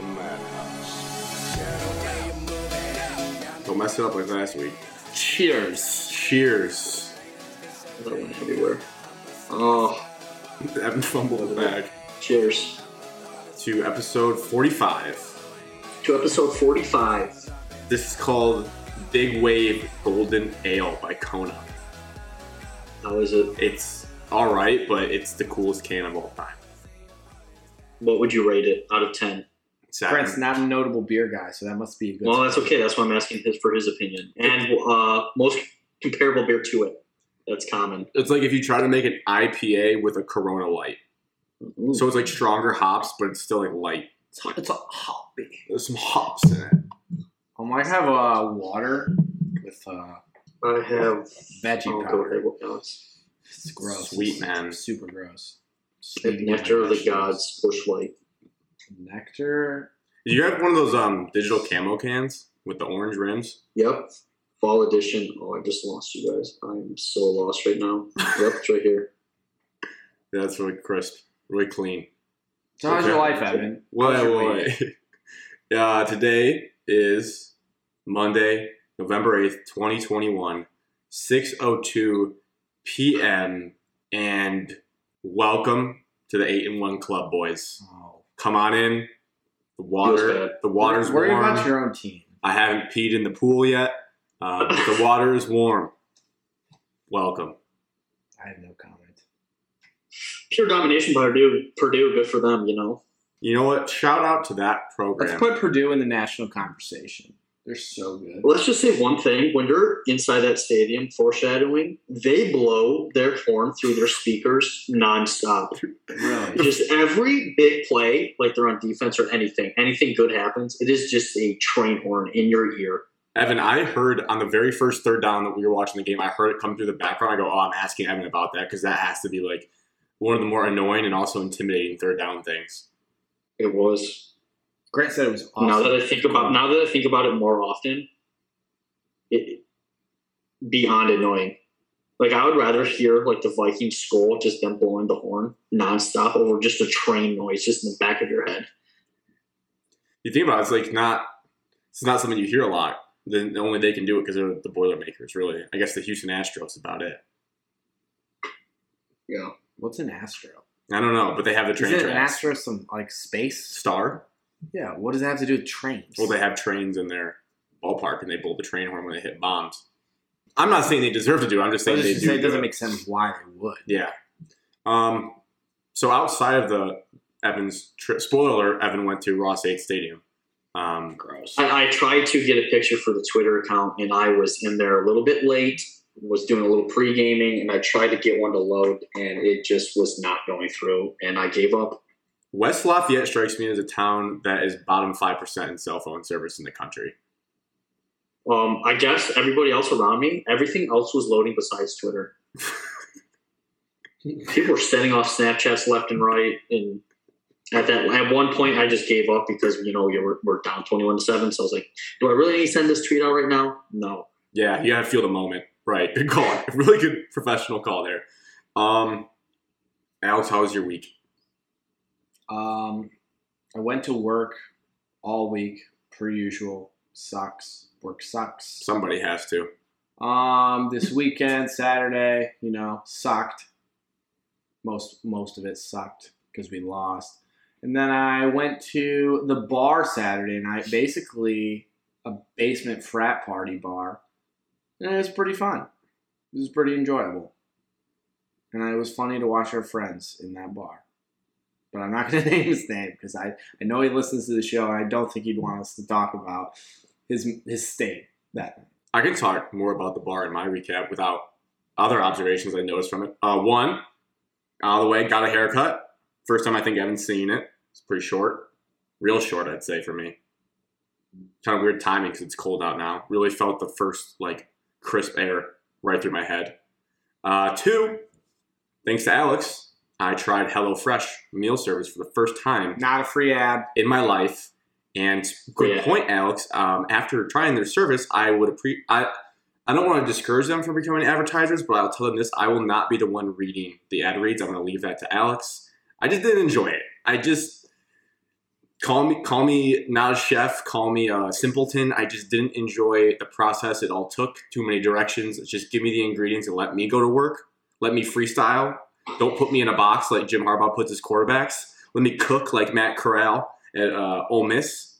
the madhouse. Don't mess it up like last week. Cheers. Cheers. That went everywhere. Oh, Evan fumbled it back cheers. to episode 45. To episode 45. This is called Big Wave Golden Ale by Kona. How is it? It's alright, but it's the coolest can of all time. What would you rate it out of 10? Seven. Brent's not a notable beer guy, so that must be a good. Well, that's okay. That's why I'm asking his for his opinion. And uh, most comparable beer to it. That's common. It's like if you try to make an IPA with a Corona Light. Ooh. So it's like stronger hops, but it's still like light. It's, it's a hoppy. There's some hops in it. I might have uh, water with uh, I have. veggie I'll go powder. ahead with that. It's gross. Sweet, It's man. Super gross. If Sweet Nectar of the vegetables. Gods, Bush Light. Nectar. You have one of those um digital camo cans with the orange rims? Yep. Fall edition. Oh, I just lost you guys. I'm so lost right now. Yep, it's right here. That's really crisp, really clean. So how's Okay. your life, Evan? What? How's your what? yeah, today is Monday, November eighth, twenty twenty one, six oh two p.m. And welcome to the eight and one club, boys. Oh. Come on in. The Feels water, the water's Worry warm. about your own team. I haven't peed in the pool yet, uh, but the water is warm. Welcome. I have no comment. Pure domination by Purdue. Purdue, good for them, you know. You know what? Shout out to that program. Let's put Purdue in the national conversation. They're so good. Let's just say one thing: when you're inside that stadium, foreshadowing, they blow their horn through their speakers nonstop. Really. just every big play, like they're on defense or anything, anything good happens, it is just a train horn in your ear. Evan, I heard on the very first third down that we were watching the game, I heard it come through the background. I go, oh, I'm asking Evan about that because that has to be like one of the more annoying and also intimidating third down things. It was. Grant said it was awesome. Now that I think about, now that I think about it more often, it beyond annoying. Like I would rather hear like the Viking skull, just them blowing the horn nonstop over just a train noise just in the back of your head. You think about it, it's like not, it's not something you hear a lot. Then only they can do it because they're the Boilermakers, really. I guess the Houston Astros about it. Yeah. What's an Astro? I don't know, but they have the Is train it an. Astro some like space? Star? Yeah. What does that have to do with trains? Well, they have trains in their ballpark and they blow the train horn when they hit bombs. I'm not saying they deserve to do it. I'm just saying was they just do. gonna say it doesn't it. make sense why they would. Yeah. Um. So outside of the Evans trip, spoiler alert: Evan went to Ross-Ade Stadium. Um. Gross. I, I tried to get a picture for the Twitter account, and I was in there a little bit late. Was doing a little pre gaming, and I tried to get one to load, and it just was not going through, and I gave up. West Lafayette strikes me as a town that is bottom five percent in cell phone service in the country. Um, I guess everybody else around me, everything else was loading besides Twitter. People were sending off Snapchats left and right, and at that at one point, I just gave up because you know you were, we're down twenty one to seven. So I was like, do I really need to send this tweet out right now? No. Yeah, you gotta feel the moment. Right. Good call. Really good professional call there. Um. Alex, how was your week? Um, I went to work all week per usual. Sucks. Work sucks. Somebody has to. Um, this weekend, Saturday, you know, sucked. Most most of it sucked because we lost. And then I went to the bar Saturday night, basically a basement frat party bar. And it was pretty fun. It was pretty enjoyable. And it was funny to watch our friends in that bar. But I'm not going to name his name because I, I know he listens to the show and I don't think he'd want us to talk about his his state that. I can talk more about the bar in my recap without other observations I noticed from it. Uh, one, out of the way, got a haircut. First time I think Evan's seen it. It's pretty short, real short, I'd say for me. Kind of weird timing because it's cold out now. Really felt the first like crisp air right through my head. Uh, two, thanks to Alex, I tried HelloFresh meal service for the first time Not a free ad. in my life. And good Yeah. point, Alex. Um, after trying their service, I would appre- I I don't want to discourage them from becoming advertisers, but I'll tell them this: I will not be the one reading the ad reads. I'm going to leave that to Alex. I just didn't enjoy it. I just call me call me not a chef, call me a simpleton. I just didn't enjoy the process it all took. Too many directions. Just give me the ingredients and let me go to work. Let me freestyle. Don't put me in a box like Jim Harbaugh puts his quarterbacks. Let me cook like Matt Corral at uh, Ole Miss.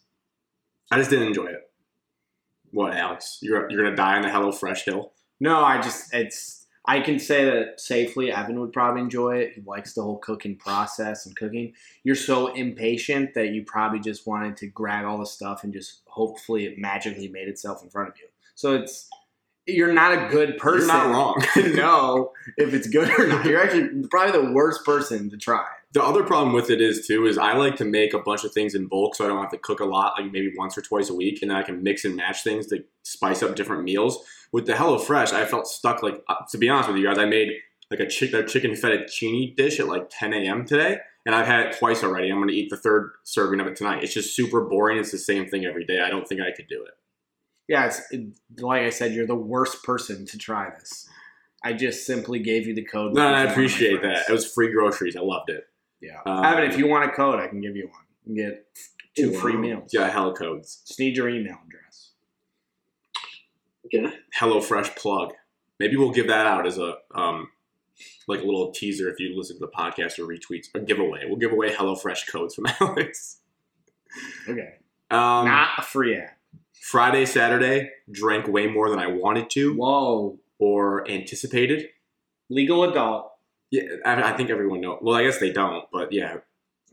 I just didn't enjoy it. What, Alex? You're you're gonna die on the Hello Fresh hill. No, I just it's I can say that safely. Evan would probably enjoy it. He likes the whole cooking process and cooking. You're so impatient that you probably just wanted to grab all the stuff and just hopefully it magically made itself in front of you. So it's you're not a good person. You're not wrong. to know if it's good or not. You're actually probably the worst person to try. The other problem with it is too is I like to make a bunch of things in bulk, so I don't have to cook a lot, like maybe once or twice a week, and then I can mix and match things to spice up different meals. With the Hello Fresh, I felt stuck. Like uh, to be honest with you guys, I made like a, chick, a chicken fettuccine dish at like 10 a.m. today, and I've had it twice already. I'm going to eat the third serving of it tonight. It's just super boring. It's the same thing every day. I don't think I could do it. Yeah, it's it, like I said, you're the worst person to try this. I just simply gave you the code. No, I because you're one of my appreciate that. It was free groceries. I loved it. Yeah. Um, Evan, if you want a code, I can give you one. You can get two free meals. Yeah, Hello Codes. Just need your email address. Okay. Hello Fresh plug. Maybe we'll give that out as a um, like a little teaser if you listen to the podcast or retweets a giveaway. We'll give away Hello Fresh codes from Alex. Okay. Um, Not a free ad. Friday, Saturday, drank way more than I wanted to Whoa. or anticipated. Legal adult. Yeah, I, I think everyone knows. Well, I guess they don't, but yeah.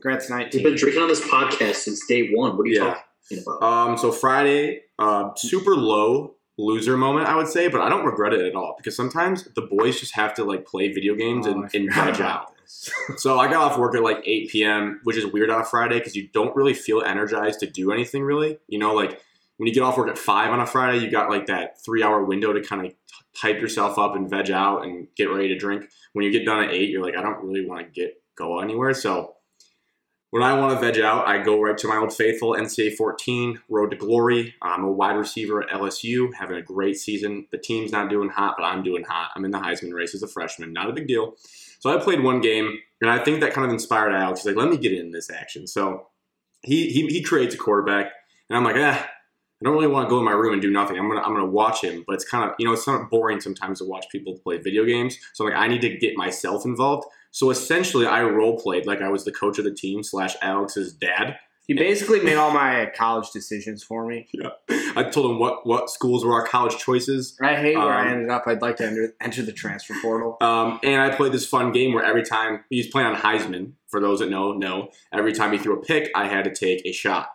Congrats, You've been drinking on this podcast since day one. What are you Yeah. talking about? Um, so Friday, uh, super low loser moment, I would say, but I don't regret it at all because sometimes the boys just have to like play video games Oh, and, I and forgot veg about out. So I got off work at like 8 p.m., which is weird on a Friday because you don't really feel energized to do anything really. You know, like when you get off work at 5 on a Friday, you got like that three hour window to kind of hype yourself up and veg out and get ready to drink. When you get done at 8, you're like, I don't really want to get go anywhere. So when I want to veg out, I go right to my old faithful NCAA 14 Road to Glory. I'm a wide receiver at LSU, having a great season. The team's not doing hot, but I'm doing hot. I'm in the Heisman race as a freshman. Not a big deal. So I played one game, and I think that kind of inspired Alex. He's like, let me get in this action. So he he, he creates a quarterback, and I'm like, ah, I don't really want to go in my room and do nothing. I'm gonna I'm gonna watch him, but it's kind of you know it's kind of boring sometimes to watch people play video games. So I'm like, I need to get myself involved. So essentially, I role played like I was the coach of the team slash Alex's dad. He basically made all my college decisions for me. Yeah, I told him what what schools were our college choices. I hate where I Um, ended up. I'd like to enter, enter the transfer portal. Um, and I played this fun game where every time he's playing on Heisman, for those that know, know, every time he threw a pick, I had to take a shot.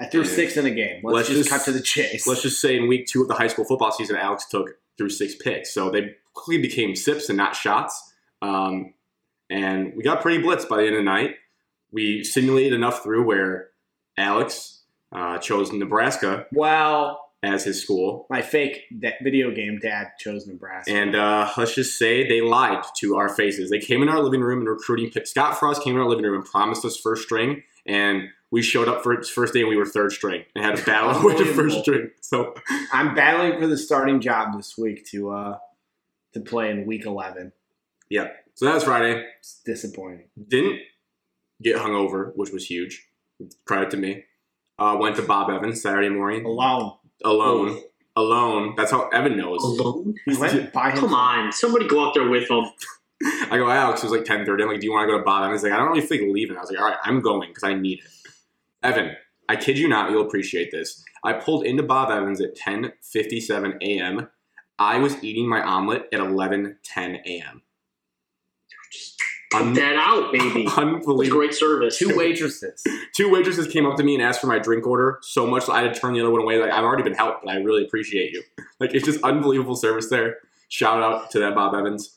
I threw six in a game. Let's, Let's just, just- cut to the chase. Let's just say in week two of the high school football season, Alex took through six picks. So they quickly became sips and not shots. Um, and we got pretty blitzed by the end of the night. We simulated enough through where Alex uh, chose Nebraska well, as his school. my fake video game dad chose Nebraska. And uh, let's just say they lied to our faces. They came in our living room and recruiting pick. Scott Frost came in our living room and promised us first string, and we showed up for its first day and we were third string and had to battle with the first string. So I'm battling for the starting job this week to uh to play in week 11. so that was Friday. It's disappointing. Didn't get hungover, which was huge. Credit to me. Uh, went to Bob Evans Saturday morning Alone. alone. Alone. That's how Evan knows. Alone? He went by himself. Come on, somebody go out there with him. I go, Alex, it was like 10.30. I'm like, do you want to go to Bob Evans? He's like, I don't really feel like leaving. I was like, all right, I'm going because I need it. Evan, I kid you not, you'll appreciate this. I pulled into Bob Evans at 10.57 a.m. I was eating my omelet at 11.10 a.m. Just cut that out, baby. That's Unbelievable. great service. Two waitresses. Two waitresses came up to me and asked for my drink order so much that I had to turn the other one away. Like, I've already been helped, but I really appreciate you. Like, it's just unbelievable service there. Shout out to that Bob Evans.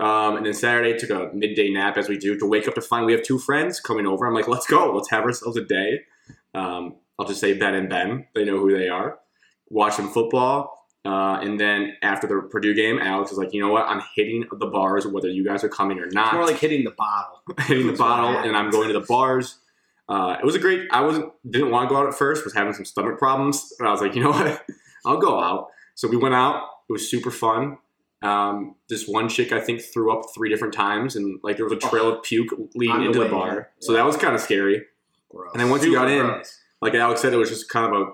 Um, and then Saturday, took a midday nap as we do to wake up to find we have two friends coming over. I'm like, let's go. Let's have ourselves a day. Um, I'll just say Ben and Ben. They know who they are. Watch some football. Uh, and then after the Purdue game, Alex is like, you know what? I'm hitting the bars whether you guys are coming or not. More like hitting the bottle. hitting the bottle, and I'm going to the bars. Uh, it was a great. I wasn't didn't want to go out at first. Was having some stomach problems, but I was like, you know what? I'll go out. So we went out. It was super fun. Um, this one chick I think threw up three different times, and like there was a trail of puke leading into the bar. yeah. So that was kind of scary. Gross. And then once you got in- gross. like Alex said, it was just kind of a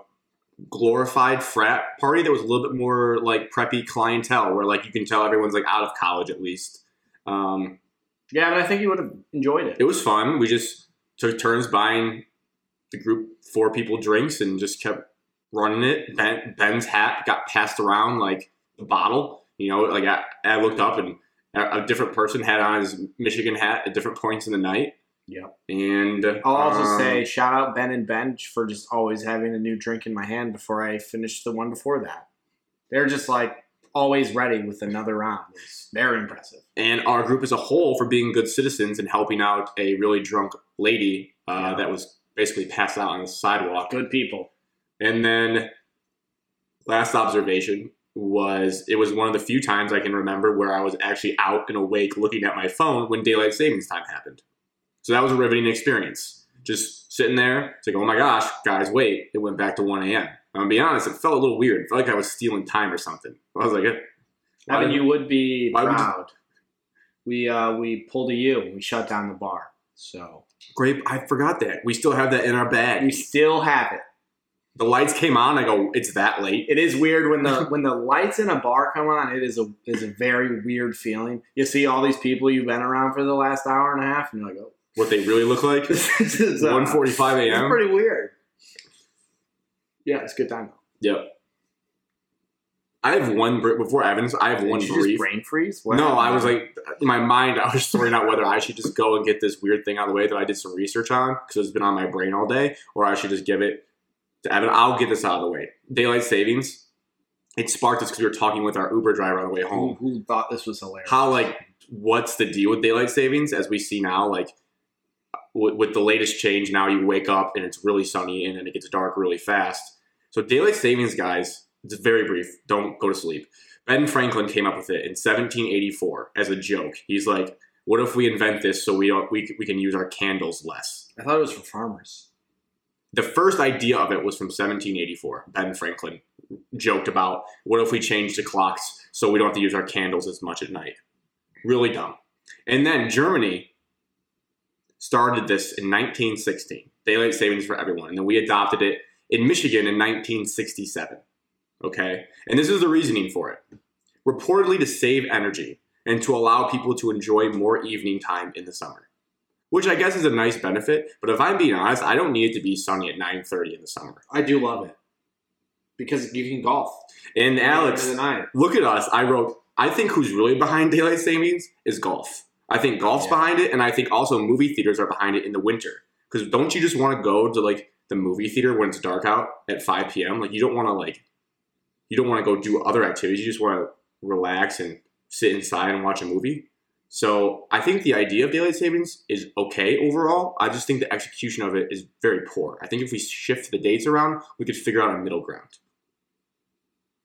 glorified frat party that was a little bit more like preppy clientele, where like you can tell everyone's like out of college at least. Um, yeah, but I think you would have enjoyed it. it was fun. We just took turns buying the group four people drinks and just kept running it. Ben, Ben's hat got passed around like the bottle. You know, like I, I looked up and a, a different person had on his Michigan hat at different points in the night. Yep. And I'll also um, say shout out Ben and Bench for just always having a new drink in my hand before I finish the one before that. They're just like always ready with another round. It's very impressive. and our group as a whole for being good citizens and helping out a really drunk lady uh, Yeah. that was basically passed out on the sidewalk. Good people. And then last observation was it was one of the few times I can remember where I was actually out and awake looking at my phone when daylight savings time happened. So that was a riveting experience. Just sitting there, it's like, oh my gosh, guys, wait, it went back to 1 a.m. I'm gonna be honest, it felt a little weird. It felt like I was stealing time or something. I was like, eh, why- Evan, you would be why would you- proud. we uh, we pulled a U we shut down the bar. So great, I forgot that. We still have that in our bag. we still have it. The lights came on. I go, it's that late. It is weird when the when the lights in a bar come on. It is a is a very weird feeling. You see all these people you've been around for the last hour and a half, and you're like, oh, What they really look like? uh, 1:45 It's a.m. pretty weird. Yeah, it's a good time. Yep. I have one before Evans. I have Did one you just brief. brain freeze? What No, I was like in my mind. I was throwing out whether I should just go and get this weird thing out of the way that I did some research on because it's been on my brain all day, or I should just give it to Evan. I'll get this out of the way. Daylight savings. It sparked us because we were talking with our Uber driver on the way home. who thought this was hilarious? how like what's the deal with daylight savings as we see now like with, with the latest change now you wake up and it's really sunny and then it gets dark really fast so daylight savings guys it's very brief don't go to sleep ben franklin came up with it in 1784 as a joke he's like what if we invent this so we don't we, we can use our candles less I thought it was for farmers. The first idea of it was from 1784. Ben Franklin joked about what if we change the clocks so we don't have to use our candles as much at night. Really dumb. And then Germany started this in 1916, daylight savings for everyone. And then we adopted it in Michigan in 1967. Okay? And this is the reasoning for it. Reportedly to save energy and to allow people to enjoy more evening time in the summer which I guess is a nice benefit. But if I'm being honest, I don't need it to be sunny at 9:30 in the summer. I do love it because you can golf. And Alex, look at us. I wrote. I think who's really behind daylight savings is golf. I think golf's Yeah. behind it, and I think also movie theaters are behind it in the winter. Because don't you just want to go to like the movie theater when it's dark out at 5 p.m. Like you don't want to like, you don't want to go do other activities. You just want to relax and sit inside and watch a movie. So I think the idea of daylight savings is okay overall. I just think the execution of it is very poor. I think if we shift the dates around, we could figure out a middle ground.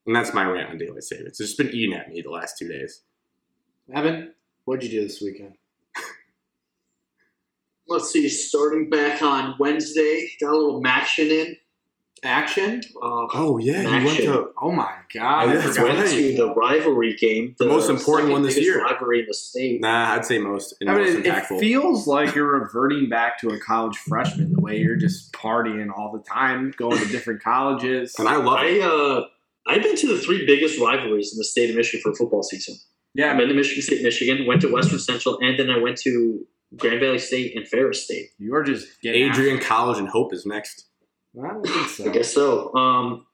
And that's my rant on daylight savings. It's just been eating at me the last two days. Evan, what'd you do this weekend? Let's see. Starting back on Wednesday, got a little action in. Action? Uh, Oh yeah, you went to- Oh my god! I that's forgot. went to the rivalry game, The most important one this year. Rivalry in the state. Nah, I'd say most and I mean, most it, it impactful. feels like you're reverting back to a college freshman. The way you're just partying all the time, going to different colleges. and I love I it. uh, I've been to the three biggest rivalries in the state of Michigan for football season. yeah, I've been to Michigan State, Michigan, went to Western Central, and then I went to Grand Valley State and Ferris State. you are just getting Adrian College and Hope is next. I don't think so. I guess so. Um,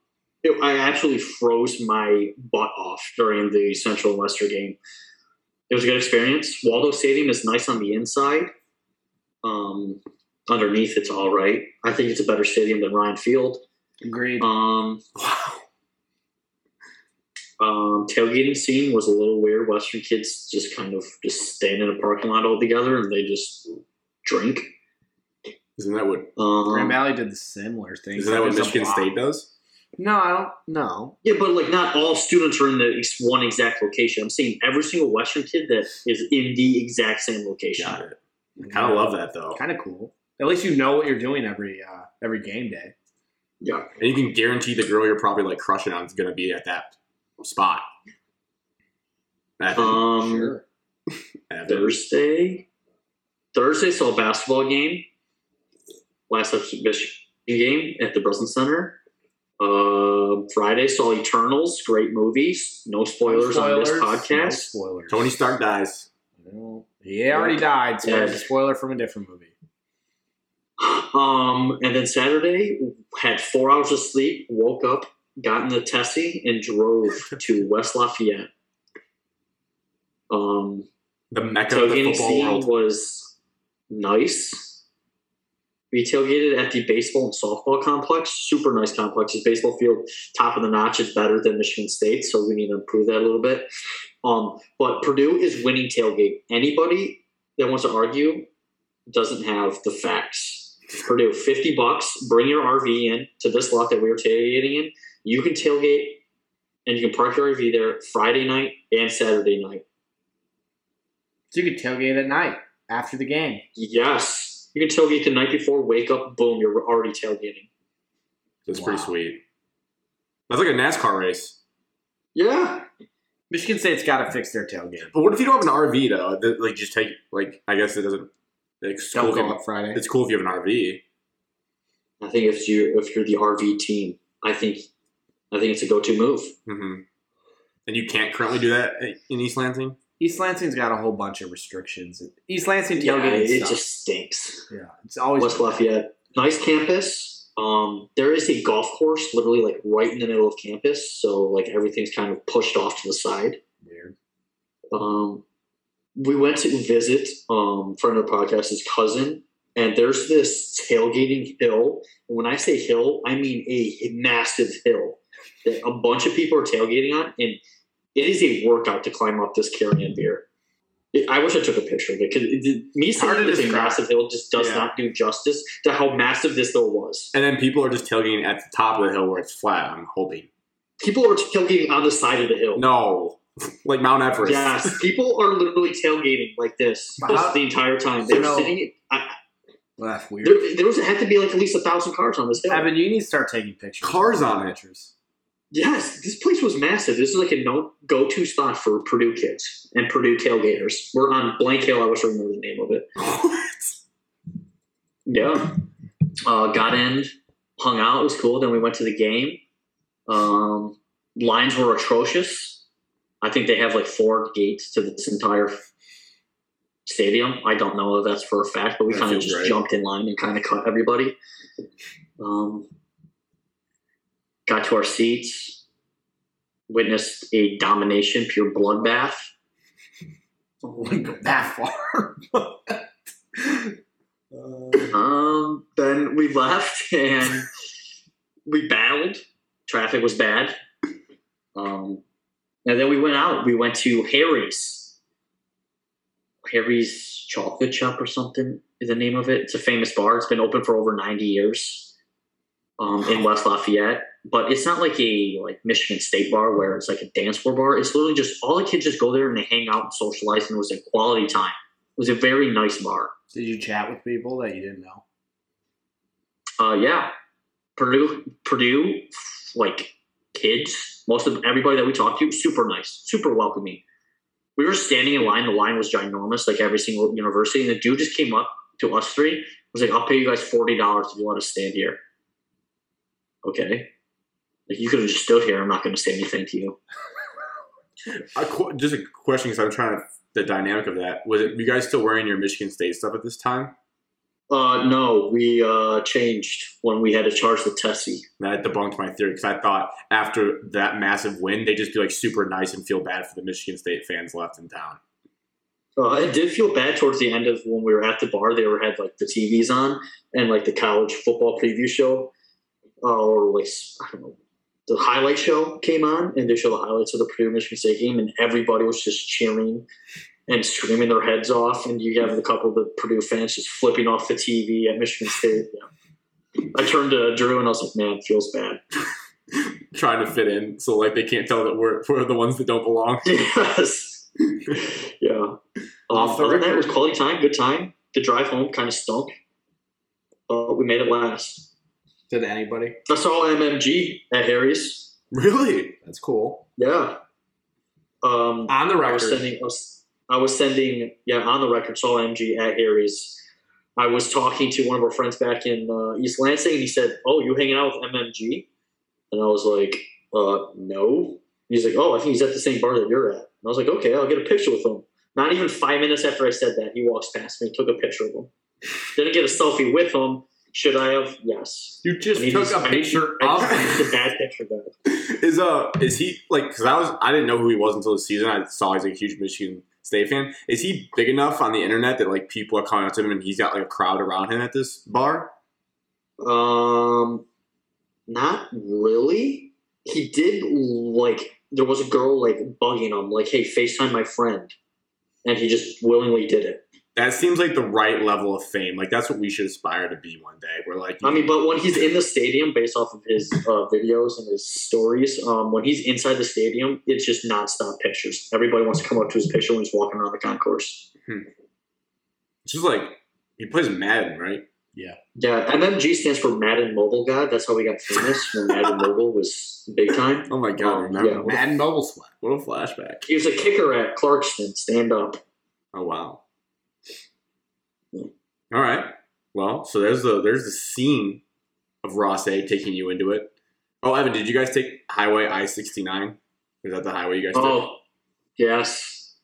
it- I actually froze my butt off during the Central and Western game. It was a good experience. Waldo Stadium is nice on the inside. Um, underneath, it's all right. I think it's a better stadium than Ryan Field. Agreed. Um, Wow. um, tailgating scene was a little weird. Western kids just kind of just stand in a parking lot all together and they just drink. Isn't that what Um, Grand Valley did the similar thing. isn't that what Michigan. State does? No, I don't. know. Yeah, but like not all students are in the one exact location. I'm saying every single Western kid that is in the exact same location. Got it. I kind of love that though. Kind of cool. At least you know what you're doing every uh, every game day. Yeah. And you can guarantee the girl you're probably like crushing on is gonna be at that spot. Evan, Um, sure. Thursday. Thursday saw a basketball game. Last exhibition game at the Breslin Center. Uh, Friday saw Eternals, great movies. No spoilers, on this No podcast. spoilers. Tony Stark dies. Well, he already died, so Yeah. a spoiler from a different movie. Um, and then Saturday had four hours of sleep, woke up, got in the Tessie, and drove to West Lafayette. Um, The mecca of the football world. was nice. We tailgated at the baseball and softball complex. Super nice complex. His baseball field, top of the notch, is better than Michigan State, so we need to improve that a little bit. Um, but Purdue is winning tailgate. Anybody that wants to argue doesn't have the facts. Purdue, fifty bucks. Bring your RV in to this lot that we are tailgating in. You can tailgate, and you can park your RV there Friday night and Saturday night. So you could tailgate at night after the game. Yes. You can tailgate the night before, wake up, boom, you're already tailgating. That's pretty sweet. That's like a NASCAR race. Yeah. Michigan State's got to fix their tailgate. But what if you don't have an RV though? That, Like just take like I guess it doesn't. It's cool, Don't if you go have, up Friday. it's cool if you have an RV. I think if you if you're the RV team, I think I think it's a go to move. hmm And you can't currently do that in East Lansing. East Lansing's got a whole bunch of restrictions. East Lansing Yeah, tailgating it stuff. just stinks. yeah, it's always West Lafayette. Nice campus. Um, there is a golf course literally like right in the middle of campus, so like everything's kind of pushed off to the side. weird. um, we went to visit um, friend of the podcast, his cousin, and there's this tailgating hill. And when I say hill, I mean a massive hill that a bunch of people are tailgating on, and it is a workout to climb up this carrying beer. It, I wish I took a picture of it because me hard saying to it's a massive hill just does Yeah. not do justice to how massive this hill was. And then people are just tailgating at the top of the hill where it's flat. I'm hoping. People are tailgating on the side of the hill. No, like Mount Everest. Yes, people are literally tailgating like this But how- the entire time. So They're no- sitting. I, Well, that's weird. there, there was had to be like at least a thousand cars on this hill. Evan, you need to start taking pictures. Cars on it. Pictures. Yes, this place was massive. This is like a no go to spot for Purdue kids and Purdue tailgaters. We're on Blank Hill. I wish I remember the name of it. What? Yeah. Uh, got in, hung out. It was cool. Then we went to the game. Um, lines were atrocious. I think they have like four gates to this entire stadium. I don't know if that's for a fact, but we kind of just right. jumped in line and kind of cut everybody. Um, got to our seats, witnessed a domination, pure bloodbath. I wouldn't go that far. Uh, Um, then we left and we battled. Traffic was bad. Um, and then we went out. We went to Harry's. Harry's Chocolate Shop or something is the name of it. It's a famous bar. It's been open for over 90 years um, in West Lafayette. But it's not like a like Michigan State bar where it's like a dance floor bar. It's literally just all the kids just go there and they hang out and socialize, and it was a quality time. It was a very nice bar. Did you chat with people that you didn't know? Uh, yeah, Purdue, Purdue, like kids, most of everybody that we talked to, super nice, super welcoming. We were standing in line. The line was ginormous, like every single university. And the dude just came up to us three. Was like, "I'll pay you guys forty dollars if you let us stand here." Okay, like you could have just stood here. I'm not going to say anything to you. Qu- just a question because I'm trying to the dynamic of that. Was it you guys still wearing your Michigan State stuff at this time? Uh, no, we uh changed when we had to charge the Tessie. That debunked my theory because I thought after that massive win, they'd just be like super nice and feel bad for the Michigan State fans left in town. Uh, it did feel bad towards the end of when we were at the bar. They were had like the TVs on and like the college football preview show, uh, or like I don't know, the highlight show came on and they show the highlights of the Purdue Michigan State game, and everybody was just cheering and screaming their heads off. And you have a couple of the Purdue fans just flipping off the TV at Michigan State. Yeah. I turned to Drew and I was like, "Man, it feels bad." Trying to fit in, so like they can't tell that we're, we're the ones that don't belong. Yes. yeah. Um, other than that, it was quality time, good time. The drive home kind of stunk. But we made it last. Did anybody? I saw MMG at Harry's. Really? That's cool. Yeah. Um, On the I was record. sending. I was, I was sending. Yeah, on the record, saw MG at Harry's. I was talking to one of our friends back in uh, East Lansing, and he said, "Oh, you hanging out with MMG?" And I was like, uh, "No." He's like, "Oh, I think he's at the same bar that you're at." And I was like, "Okay, I'll get a picture with him." Not even five minutes after I said that, he walks past me, and took a picture of him. Didn't get a selfie with him. Should I have? Yes. You just I took to- a I need to- picture I of just the bad picture back. is uh is he like because I was I didn't know who he was until the season. I saw he's a huge Michigan State fan. Is he big enough on the internet that like people are coming up to him and he's got like a crowd around him at this bar? Um, not really. He did like there was a girl like bugging him, like, "Hey, Facetime my friend," and he just willingly did it. That seems like the right level of fame. Like that's what we should aspire to be one day. We're like, I mean, but when he's in the stadium, based off of his uh, videos and his stories, um, when he's inside the stadium, it's just nonstop pictures. Everybody wants to come up to his picture when he's walking around the concourse. it's just like he plays Madden, right? Yeah, Yeah. MMG stands for Madden Mobile God. That's how we got famous when Madden Mobile was big time. Oh my god, Um, remember? yeah. Madden Mobile Sweat. what a flashback. He was a kicker at Clarkston. Stand up. Oh wow. All right. Well, so there's the there's the scene of Ross-Ade taking you into it. Oh, Evan, did you guys take Highway I sixty nine? Is that the highway you guys took? Oh, yes.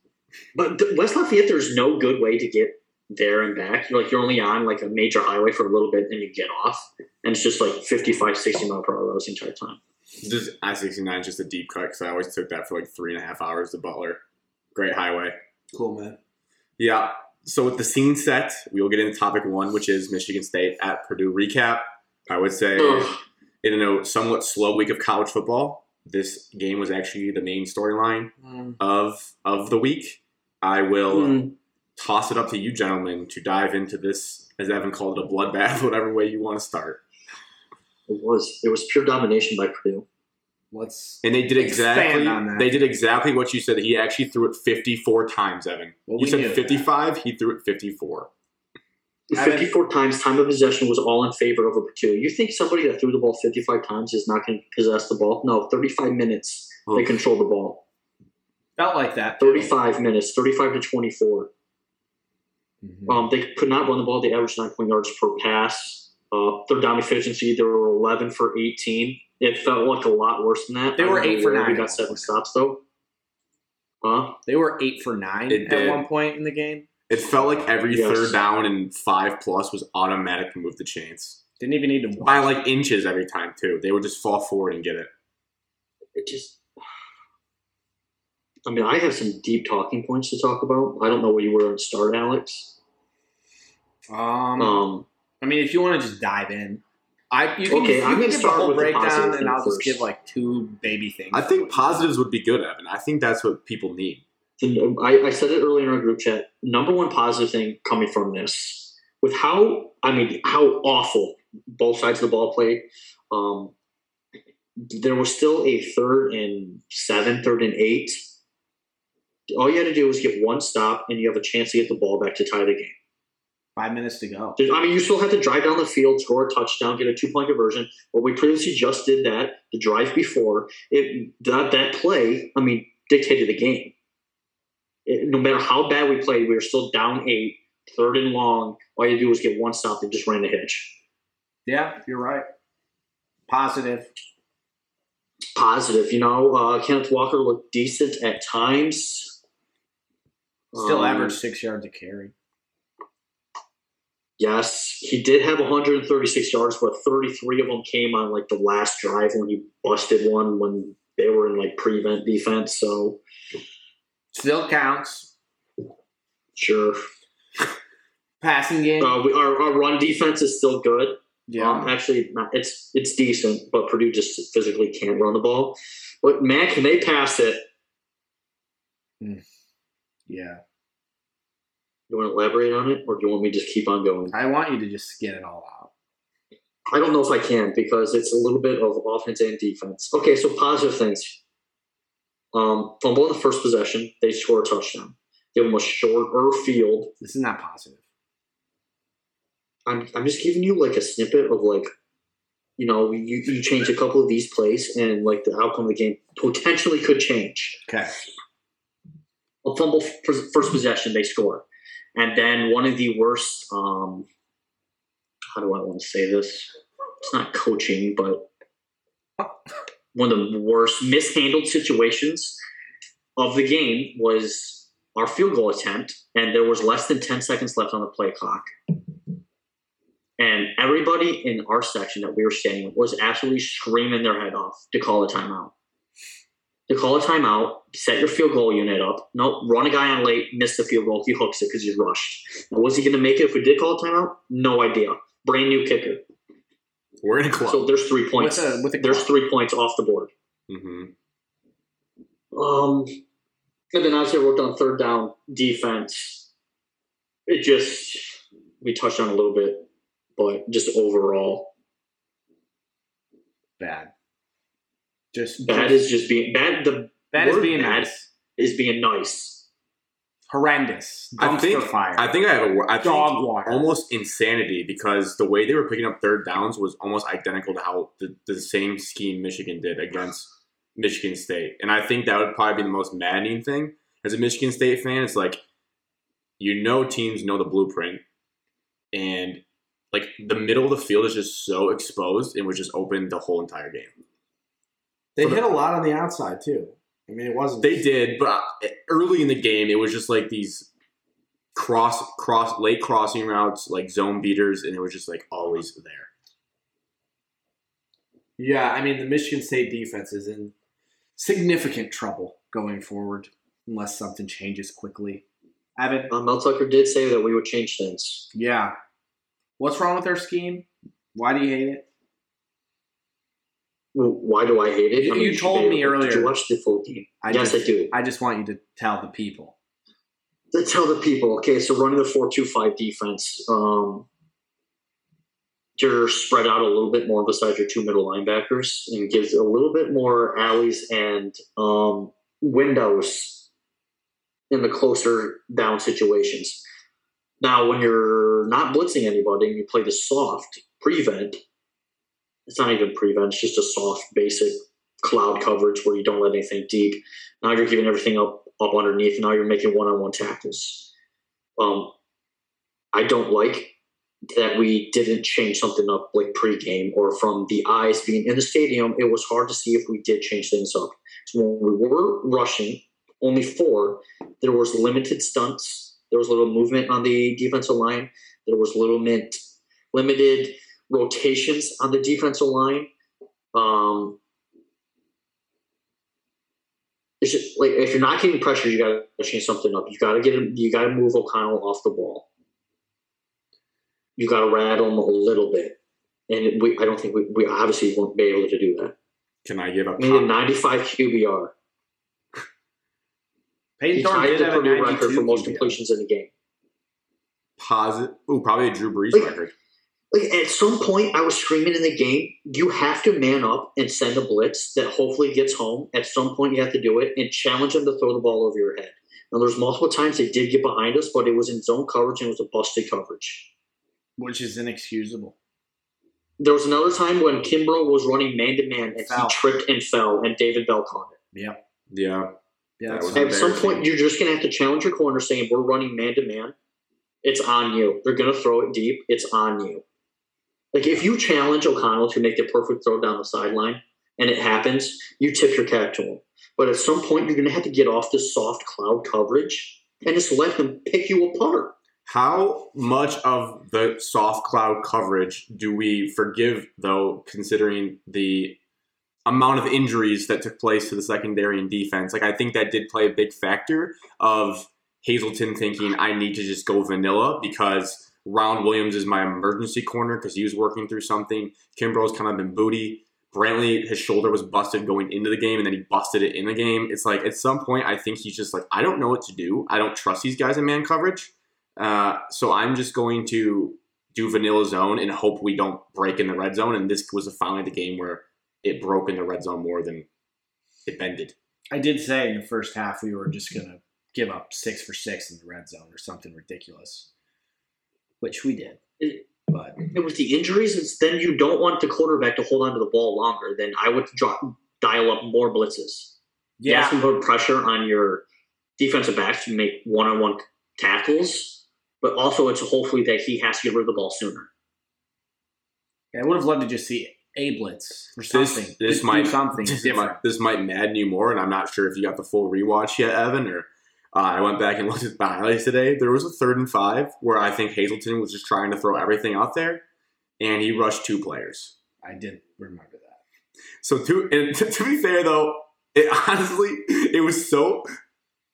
But th- West Lafayette, there's no good way to get there and back. You're like you're only on like a major highway for a little bit, and you get off, and it's just like 55, 60 mile per hour roads the entire time. This I sixty nine is just a deep cut because I always took that for like three and a half hours to Butler. Great highway. Cool, man. Yeah. So with the scene set, we will get into topic one, which is Michigan State at Purdue recap. I would say Ugh. in a somewhat slow week of college football, this game was actually the main storyline of of the week. I will Mm. toss it up to you gentlemen to dive into this, as Evan called it, a bloodbath, whatever way you want to start. It was it was pure domination by Purdue. Let's. And they did exactly on that. they did exactly what you said. He actually threw it 54 times, Evan. Well, you said knew that. 55, he threw it 54. Evan- 54 times time of possession was all in favor of Purdue. You think somebody that threw the ball 55 times is not going to possess the ball? No, 35 minutes they control the ball. Felt like that. 35 minutes, 35 to 24. Mhm. Um, they could not run the ball. They averaged 9 yards per pass. Uh, their down efficiency, they were 11 for 18. It felt like a lot worse than that. They I were eight for nine We got seven stops though. Huh? They were eight for nine It at did. one point in the game. It felt like every Yes. third down and five plus was automatic to move the chains. Didn't even need to watch. By like inches every time, too. They would just fall forward and get it. It just. I mean, I have some deep talking points to talk about. I don't know where you were on start, Alex. Um, Um, I mean, if you want to just dive in, I you can, Okay, you I'm can gonna give the start whole with the positive and I'll thing just give like two baby things. I think positives would be good, Evan. I think that's what people need. I, I said it earlier in our group chat. Number one positive thing coming from this, with how I mean, how awful both sides of the ball played. Um, there was still a third and seven, third and eight. All you had to do was get one stop, and you have a chance to get the ball back to tie the game. Five minutes to go. I mean, you still have to drive down the field, score a touchdown, get a two point conversion. But we previously just did that the drive before. It that that play, I mean, dictated the game. It- no matter how bad we played, we were still down eight, third and long. All you do was get one stop and just ran the hitch. Yeah, you're right. Positive. Positive, you know, uh, Kenneth Walker looked decent at times. Still Um, average six yards a carry. Yes, he did have 136 yards, but 33 of them came on like the last drive when he busted one when they were in like prevent defense. So Still counts. sure, Passing game. uh, we, our, our run defense is still good. yeah. Um, actually, not, it's it's decent, but Purdue just physically can't run the ball. But man, can they pass it? yeah. You want to elaborate on it, or do you want me to just keep on going? I want you to just get it all out. I don't know if I can because it's a little bit of offense and defense. Okay, so positive things. Um, fumble in the first possession, they score a touchdown. Give them a shorter field. This is not positive. I'm, I'm just giving you like a snippet of like, you know, you, you change a couple of these plays and like the outcome of the game potentially could change. Okay. A fumble first possession, they score. And then one of the worst um, how do I want to say this? It's not coaching, but one of the worst mishandled situations of the game was our field goal attempt, and there was less than 10 seconds left on the play clock. And everybody in our section that we were standing was absolutely screaming their head off to call a timeout. To call a timeout, set your field goal unit up. No, run a guy on late, miss the field goal. He hooks it because he's rushed. Now, was he going to make it if we did call a timeout? No idea. Brand new kicker. We're in a club. So there's three points. With a- with a there's three points off the board. hmm Um, and then as I wrote down third down defense, it just we touched on a little bit, but just overall, Bad. Just bad is just being bad. The bad is being bad nice. is being nice. Horrendous. I think fire. I think I have a I think dog water. almost insanity because the way they were picking up third downs was almost identical to how the, the same scheme Michigan did against Michigan State. And I think that would probably be the most maddening thing as a Michigan State fan. It's like you know teams know the blueprint and like the middle of the field is just so exposed and was just open the whole entire game. They hit a lot on the outside too. I mean, it wasn't. They did, but uh, early in the game, it was just like these cross cross late crossing routes, like zone beaters, and it was just like always there. Yeah, I mean, the Michigan State defense is in significant trouble going forward unless something changes quickly. Evan, Uh, Mel Tucker did say that we would change things. yeah. What's wrong with our scheme? Why do you hate it? Why do I hate it? You- I mean, you told me able- Did earlier. you watch the full game? I yes, just, I do. I just want you to tell the people. to tell the people, okay, so running the four-two-five defense, um, you're spread out a little bit more besides your two middle linebackers and gives a little bit more alleys and um, windows in the closer down situations. Now, when you're not blitzing anybody and you play the soft prevent, it's not even prevent, it's just a soft basic cloud coverage where you don't let anything deep. Now you're giving everything up up underneath. Now you're making one-on-one tackles. Um, I don't like that we didn't change something up like pregame or from the eyes being in the stadium. It was hard to see if we did change things up. So when we were rushing, only four, there was limited stunts. There was little movement on the defensive line. There was little mint, limited rotations on the defensive line. Um, it's just like if you're not getting pressure, you got to change something up. You got to get him. You got to move O'Connell off the ball. You got to rattle him a little bit, and we. I don't think we, we obviously won't be able to do that. Can I give a We need a 95 QBR. Payton He Thorne tied did the have a Purdue record for most QBR. completions in the game. Posit- Ooh, probably a Drew Brees Like- record. Like at some point, I was screaming in the game. You have to man up and send a blitz that hopefully gets home. At some point, you have to do it and challenge them to throw the ball over your head. Now, there's multiple times they did get behind us, but it was in zone coverage and it was a busted coverage. which is inexcusable. There was another time when Kimbrough was running man to man and Foul. he tripped and fell, and David Bell caught it. Yep. Yeah, Yeah. That was. At some point, you're just going to have to challenge your corner saying, We're running man to man. It's on you. They're going to throw it deep. It's on you. Like, if you challenge O'Connell to make the perfect throw down the sideline and it happens, you tip your cap to him. But at some point, you're going to have to get off this soft cloud coverage and just let him pick you apart. How much of the soft cloud coverage do we forgive, though, considering the amount of injuries that took place to the secondary and defense? Like, I think that did play a big factor of Hazelton thinking, I need to just go vanilla because Ron Williams is my emergency corner because he was working through something. Kimbrough's kind of been booty. Brantley, his shoulder was busted going into the game, and then he busted it in the game. It's like at some point, I think he's just like, I don't know what to do. I don't trust these guys in man coverage. Uh, so I'm just going to do vanilla zone and hope we don't break in the red zone. And this was finally the game where it broke in the red zone more than it bended. I did say in the first half we were just gonna give up six for six in the red zone or something ridiculous, which we did. It- But And with the injuries, it's then you don't want the quarterback to hold on to the ball longer. Then I would drop, dial up more blitzes. You yeah, have to put pressure on your defensive backs to make one-on-one tackles, but also it's hopefully that he has to get rid of the ball sooner. I would have loved to just see a blitz or something. this Just do might- something this different. might, this might madden you more, and I'm not sure if you got the full rewatch yet, Evan. Or uh, I went back and looked at the highlights today. There was a third and five where I think Hazelton was just trying to throw everything out there, and he rushed two players. I did remember that. So to and to, to be fair though, it honestly it was so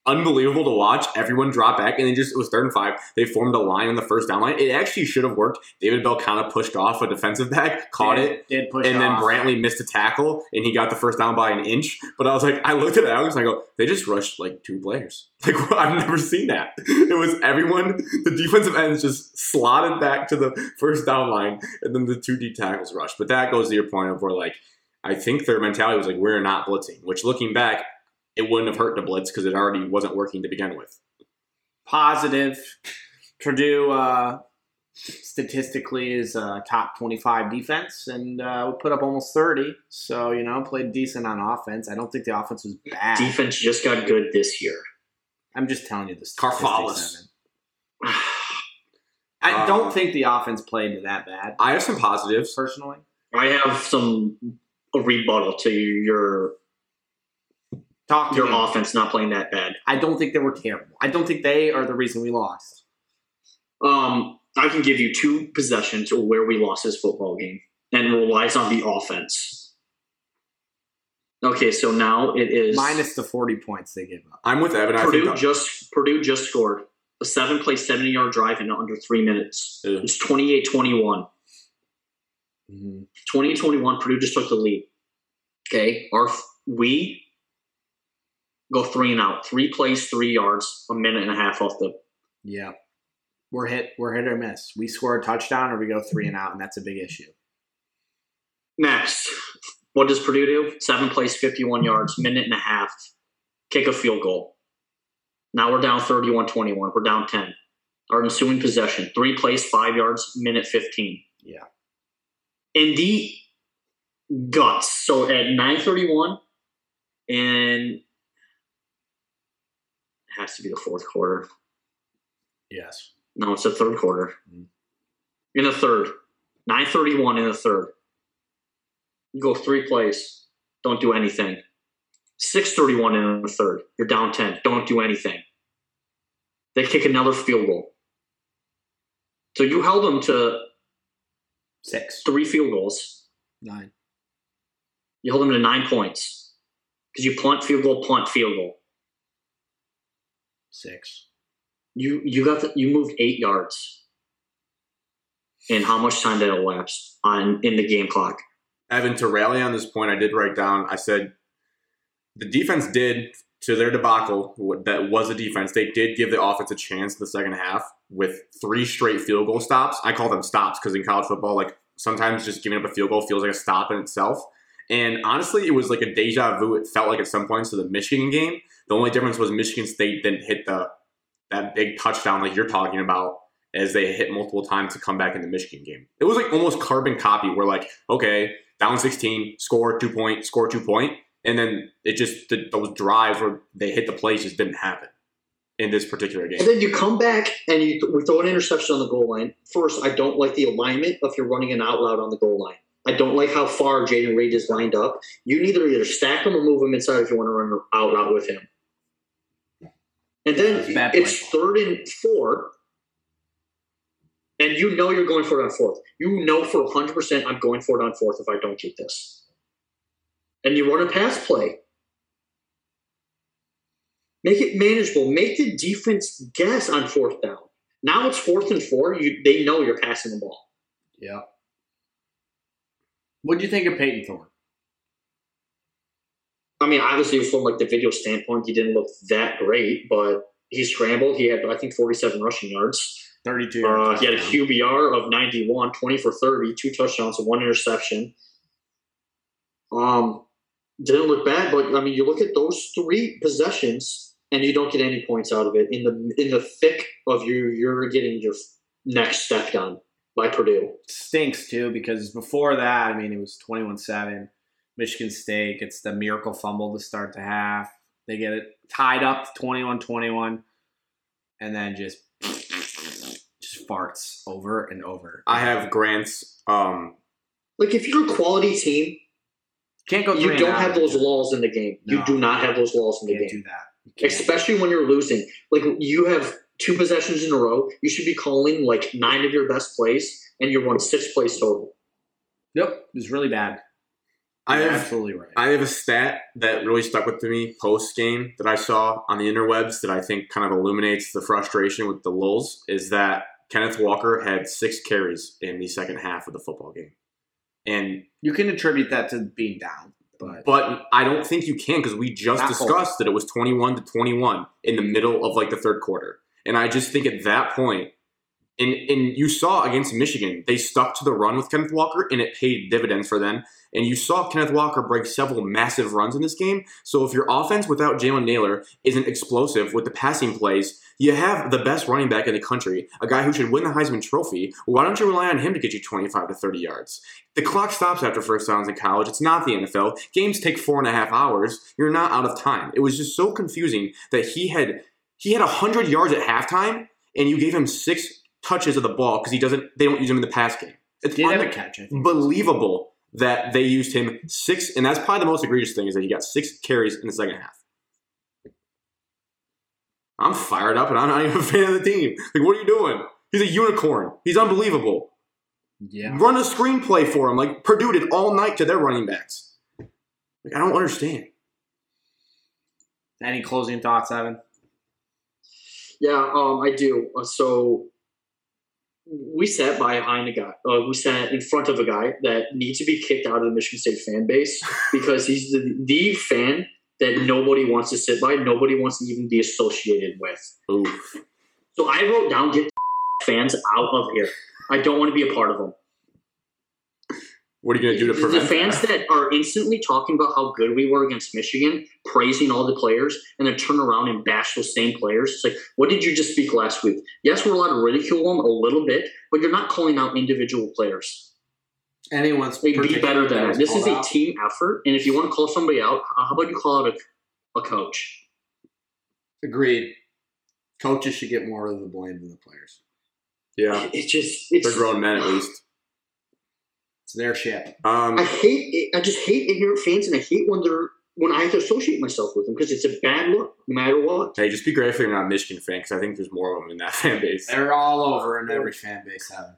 unbelievable to watch everyone drop back and then just it was third and five. They formed a line on the first down line. It actually should have worked. David Bell kind of pushed off a defensive back, caught did, it, Did push and then. Brantley missed a tackle and he got the first down by an inch. But I was like, I looked at Alex and I go, they just rushed like two players. Like I've never seen that. It was everyone, the defensive ends just slotted back to the first down line and then the two D tackles rushed. But that goes to your point of where like I think their mentality was like, we're not blitzing, which looking back, it wouldn't have hurt to blitz because it already wasn't working to begin with. positive. Purdue uh, statistically is a top 25 defense and uh, we put up almost 30. So, you know, played decent on offense. I don't think the offense was bad. Defense just got good this year. I'm just telling you this. Carfalis. I don't Um, think the offense played that bad, I have some positives. personally. I have some a rebuttal to your Talk to your me. offense not playing that bad. I don't think they were terrible. I don't think they are the reason we lost. Um, I can give you two possessions where we lost this football game, and relies on the offense. Okay, so now it is Minus the 40 points they gave up. I'm with Evan. I Purdue think just Purdue just scored a seven play, 70 yard drive in under three minutes. Ew. It's 28 21. 20 21, Purdue just took the lead. Okay, our we go three and out, three plays, three yards, a minute and a half off the. Yeah. We're hit we're hit or miss. We score a touchdown or we go three and out, and that's a big issue. Next, what does Purdue do? Seven plays, 51 yards, minute and a half, kick a field goal. Now we're down 31 21. We're down 10. Our ensuing possession, three plays, five yards, minute 15. Yeah. in the guts. So at 931 and it has to be the fourth quarter. Yes. No, it's the third quarter. Mhm. In the third. 931 in the third. You go three plays, don't do anything. 631 in the third. You're down 10. Don't do anything. They kick another field goal. So you held them to Six. three field goals. Nine. You hold them to nine points because you punt, field goal, punt, field goal. Six. You you got the, you moved eight yards. And how much time did elapse on in the game clock? Evan, to rally on this point, I did write down. I said the defense did to their debacle. That was a defense. They did give the offense a chance in the second half with three straight field goal stops. I call them stops because in college football, like sometimes just giving up a field goal feels like a stop in itself. And honestly, it was like a deja vu. It felt like at some points to the Michigan game. The only difference was Michigan State didn't hit the that big touchdown like you're talking about as they hit multiple times to come back in the Michigan game. It was like almost carbon copy where like, okay, down 16, score two point, score two point, and then it just the, those drives where they hit the plays just didn't happen in this particular game. And then you come back and you we throw an interception on the goal line. First, I don't like the alignment of you're running an out loud on the goal line. I don't like how far Jayden Reed is lined up. You need to either stack him or move him inside if you want to run out route with him. And then It's third and four, and you know you're going for it on fourth. You know for 100% I'm going for it on fourth if I don't get this. And you run a pass play. Make it manageable. Make the defense guess on fourth down. Now it's fourth and four. You they know you're passing the ball. Yeah. What'd you think of Payton Thorne? I mean, obviously from like the video standpoint, he didn't look that great, but he scrambled. He had I think 47 rushing yards. 32 Uh, he had a QBR of 91, 20 for 30, two touchdowns and one interception. Um, didn't look bad, but I mean, you look at those three possessions and you don't get any points out of it. In the in the thick of you, you're getting your next step done by Purdue. Stinks too because before that, I mean, it was 21 7. Michigan State gets the miracle fumble to start the half. They get it tied up 21 21 and then just just farts over and over. I have Grant's um, Like if you're a quality team, Can't go. you don't have those laws in the game. You do not have those laws in the Can't game, do that. Can't. especially when you're losing. Like you have two possessions in a row. You should be calling like nine of your best plays, and you're one sixth place total. Yep, it was really bad. I You're have absolutely right. I have a stat that really stuck with me post game that I saw on the interwebs that I think kind of illuminates the frustration with the Lulls is that Kenneth Walker had six carries in the second half of the football game. And you can attribute that to being down, but but I don't think you can because we just Not discussed that it was 21 to 21 in the middle of like the third quarter. And I just think at that point, and, and you saw against Michigan, they stuck to the run with Kenneth Walker and it paid dividends for them. And you saw Kenneth Walker break several massive runs in this game. So if your offense without Jalen Nailor isn't explosive with the passing plays, you have the best running back in the country, a guy who should win the Heisman Trophy. Why don't you rely on him to get you 25 to 30 yards? The clock stops after first downs in college. It's not the NFL. Games take four and a half hours. You're not out of time. It was just so confusing that he had he had 100 yards at halftime, and you gave him six touches of the ball because he doesn't. They don't use him in the pass game. It's did have catch. Unbelievable that they used him six, and that's probably the most egregious thing is that he got six carries in the second half. I'm fired up, and I'm not even a fan of the team. Like, what are you doing? He's a unicorn. He's unbelievable. Yeah. Run a screenplay for him, like Purdue did all night to their running backs. Like, I don't understand. Any closing thoughts, Evan? Yeah, um, I do. Uh, so we sat behind a guy. Uh, we sat in front of a guy that needs to be kicked out of the Michigan State fan base because he's the, the fan that nobody wants to sit by, nobody wants to even be associated with. Oof. So I wrote down get fans out of here. I don't want to be a part of them. What are you going to do to the fans that? that are instantly talking about how good we were against Michigan, praising all the players, and then turn around and bash those same players. It's like, what did you just speak last week? Yes, we're allowed to ridicule them a little bit, but you're not calling out individual players. Anyone's Like, be better than that. This is a out? team effort, and if you want to call somebody out, how about you call out a, a coach? Agreed. Coaches should get more of the blame than the players. Yeah, It's just it's. they're grown men at least. It's their shit. Um, I hate it. I just hate ignorant fans, and I hate when they're when I have to associate myself with them because it's a bad look, no matter what. hey, just be grateful you're not a Michigan fan because I think there's more of them in that fan base. They're all over in every fan base, Evan.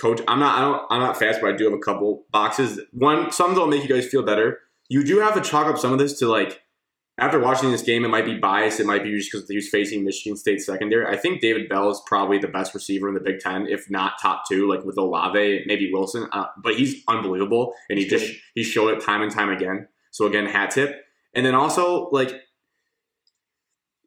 Coach, I'm not. I don't. I'm not fast, but I do have a couple boxes. One, some that'll make you guys feel better. You do have to chalk up some of this to like. After watching this game, it might be biased. It might be just because he was facing Michigan State secondary. I think David Bell is probably the best receiver in the Big Ten, if not top two, like with Olave, maybe Wilson. Uh, but he's unbelievable, and he just he showed it time and time again. So again, hat tip. And then also like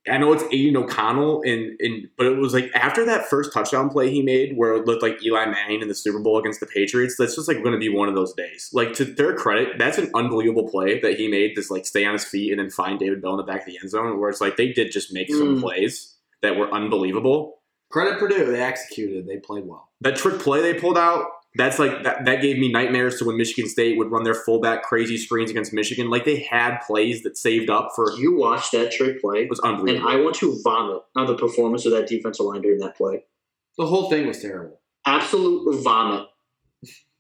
I know it's Aidan O'Connell, and, and but it was like after that first touchdown play he made, where it looked like Eli Manning in the Super Bowl against the Patriots. That's just like going to be one of those days. Like to their credit, that's an unbelievable play that he made. Just like stay on his feet and then find David Bell in the back of the end zone, where it's like they did just make some Mm. plays that were unbelievable. Credit Purdue. They executed. They played well. That trick play they pulled out, that's like that, that gave me nightmares to when Michigan State would run their fullback crazy screens against Michigan. Like they had plays that saved up for You watch that trick play, was unbelievable. and. I want to vomit on the performance of that defensive line during that play. The whole thing was terrible. Absolute vomit.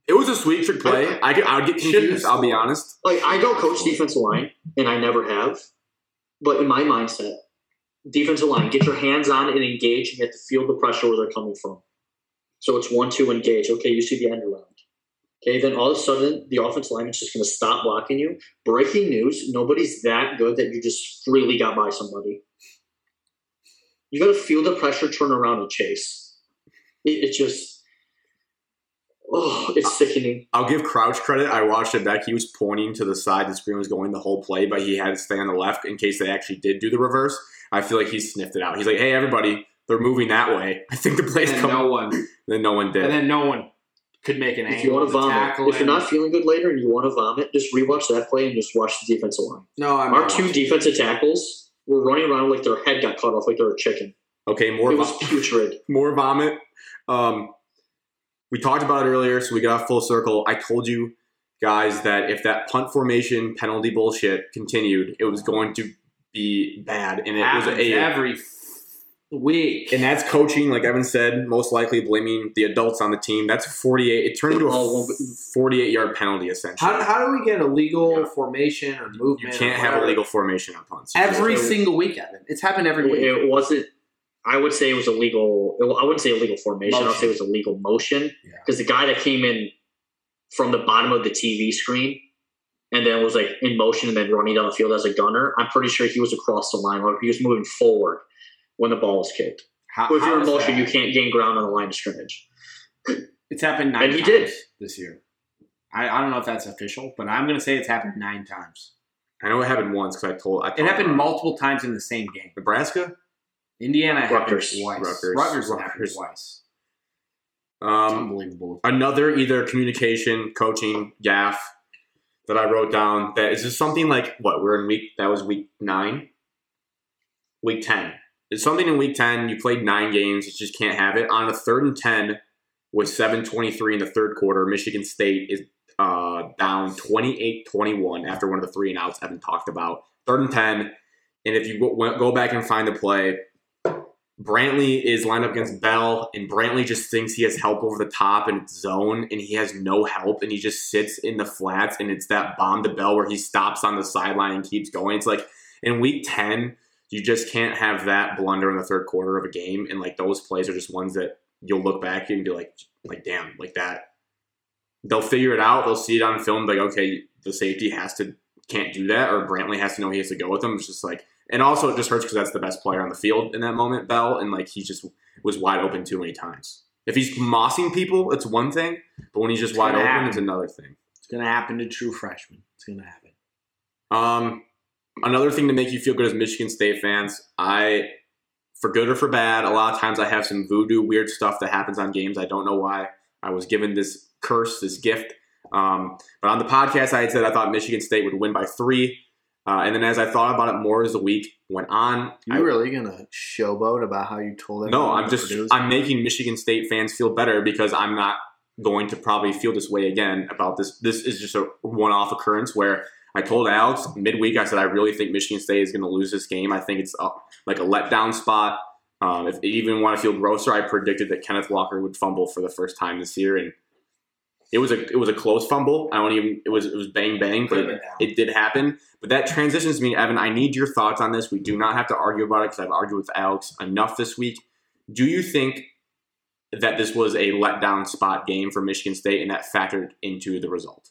It was a sweet trick play. I, could, I would get Shouldn't confused. have I'll be honest. Like I don't coach defensive line, and I never have. But in my mindset, defensive line, get your hands on and engage, and you have to feel the pressure where they're coming from. So it's one two engage. Okay, you see the end around. Okay, then all of a sudden the offensive lineman's just going to stop blocking you. Breaking news: nobody's that good that you just freely got by somebody. You got to feel the pressure, turn around, and chase. It, it just, oh, it's sickening. I'll give Crouch credit. I watched it back. He was pointing to the side the screen was going the whole play, but he had to stay on the left in case they actually did do the reverse. I feel like he sniffed it out. He's like, "Hey, everybody, they're moving that way. I think the play's And then coming." no one. then no one did. And then no one could make an If you want to to vomit, tackle if you're not feeling good later and you want to vomit, just rewatch that play and just watch the defensive line. no, I'm Our not two watching. defensive tackles were running around like their head got cut off, like they were a chicken. okay, more It was vo- putrid. more vomit. Um, we talked about it earlier, so we got off full circle. I told you guys that if that punt formation penalty bullshit continued, it was going to be bad, and it was a every week. And that's coaching, like Evan said, most likely blaming the adults on the team. That's 48. It turned into a 48 yard penalty, essentially. How, how do we get a legal formation or movement? you can't have a legal formation on punts. every It- single week, Evan. It's happened every week. it wasn't. I would say it was a legal. I wouldn't say a legal formation. I'll say it was a legal motion Yeah. because the guy that came in from the bottom of the TV screen and then was like in motion and then running down the field as a gunner. I'm pretty sure he was across the line or he was moving forward when the ball is kicked. How, If you're in motion, you can't gain ground on the line of scrimmage. It's happened nine And he times did. this year. I, I don't know if that's official, but I'm going to say it's happened nine times. I know it happened once because I told. I It happened about multiple times in the same game. Nebraska. Indiana happened Rutgers. twice. Rutgers. Rutgers, happened twice. Um, Unbelievable. another either communication, coaching, gaff that I wrote down. That is just something like what we're in week. That was week nine, week ten. It's something in week ten. You played nine games. You just can't have it on a third and ten with seven twenty three in the third quarter. Michigan State is uh, down 28-21 after one of the three and outs Evan talked about. Third and ten, and if you go, back and find the play, Brantley is lined up against Bell, and Brantley just thinks he has help over the top and zone, and he has no help, and he just sits in the flats, and it's that bomb to Bell where he stops on the sideline and keeps going. It's like in week 10, you just can't have that blunder in the third quarter of a game, and like those plays are just ones that you'll look back and be like, like damn, like that. They'll figure it out. They'll see it on film, like okay, the safety has to can't do that, or Brantley has to know he has to go with them. It's just like and also, it just hurts because that's the best player on the field in that moment, Bell, and like he just was wide open too many times. If he's mossing people, it's one thing, but when he's just It's wide open, happen. it's another thing. It's going to happen to true freshmen. It's going to happen. Um, another thing to make you feel good as Michigan State fans, I, for good or for bad, a lot of times I have some voodoo weird stuff that happens on games. I don't know why. I was given this curse, this gift. Um, but on the podcast, I had said I thought Michigan State would win by three. Uh, and then as I thought about it more as the week went on, I, You really going to showboat about how you told them? No, I'm just Purdue's- I'm making Michigan State fans feel better because I'm not going to probably feel this way again about this. This is just a one-off occurrence where I told Alex midweek. I said I really think Michigan State is going to lose this game. I think it's a, like a letdown spot. Um, if you even want to feel grosser, I predicted that Kenneth Walker would fumble for the first time this year, and it was a it was a close fumble. I don't even it was it was bang bang, but it, it did happen. But that transitions me, Evan. I need your thoughts on this. We do not have to argue about it because I've argued with Alex enough this week. Do you think that this was a letdown spot game for Michigan State and that factored into the result?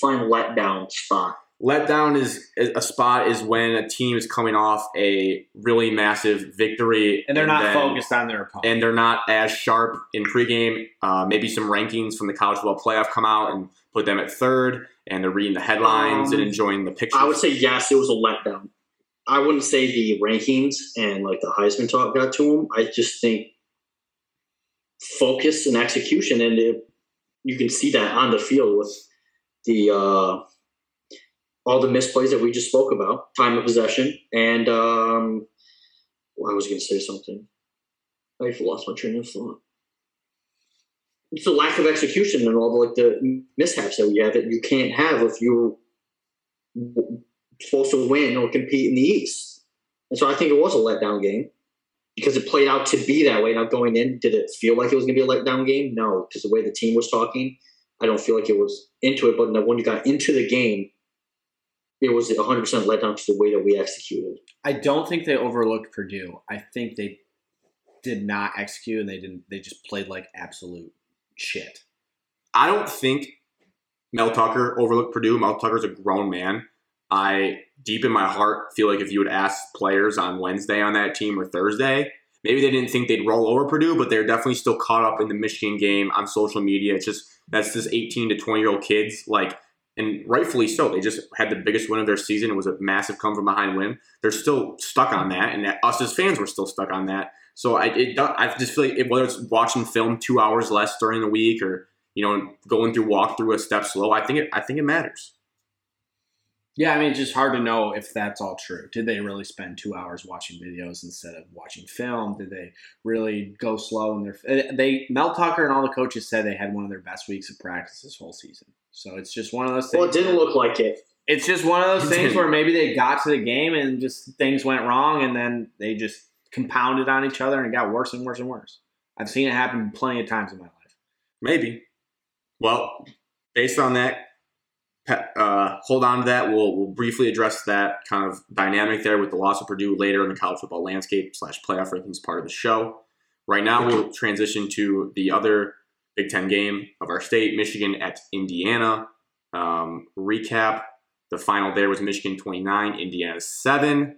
Fine letdown spot. Letdown is a spot is when a team is coming off a really massive victory and they're not then- focused on their opponent. and they're not as sharp in pregame. Uh, maybe some rankings from the college football playoff come out and put them at third, and they're reading the headlines Um, and enjoying the pictures. I would say yes, it was a letdown. I wouldn't say the rankings and like the Heisman talk got to them. I just think focus and execution, and it, you can see that on the field with the uh, all the misplays that we just spoke about, time of possession, and um, well, I was going to say something. I've lost my train of thought. It's the lack of execution and all the like the mishaps that we have that you can't have if you're supposed to win or compete in the East. And so I think it was a letdown game because it played out to be that way. Now going in, did it feel like it was going to be a letdown game? No, because the way the team was talking, I don't feel like it was into it. But when you got into the game, it was 100% letdown to the way that we executed. I don't think they overlooked Purdue. I think they did not execute and they didn't. They just played like absolute shit. I don't think Mel Tucker overlooked Purdue. Mel Tucker's a grown man. I deep in my heart feel like if you would ask players on Wednesday on that team or Thursday, maybe they didn't think they'd roll over Purdue, but they're definitely still caught up in the Michigan game on social media. It's just that's just 18 to 20 year old kids like and rightfully so. They just had the biggest win of their season. It was a massive come from behind win. They're still stuck on that, and us as fans were still stuck on that. So I, it, I just feel like it, whether it's watching film two hours less during the week or you know going through walkthrough a step slow, I think it I think it matters. Yeah, I mean, it's just hard to know if that's all true. Did they really spend two hours watching videos instead of watching film? Did they really go slow in their? Eh, they Mel Tucker and all the coaches said they had one of their best weeks of practice this whole season. So it's just one of those things. Well, it didn't look like it. It's just one of those things where maybe they got to the game and just things went wrong, and then they just compounded on each other and it got worse and worse and worse. I've seen it happen plenty of times in my life. Maybe. Well, based on that, uh, hold on to that. We'll, we'll briefly address that kind of dynamic there with the loss of Purdue later in the college football landscape slash playoff rankings part of the show. Right now, we'll transition to the other Big Ten game of our state, Michigan at Indiana. Um, recap: the final there was Michigan 29, Indiana 7.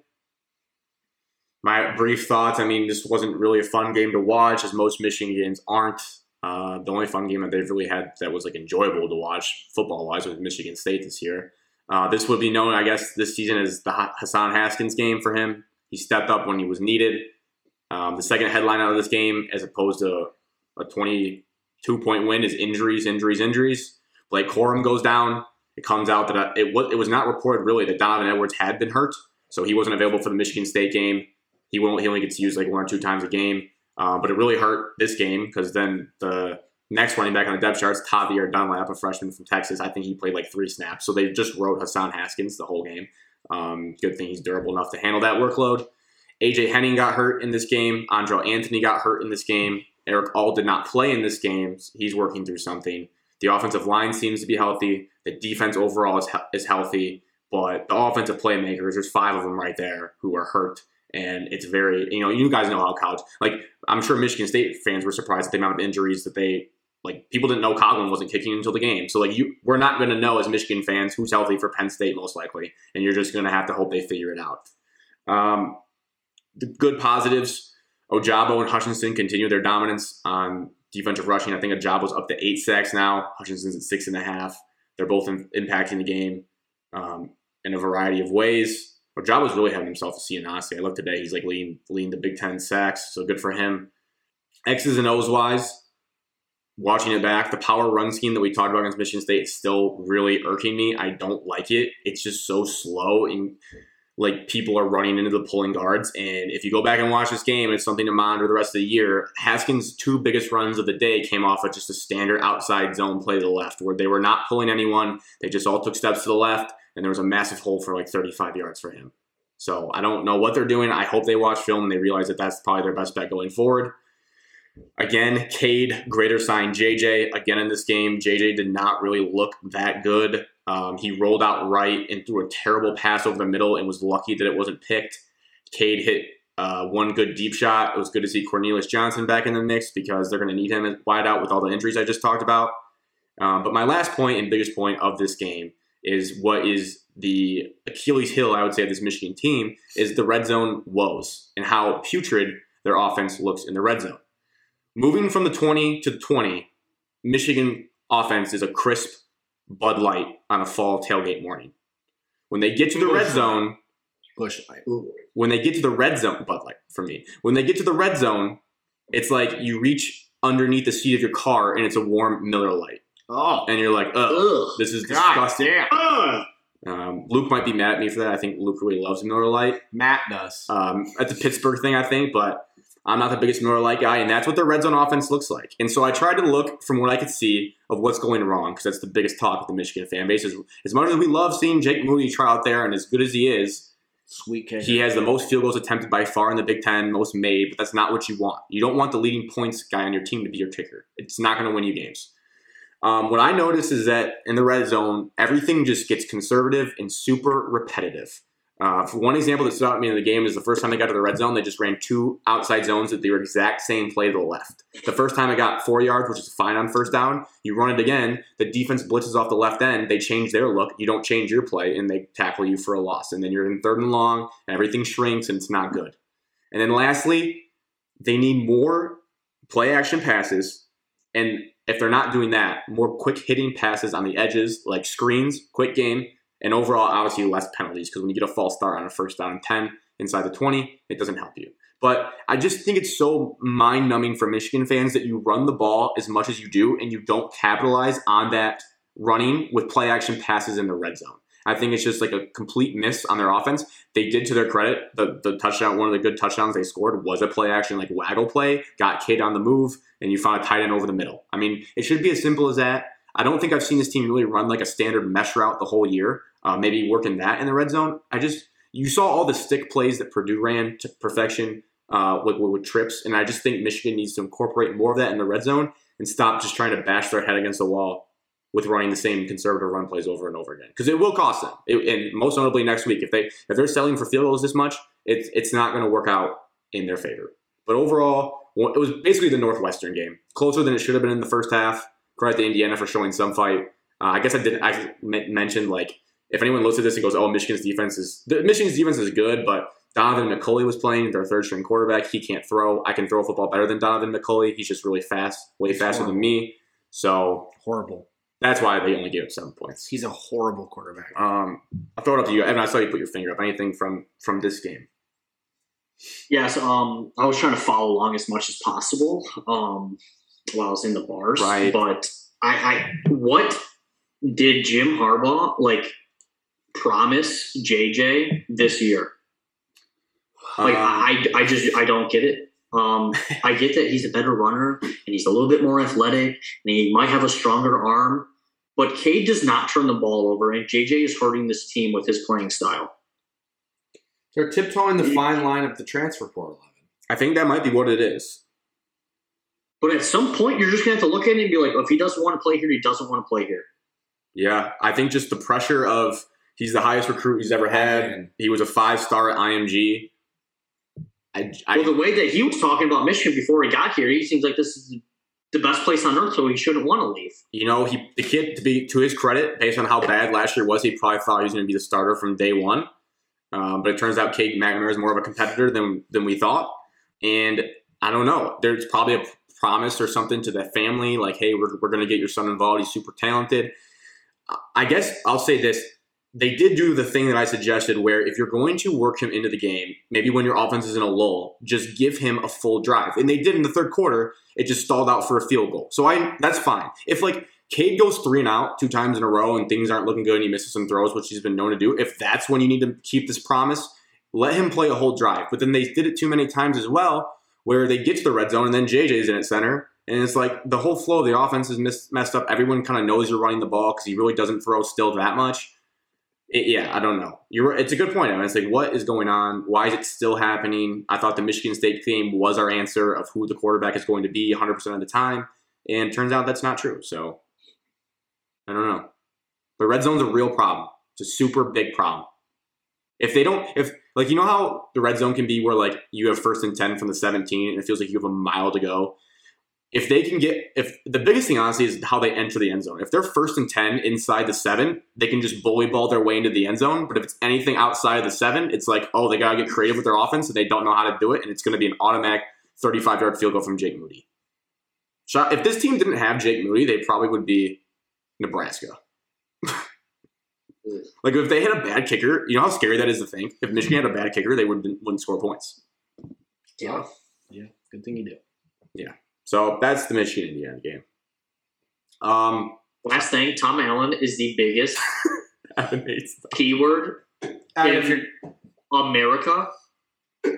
My brief thoughts. I mean, this wasn't really a fun game to watch, as most Michigan games aren't. Uh, the only fun game that they've really had that was like enjoyable to watch football wise was Michigan State this year. Uh, this would be known, I guess, this season as the Hassan Haskins game for him. He stepped up when he was needed. Um, the second headline out of this game, as opposed to a 22 point win, is injuries, injuries, injuries. Blake Corum goes down. It comes out that uh, it was, it was not reported really that Donovan Edwards had been hurt, so he wasn't available for the Michigan State game. He won't. He only gets used like one or two times a game. Uh, but it really hurt this game because then the next running back on the depth chart is Tavierre Dunlap, a freshman from Texas. I think he played like three snaps. So they just rode Hassan Haskins the whole game. Um, good thing he's durable enough to handle that workload. AJ Henning got hurt in this game. Andrel Anthony got hurt in this game. Erick All did not play in this game. He's working through something. The offensive line seems to be healthy. The defense overall is, is healthy. But the offensive playmakers, there's five of them right there who are hurt and it's very you know you guys know how college like I'm sure Michigan State fans were surprised at the amount of injuries that they like people didn't know Coghlin wasn't kicking until the game. So like you we're not going to know as Michigan fans who's healthy for Penn State most likely, and you're just going to have to hope they figure it out. Um, the good positives: Ojabo and Hutchinson continue their dominance on defensive rushing. I think Ojabo's up to eight sacks now. Hutchinson's at six and a half. They're both in, impacting the game um, in a variety of ways. Ojabo's really having himself a season, honestly. I looked today, he's like leading, leading the Big Ten sacks, so good for him. X's and O's wise, watching it back, the power run scheme that we talked about against Michigan State is still really irking me. I don't like it. It's just so slow and like people are running into the pulling guards. And if you go back and watch this game, it's something to monitor the rest of the year. Haskins' two biggest runs of the day came off of just a standard outside zone play to the left, where they were not pulling anyone. They just all took steps to the left and there was a massive hole for like 35 yards for him. So I don't know what they're doing. I hope they watch film and they realize that that's probably their best bet going forward. Again, Cade, greater sign JJ. Again in this game, JJ did not really look that good. Um, he rolled out right and threw a terrible pass over the middle and was lucky that it wasn't picked. Cade hit uh, one good deep shot. It was good to see Cornelius Johnson back in the mix because they're going to need him wide out with all the injuries I just talked about. Um, but my last point and biggest point of this game is what is the Achilles heel, I would say, of this Michigan team is the red zone woes and how putrid their offense looks in the red zone. Moving from the 20 to the 20, Michigan offense is a crisp Bud Light on a fall tailgate morning. When they get to the red zone, Busch Light. When they get to the red zone, Bud Light for me. When they get to the red zone, it's like you reach underneath the seat of your car and it's a warm Miller Lite. Oh, and you're like, Ugh, this is disgusting. Um, Luke might be mad at me for that. I think Luke really loves Miller Lite. Matt does. Um, that's a Pittsburgh thing, I think, but I'm not the biggest Miller Lite guy, and that's what the red zone offense looks like. And so I tried to look from what I could see of what's going wrong, because that's the biggest talk of the Michigan fan base. Is as much as we love seeing Jake Moody try out there, and as good as he is, Sweet kick. he has the most field goals attempted by far in the Big Ten, most made, but that's not what you want. You don't want the leading points guy on your team to be your kicker. It's not going to win you games. Um, what I notice is that in the red zone, everything just gets conservative and super repetitive. Uh, for one example that stood out to me in the game is the first time they got to the red zone, they just ran two outside zones they were exact same play to the left. The first time it got four yards, which is fine on first down, you run it again. The defense blitzes off the left end. They change their look. You don't change your play, and they tackle you for a loss. And then you're in third and long, and everything shrinks, and it's not good. And then lastly, they need more play action passes and if they're not doing that, more quick hitting passes on the edges, like screens, quick game, and overall, obviously, less penalties because when you get a false start on a first down and 10 inside the 20, it doesn't help you. But I just think it's so mind numbing for Michigan fans that you run the ball as much as you do and you don't capitalize on that running with play action passes in the red zone. I think it's just like a complete miss on their offense. They did to their credit. The the touchdown, one of the good touchdowns they scored was a play action like waggle play, got Cade on the move, and you found a tight end over the middle. I mean, it should be as simple as that. I don't think I've seen this team really run like a standard mesh route the whole year. Uh, maybe working that in the red zone. I just you saw all the stick plays that Purdue ran to perfection uh, with, with trips, and I just think Michigan needs to incorporate more of that in the red zone and stop just trying to bash their head against the wall with running the same conservative run plays over and over again because it will cost them. It, and most notably next week, if they if they're selling for field goals this much, it's it's not going to work out in their favor. But overall, it was basically the Northwestern game, closer than it should have been in the first half. Credit to Indiana for showing some fight. Uh, I guess I didn't. I mentioned like if anyone looks at this and goes, "Oh, Michigan's defense is the Michigan's defense is good," but Donaven McCulley was playing their third string quarterback. He can't throw. I can throw a football better than Donaven McCulley. He's just really fast, way faster than me. So horrible. That's why they only gave up seven points. He's a horrible quarterback. Um, I'll throw it up to you, Evan. I saw you put your finger up. Anything from from this game? Yes, um, I was trying to follow along as much as possible um, while I was in the bars. Right. But I, I, what did Jim Harbaugh like promise JJ this year? Like Um, I, I just I don't get it. Um, I get that he's a better runner and he's a little bit more athletic and he might have a stronger arm, but Cade does not turn the ball over, and JJ is hurting this team with his playing style. They're tiptoeing the fine line of the transfer portal. I think that might be what it is. But at some point, you're just gonna have to look at it and be like, if he doesn't want to play here, he doesn't want to play here. Yeah, I think just the pressure of he's the highest recruit he's ever had. Man. He was a five star at IMG. I, I, well, the way that he was talking about Michigan before he got here, he seems like this is the best place on earth, so he shouldn't want to leave. you know, he the kid to be to his credit, based on how bad last year was, he probably thought he was going to be the starter from day one. Um, but it turns out Cade McNamara is more of a competitor than than we thought. And I don't know. There's probably a promise or something to the family, like, hey, we're, we're going to get your son involved. He's super talented. I guess I'll say this. They did do the thing that I suggested where if you're going to work him into the game, maybe when your offense is in a lull, just give him a full drive. And they did in the third quarter. It just stalled out for a field goal. So I that's fine. If like Cade goes three and out two times in a row and things aren't looking good and he misses some throws, which he's been known to do, if that's when you need to keep this promise, let him play a whole drive. But then they did it too many times as well, where they get to the red zone and then JJ's in at center. And it's like the whole flow of the offense is mis- messed up. Everyone kind of knows you're running the ball because he really doesn't throw still that much. It- yeah, I don't know. You're. It's a good point. I mean, it's like, what is going on? Why is it still happening? I thought the Michigan State theme was our answer of who the quarterback is going to be 100% of the time, and turns out that's not true. So I don't know. But red zone's a real problem. It's a super big problem. If they don't, if like you know how the red zone can be where like you have first and ten from the 17 and it feels like you have a mile to go. If they can get, if the biggest thing honestly is how they enter the end zone. If they're first and ten inside the seven, they can just bully ball their way into the end zone. But if it's anything outside of the seven, it's like oh they gotta get creative with their offense and they don't know how to do it, and it's going to be an automatic 35 yard field goal from Jake Moody. Shot- If this team didn't have Jake Moody, they probably would be Nebraska. like if they had a bad kicker, you know how scary that is to think. If Michigan had a bad kicker, they wouldn't wouldn't score points. Yeah. Yeah, good thing you do. So that's the Michigan Indiana game. Um, Last thing, Tom Allen is the biggest Evan hates that. keyword Evan, in America.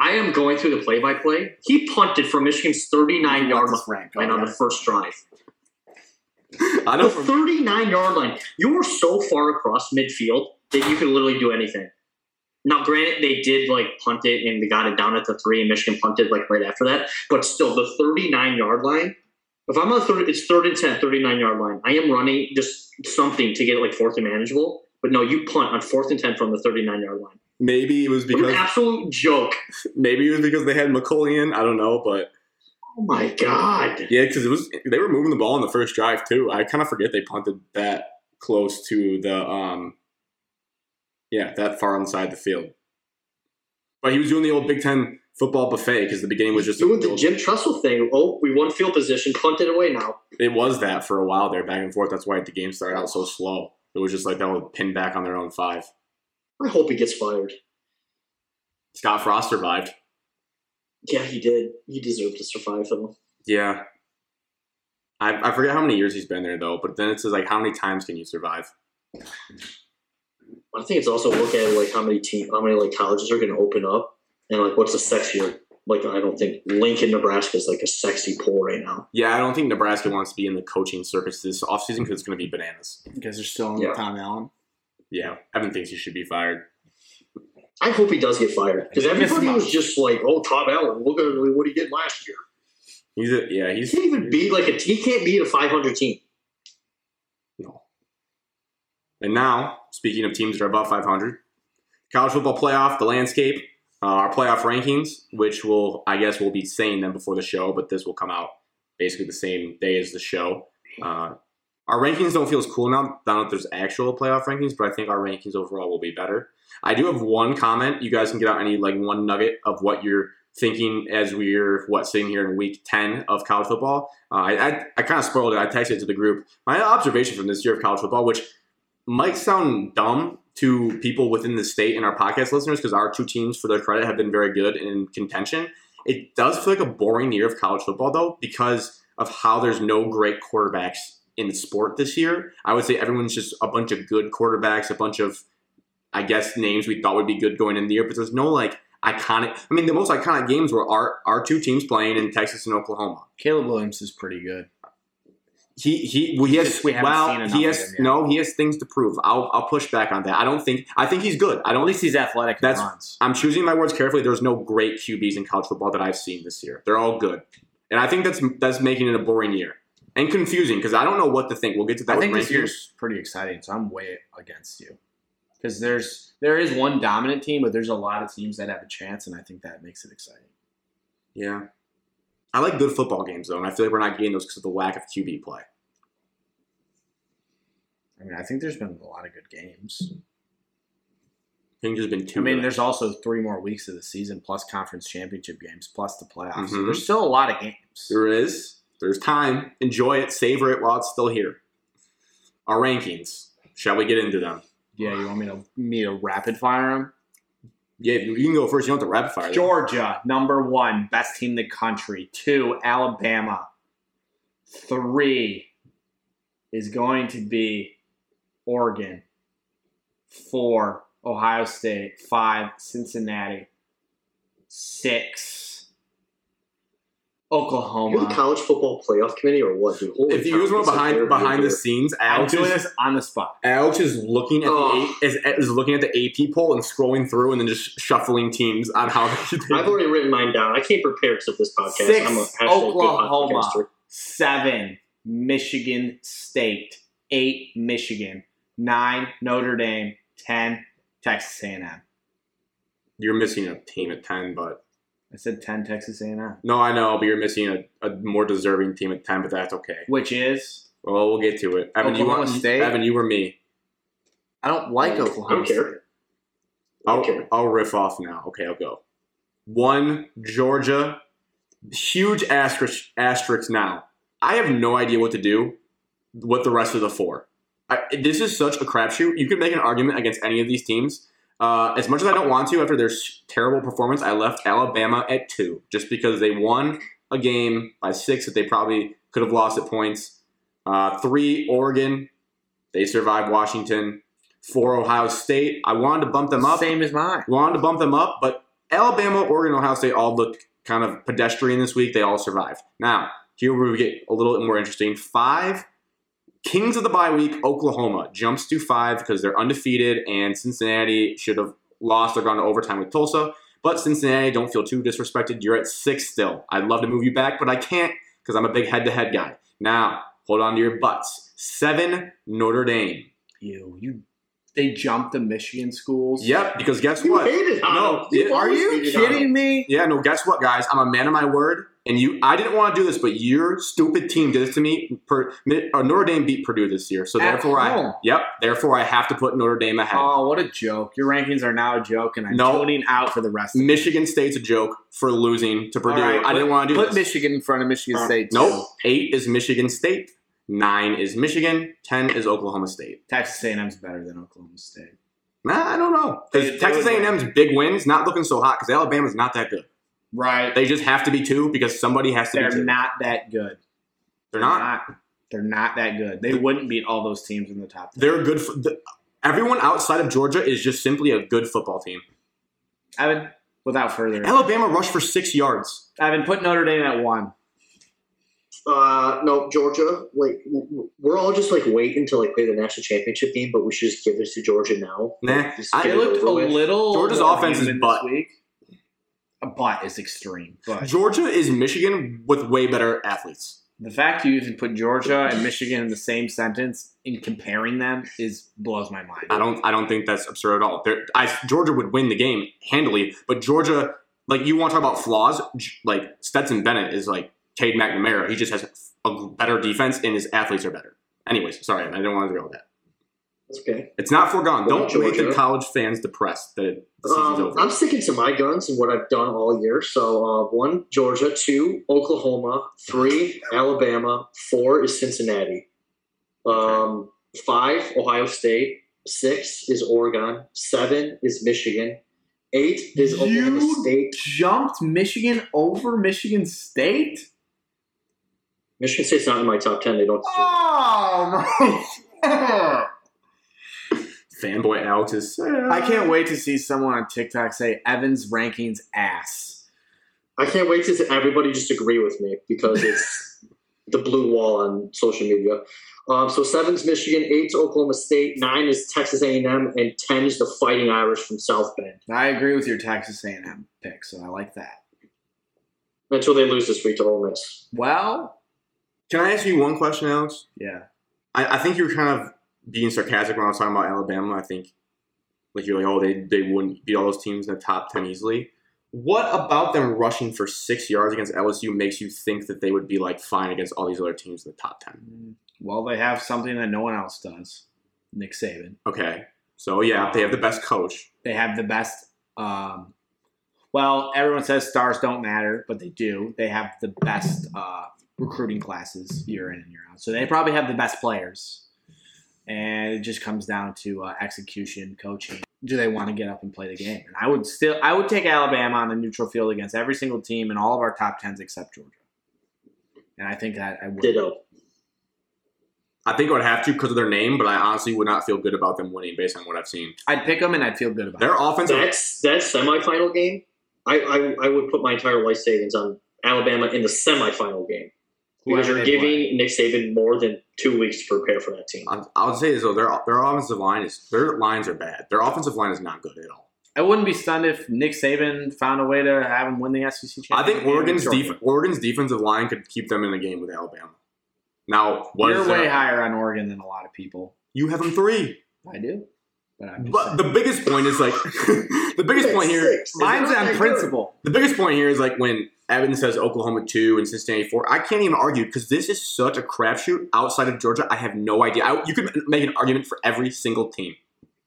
I am going through the play-by-play. He punted from Michigan's 39-yard What's rank? line on the first drive. I The know from 39-yard line. You were so far across midfield that you could literally do anything. Now, granted, they did like punt it and they got it down at the three, and Michigan punted like right after that. But still, the 39-yard line. If I'm on third, it's third and 10, 39-yard line. I am running just something to get it like fourth and manageable. But no, you punt on fourth and 10 from the 39-yard line. maybe it was because absolute joke. maybe it was because they had McCulley in. I don't know, but Oh my god. yeah, because it was they were moving the ball in the first drive too. I kind of forget they punted that close to the um, yeah, that far inside the side of the field. But he was doing the old Big Ten football buffet because the beginning was just Doing the Jim Tressel thing. Oh, we won field position, punted away now. it was that for a while there, back and forth. That's why the game started out so slow. It was just like that would pin back on their own five. I hope he gets fired. Scott Frost survived. Yeah, he did. He deserved to survive though. Yeah. I, I forget how many years he's been there though, but then it says like how many times can you survive? I think it's also look at like how many team, how many like colleges are going to open up, and like what's the sexier. Like I don't think Lincoln, Nebraska is like a sexy poll right now. Yeah, I don't think Nebraska wants to be in the coaching circus this offseason because it's going to be bananas. Because they're still on Yeah. Tom Allen. Yeah, Evan thinks he should be fired. I hope he does get fired because everybody was just like, "Oh, Tom Allen, look at what he did last year." He's a, yeah, He can't even beat like a he can't beat a 500 team. And now, speaking of teams that are above 500, college football playoff, the landscape, uh, our playoff rankings, which will I guess we'll be saying them before the show, but this will come out basically the same day as the show. Uh, our rankings don't feel as cool now. Now that there's actual playoff rankings, but I think our rankings overall will be better. I do have one comment. You guys can get out any like one nugget of what you're thinking as we're what sitting here in week ten of college football. Uh, I I, I kind of spoiled it. I texted it to the group. My observation from this year of college football, which might sound dumb to people within the state and our podcast listeners, because our two teams, for their credit, have been very good in contention. It does feel like a boring year of college football, though, because of how there's no great quarterbacks in the sport this year. I would say everyone's just a bunch of good quarterbacks, a bunch of, I guess, names we thought would be good going in the year, but there's no like iconic. I mean, the most iconic games were our our two teams playing in Texas and Oklahoma. Caleb Williams is pretty good. He he well, he has we well he has no he has things to prove. I'll I'll push back on that. I don't think I think he's good. I don't. least he's athletic That's- runs. I'm choosing my words carefully. There's no great QBs in college football that I've seen this year. They're all good, and I think that's that's making it a boring year and confusing because I don't know what to think. We'll get to that. I with think this year's pretty exciting, so I'm way against you. Because there's there is one dominant team, but there's a lot of teams that have a chance, and I think that makes it exciting. Yeah. I like good football games though, and I feel like we're not getting those because of the lack of QB play. I mean, I think there's been a lot of good games. I think there's been two. I mean, there's also three more weeks of the season, plus conference championship games, plus the playoffs. So Mhm. there's still a lot of games. There is. There's time. Enjoy it. Savor it while it's still here. Our rankings. Shall we get into them? Yeah, you want me to me to rapid fire them? Yeah, you can go first. You don't have to rapid fire. Georgia, number one, best team in the country. Two, Alabama. Three is going to be Oregon. Four, Ohio State. Five, Cincinnati. Six, You're the college football playoff committee or what, dude? Holy If you guys like behind behind the scenes, I'm doing is, this on the spot. Alex is looking at Oh. the is, is looking at the AP poll and scrolling through and then just shuffling teams on how they. I've already written mine down. I can't prepare to this podcast. Six, I'm a hashtag good Oklahoma. Seven, Michigan State. Eight, Michigan. Nine, Notre Dame. Ten, Texas A&M. You're missing a team at ten, but I said ten, Texas A&M. no, I know, but you're missing a, a more deserving team at ten. But that's okay. Which is Well, we'll get to it. Evan, you Oklahoma want State? Evan, you or me? I don't like I Oklahoma don't care. State. I I'll, don't. I'll riff off now. Okay, I'll go. One, Georgia. Huge asterisk, asterisk now. I have no idea what to do with the rest of the four. I, this is such a crapshoot. You could make an argument against any of these teams. Uh, as much as I don't want to, after their terrible performance, I left Alabama at two just because they won a game by six that they probably could have lost at points. Uh, three, Oregon. They survived Washington. Four, Ohio State. I wanted to bump them up. Same as mine. Wanted to bump them up, but Alabama, Oregon, Ohio State all looked kind of pedestrian this week. They all survived. Now, here we get a little bit more interesting. Five, Kings of the bye week, Oklahoma jumps to five because they're undefeated, and Cincinnati should have lost or gone to overtime with Tulsa. But Cincinnati, don't feel too disrespected. You're at six still. I'd love to move you back, but I can't because I'm a big head to head guy. Now, hold on to your butts. Seven, Notre Dame. You, you, they jumped the Michigan schools. Yep, because guess You what? hated No, them. You yeah, Are you hated on them. kidding me? Yeah, no, guess what, guys? I'm a man of my word, and you. I didn't want to do this, but your stupid team did this to me. Per, uh, Notre Dame beat Purdue this year, so At therefore home. I. Yep, therefore I have to put Notre Dame ahead. Oh, what a joke! Your rankings are now a joke, and I'm No. tuning out for the rest. of it. Michigan State's a joke for losing to Purdue. Right, I didn't want to do this. Put this. Michigan in front of Michigan Uh, State. too. Nope. Eight is Michigan State. Nine is Michigan. Ten is Oklahoma State. Texas A&M's better than Oklahoma State. Nah, I don't know because Texas A&M's big wins not looking so hot because Alabama's not that good. Right? They just have to be two because somebody has to They're be two. not that good. They're not. They're not that good. They wouldn't beat all those teams in the top. 10. They're good. fo- the- Everyone outside of Georgia is just simply a good football team. Evan, without further, Alabama rushed for six yards. Evan, put Notre Dame at one. Uh, no, Georgia. Like w- w- we're all just like waiting to like play the national championship game, but we should just give this to Georgia now. Nah, Just I- get It it looked a with. little. Georgia's offense is human butt. This week. A butt is extreme, but Georgia is Michigan with way better athletes. the fact you even put Georgia and Michigan in the same sentence in comparing them is blows my mind. I don't. I don't think that's absurd at all. I, Georgia would win the game handily, but Georgia, like you want to talk about flaws, like Stetson Bennett is like Cade McNamara. He just has a better defense, and his athletes are better. Anyways, sorry, I didn't want to go with that. That's okay. It's not foregone. Well, Don't make the college fans depressed that the season's Um, over. I'm sticking to my guns and what I've done all year. So uh, one, Georgia. Two, Oklahoma. Three, Alabama. Four is Cincinnati. Um, five, Ohio State. Six is Oregon. Seven is Michigan. Eight is Oklahoma You- State. Jumped Michigan over Michigan State. Michigan State's not in my top ten. They don't. Oh my! Fanboy Alex is. I can't wait to see someone on TikTok say Evans rankings ass. I can't wait to see everybody just agree with me because it's the blue wall on social media. Um, so seven's Michigan, eight's Oklahoma State, nine is Texas A&M, and ten is the Fighting Irish from South Bend. I agree with your Texas A&M pick, so I like that. Until they lose this week to Ole Miss. Well, Can I ask you one question, Alex? yeah. I, I think you're kind of being sarcastic when I was talking about Alabama. I think, like you're like, oh, they they wouldn't beat all those teams in the top ten easily. What about them rushing for six yards against LSU makes you think that they would be like fine against all these other teams in the top ten? Well, they have something that no one else does. Nick Saban. Okay, so yeah, they have the best coach. They have the best. Um, well, everyone says stars don't matter, but they do. They have the best uh, recruiting classes year in and year out. So they probably have the best players. And it just comes down to uh, execution, coaching. Do they want to get up and play the game? And I would still, I would take Alabama on a neutral field against every single team in all of our top tens except Georgia. And I think that I would. Ditto. I think I would have to because of their name, but I honestly would not feel good about them winning based on what I've seen. I'd pick them and I'd feel good about Their it. offensive, That's that semifinal game. I, I I would put my entire life savings on Alabama in the semifinal game because you're they play. giving Nick Saban more than two weeks to prepare for that team. I, I would say this though, their their offensive line is their lines are bad. Their offensive line is not good at all. I wouldn't be stunned if Nick Saban found a way to have him win the SEC championship. I think Oregon's def- Oregon's defensive line could keep them in the game with Alabama. Now, what You're is way their- higher on Oregon than a lot of people. You have them three. I do, but But saying. the biggest point is like the biggest point here. Mine's on that principle. The biggest point here is like when Evan says Oklahoma two and Cincinnati four. I can't even argue because this is such a crapshoot outside of Georgia. I have no idea. I, you could make an argument for every single team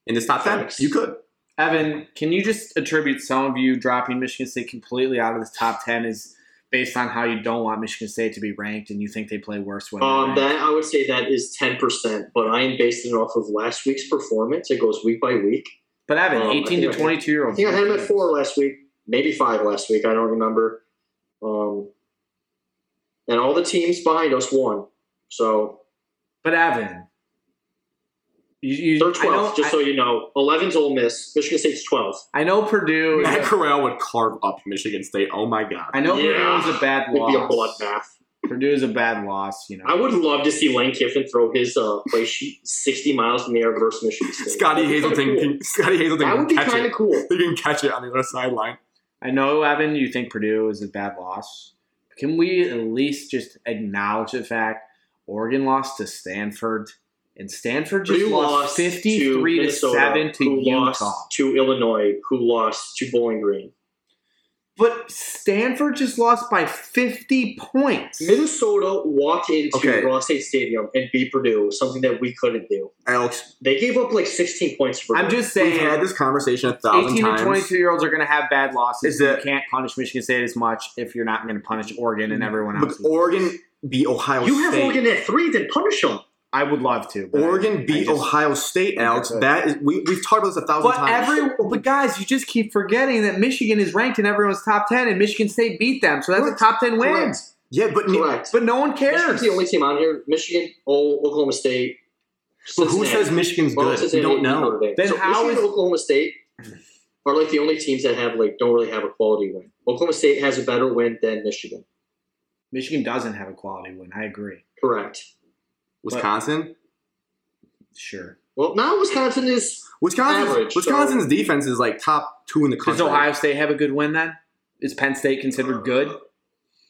in this top ten. You could. Evan, can you just attribute some of you dropping Michigan State completely out of this top ten is based on how you don't want Michigan State to be ranked and you think they play worse when Um, that I would say that is ten percent, but I am basing it off of last week's performance. It goes week by week. But Evan, um, I 18 to 22 year I think I had him at four last week, maybe five last week. I don't remember. Um, and all the teams behind us won. So But Evan, you, you, they're I twelve, just I, so you know. 11's Ole Miss. Michigan State's twelve. I know Purdue. Matt Is, Corral would carve up Michigan State. Oh my god. I know Yeah. Purdue is a bad It'd be a loss. bloodbath. Purdue is a bad loss. You know, I would love to see Lane Kiffin throw his uh, play sheet sixty miles in the air versus Michigan State. Scotty Hazelton. cool. Can, Scotty Hazelton That would be kind of cool. He can catch it on the other sideline. I know, Evan, you think Purdue is a bad loss. Can we at least just acknowledge the fact Oregon lost to Stanford and Stanford just Purdue lost 53 to, Minnesota, 7 to Utah. lost to Illinois, who lost to Bowling Green. But Stanford just lost by 50 points. Minnesota walked into Okay. Ross-Ade Stadium and beat Purdue, something that we couldn't do. Alex, They gave up like 16 points for I'm Purdue. just we've had this conversation a thousand 18 times. to 22 year olds are going to have bad losses. Is that- you can't punish Michigan State as much if you're not going to punish Oregon and everyone else. But else. Oregon beat Ohio State. You have State. Oregon at three, then punish them. I would love to. but I- Oregon I beat just- Ohio State, Alex. could. That is we we've talked about this a thousand But times. every but guys, you just keep forgetting that Michigan is ranked in everyone's top ten, and Michigan State beat them, so that's Correct. a top ten win. Correct. yeah, but Correct. But no one cares. Michigan's cares. the only team on here. Michigan, oh, Oklahoma State. but who says Michigan's Well, good? We Cincinnati don't know. Notre Then so how Michigan is- and Oklahoma State are like the only teams that have like don't really have a quality win. Oklahoma State has a better win than Michigan. Michigan doesn't have a quality win. I agree. Correct. Wisconsin. Sure. Well, now Wisconsin is Wisconsin's, Average, Wisconsin's defense is like top two in the country. Does. Ohio State have a good win then? Is Penn State considered uh, good?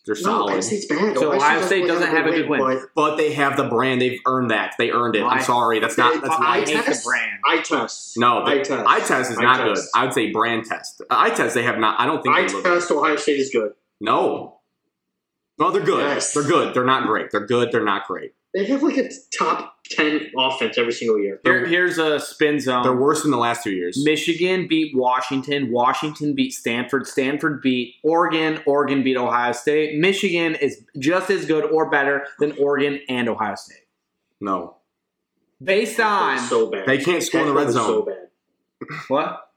They're no. solid, Penn State's bad. So Ohio State doesn't have a good win. but but they have the brand. They've earned that. They earned it. I- I'm sorry. That's not. That's I not. hate the brand. I test. No, I test. Eye test is Eye not good. I would say brand test. I test. They have not. I don't think I they look. test Ohio State is good. No. No, they're good. Yes. They're good. They're not great. They're good. They're not great. They have like a top ten offense every single year. Here, here's a spin zone. They're worse than the last two years. Michigan beat Washington. Washington beat Stanford. Stanford beat Oregon. Oregon beat Ohio State. Michigan is just as good or better than Oregon and Ohio State. No, Based on so bad. they can't score in the red zone. So bad. what?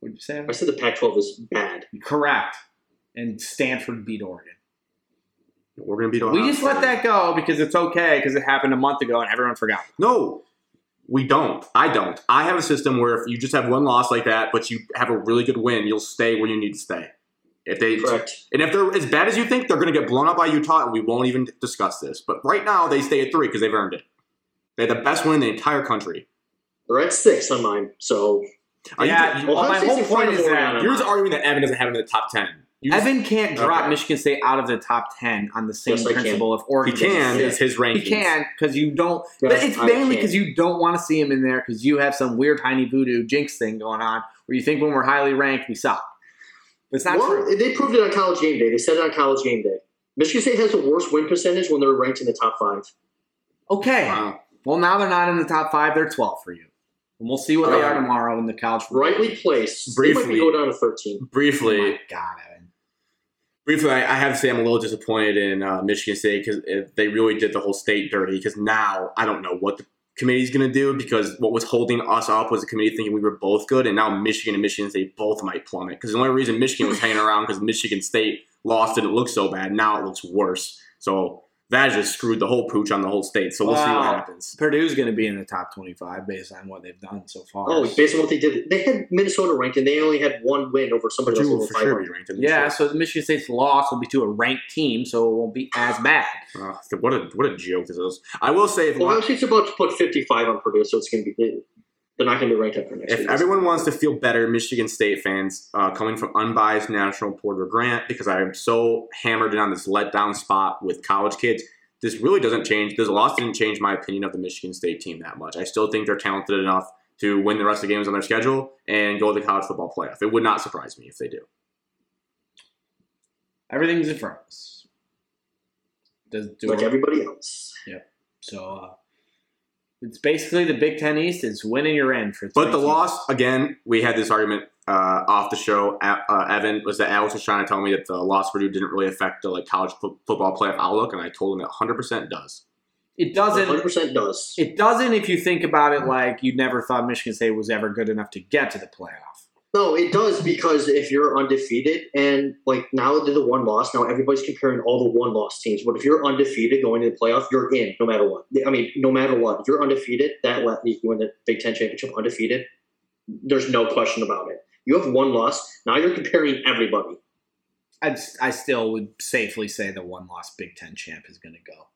What'd you say? I said the Pac-12 is bad. Correct. And Stanford beat Oregon. We're gonna beat Ohio. We just let that go because it's okay because it happened a month ago and everyone forgot. No, we don't. I don't. I have a system where if you just have one loss like that, but you have a really good win, you'll stay where you need to stay. If they Correct. and if they're as bad as you think, they're going to get blown up by Utah, and we won't even discuss this. But right now, they stay at three because they've earned it. They had the best win in the entire country. They're at six on mine. So Are yeah, you, well, my whole point is that you're just arguing that Evan doesn't have him in the top ten. You just- Evan can't drop Okay. Michigan State out of the top 10 on the same Yes, principle of Oregon. he can. Yeah. It's his rankings. He can because you don't. but it's I mainly because you don't want to see him in there because you have some weird tiny voodoo jinx thing going on where you think when we're highly ranked we suck. But it's not well, true. they proved it on College Game Day. They said it on College Game Day. Michigan State has the worst win percentage when they're ranked in the top five. Okay. Wow. Well, now they're not in the top five. They're 12 for you. And we'll see what they are tomorrow in the college. football. Rightly placed. They might Briefly. be go down to thirteen. Oh Briefly, my God, Evan. Briefly, I, have to say I'm a little disappointed in uh, Michigan State because they really did the whole state dirty. Because now I don't know what the committee's going to do because what was holding us up was the committee thinking we were both good, and now Michigan and Michigan State both might plummet. Because the only reason Michigan was hanging around because Michigan State lost didn't look so bad. Now it looks worse. So that just screwed the whole pooch on the whole state. So we'll see what Wow. happens. Purdue's going to be in the top 25 based on what they've done so far. Oh, based on what they did, they had Minnesota ranked, and they only had one win over somebody you else will over for sure be ranked in this Yeah, year. so the Michigan State's loss will be to a ranked team, so it won't be as bad. Uh, what a what a joke this is. I will say if Ohio State's about to put 55 on Purdue, so it's going to be they're not going to be ranked after next If week. everyone wants to feel better, Michigan State fans, uh, coming from unbiased national Porter Grant, because I am so hammered in on this letdown spot with college kids, this really doesn't change. This loss didn't change my opinion of the Michigan State team that much. I still think they're talented enough to win the rest of the games on their schedule and go to the college football playoff. It would not surprise me if they do. Everything's in front of us. Does do like it- everybody else. Yep. So uh, it's basically the Big Ten East. It's winning your in for. But the teams. loss, again, we had this argument uh, off the show. Uh, Evan was that Alex was trying to tell me that the loss of Purdue didn't really affect the like college fo- football playoff outlook, and I told him that 100% does. It doesn't. 100% does. It doesn't if you think about it like you never thought Michigan State was ever good enough to get to the playoff. No, it does because if you're undefeated and like now they're the one loss, now everybody's comparing all the one loss teams. But if you're undefeated going to the playoff, you're in no matter what. I mean, no matter what. If you're undefeated, that let you win the Big Ten championship undefeated. There's no question about it. You have one loss. Now you're comparing everybody. I'd, I still would safely say the one loss Big Ten champ is going to go.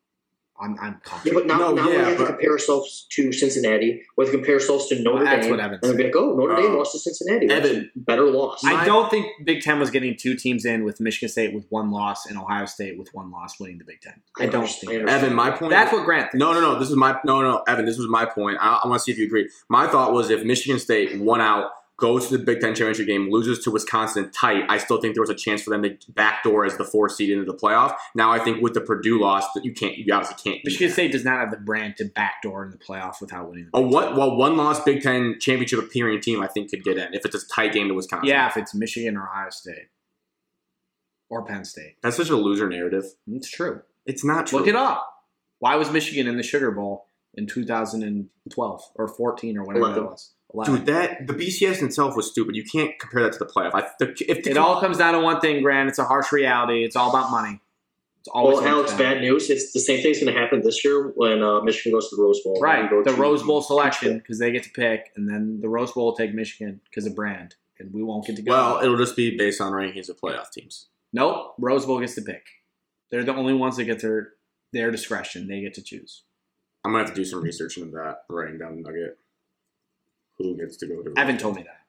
I'm, I'm Yeah, but now, No, now yeah, we have but- to compare ourselves to Cincinnati. We have to compare ourselves to Notre That's Dame. That's what Evan and then be like, oh, Notre Dame Uh, lost to Cincinnati. That's Evan, a better loss. I don't think Big Ten was getting two teams in with Michigan State with one loss and Ohio State with one loss winning the Big Ten. I don't understand- think. I. Evan, my point. That's what Grant thinks. No, no, no. This is my no, no, Evan. This was my point. I, I want to see if you agree. My thought was if Michigan State won out, goes to the Big Ten championship game, loses to Wisconsin tight, I still think there was a chance for them to backdoor as the four seed into the playoff. Now I think with the Purdue loss, that you can't, you obviously can't. Michigan. State does not have the brand to backdoor in the playoff without winning. The A what? Well, one loss Big Ten championship appearing team, I think could get in if it's a tight game to Wisconsin. Yeah, if it's Michigan or Ohio State or Penn State, that's such a loser narrative. it's true. It's not true. Look it up. Why was Michigan in the Sugar Bowl in 2012 or 14 or whatever Eleven. that was? 11. Dude, that the BCS in itself was stupid. You can't compare that to the playoff. I, the, if the, it all comes down to one thing, Grant. It's a harsh reality. It's all about money. It's always Well, comes Alex, bad news. It's the same thing's going to happen this year when uh, Michigan goes to the Rose Bowl. Right, go the Rose Bowl selection because they get to pick, and then the Rose Bowl will take Michigan because of brand, and we won't get to go. well, it'll just be based on rankings of playoff teams. nope, Rose Bowl gets to pick. They're the only ones that get their their discretion. They get to choose. I'm gonna have to do some research into that. Writing down the nugget. Who gets to go to? Evan told me that.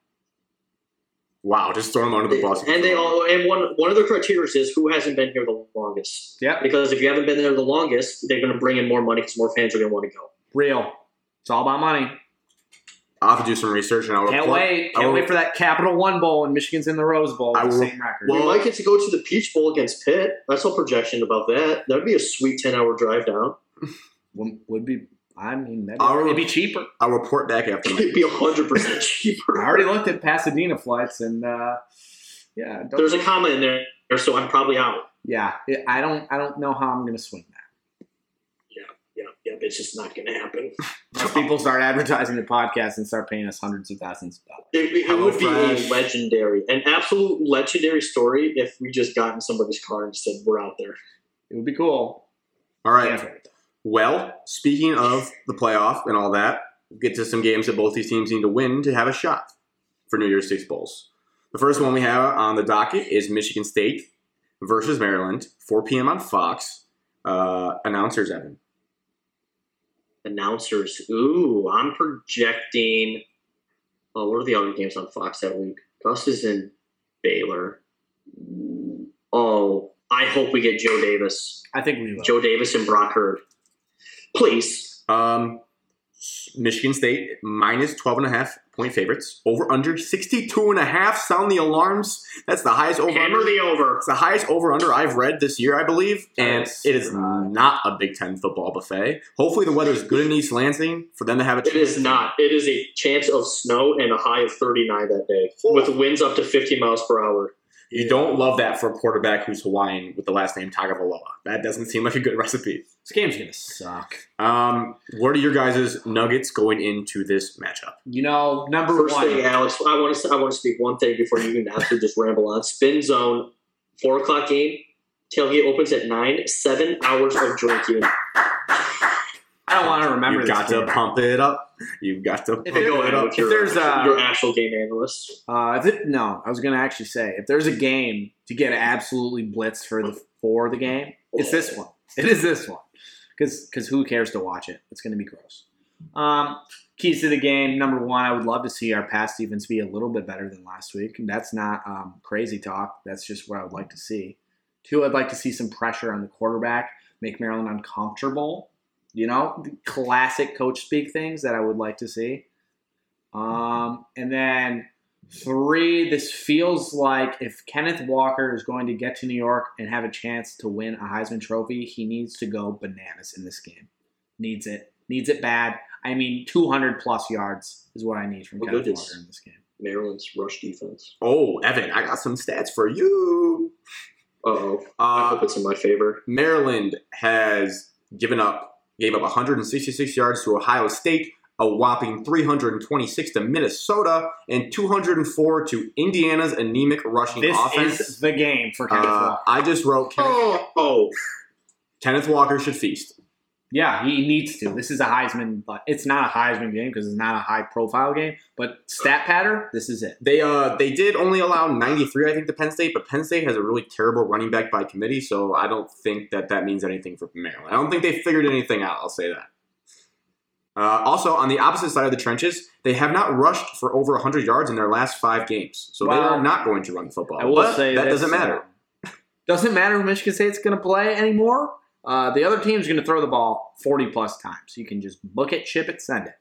Wow, just throw them under the bus. and they all and one one of the criteria is who hasn't been here the longest. Yeah. Because if you haven't been there the longest, they're going to bring in more money because more fans are going to want to go. Real. It's all about money. I'll have to do some research and I'll Can't report- wait. Can't will- wait for that Capital One Bowl and Michigan's in the Rose Bowl. I with the will- same record. well- we might get to go to the Peach Bowl against Pitt. That's all projection about that. That'd be a sweet ten hour drive down. would, would be. I mean, that'd I'll- it'd be cheaper. I'll report back after. my- It'd be hundred percent cheaper. I already looked at Pasadena flights, and uh, yeah, don't, There's a comma in there, so I'm probably out. yeah. I don't. I don't know how I'm going to swing that. Yeah, yeah, but it's just not going to happen. Unless people start advertising the podcast and start paying us hundreds of thousands of dollars. It, it Hello would be Fresh. a legendary, an absolute legendary story if we just got in somebody's car and said we're out there. It would be cool. All right. Yeah, for it. Well, speaking of the playoff and all that, we'll get to some games that both these teams need to win to have a shot for New Year's Six bowls. The first one we have on the docket is Michigan State versus Maryland, 4 p.m. on Fox. Uh, announcers, Evan. Announcers, ooh, I'm projecting. Oh, what are the other games on Fox that week? Gus is in Baylor. Oh, I hope we get Joe Davis. I think we will. Joe Davis and Brock Huard. Please. Um, Michigan State minus 12 and a half point favorites. Over under 62 and a half. Sound the alarms. That's the highest over Hammer under. the over. It's the highest over under I've read this year, I believe, and That's it is not a Big Ten football buffet. Hopefully, the weather is good in East Lansing for them to have a. chance. It is not. It is a chance of snow and a high of 39 that day, with winds up to 50 miles per hour. You don't love that for a quarterback who's Hawaiian with the last name Tagovailoa. That doesn't seem like a good recipe. This game's going to suck. Um, what are your guys' nuggets going into this matchup? You know, number First one. thing, Alex, I want to I want to speak one thing before you can absolutely just ramble on. Spin zone, four o'clock game. Tailgate opens at nine. Seven hours of drinking. I don't want to remember You've this got game. to pump it up. You've got to If pump Go there- it up. if your, there's a- your actual game analyst. Uh, if it, no, I was going to actually say if there's a game to get absolutely blitzed for the for the game, it's this one. It is this one because because who cares to watch it? It's going to be gross. Um, keys to the game. Number one, I would love to see our pass defense be a little bit better than last week. That's not um, crazy talk. That's just what I would like to see. Two, I'd like to see some pressure on the quarterback, make Maryland uncomfortable. You know, classic coach speak things that I would like to see. Um, and then three, this feels like if Kenneth Walker is going to get to New York and have a chance to win a Heisman Trophy, he needs to go bananas in this game. Needs it. Needs it bad. I mean, 200 plus yards is what I need from Oh, Kenneth. Walker in this game. Maryland's rush defense. Oh, Evan, I got some stats for you. Uh oh. I Uh, hope it's in my favor. Maryland has given up, gave up 166 yards to Ohio State, a whopping 326 to Minnesota, and 204 to Indiana's anemic rushing This offense. is the game for Kenneth Uh, Walker. I just wrote Kenneth, Oh, oh. Kenneth Walker should feast. Yeah, he needs to. This is a Heisman, but it's not a Heisman game because it's not a high profile game. But stat patter, this is it. They uh they did only allow 93, I think, to Penn State, but Penn State has a really terrible running back by committee, so I don't think that that means anything for Maryland. I don't think they figured anything out. I'll say that. Uh, also, on the opposite side of the trenches, they have not rushed for over 100 yards in their last five games, so they are not going to run the football. I will But say that this, doesn't matter. um, doesn't matter who Michigan State's going to play anymore. Uh, the other team's going to throw the ball 40 plus times. You can just book it, ship it, send it.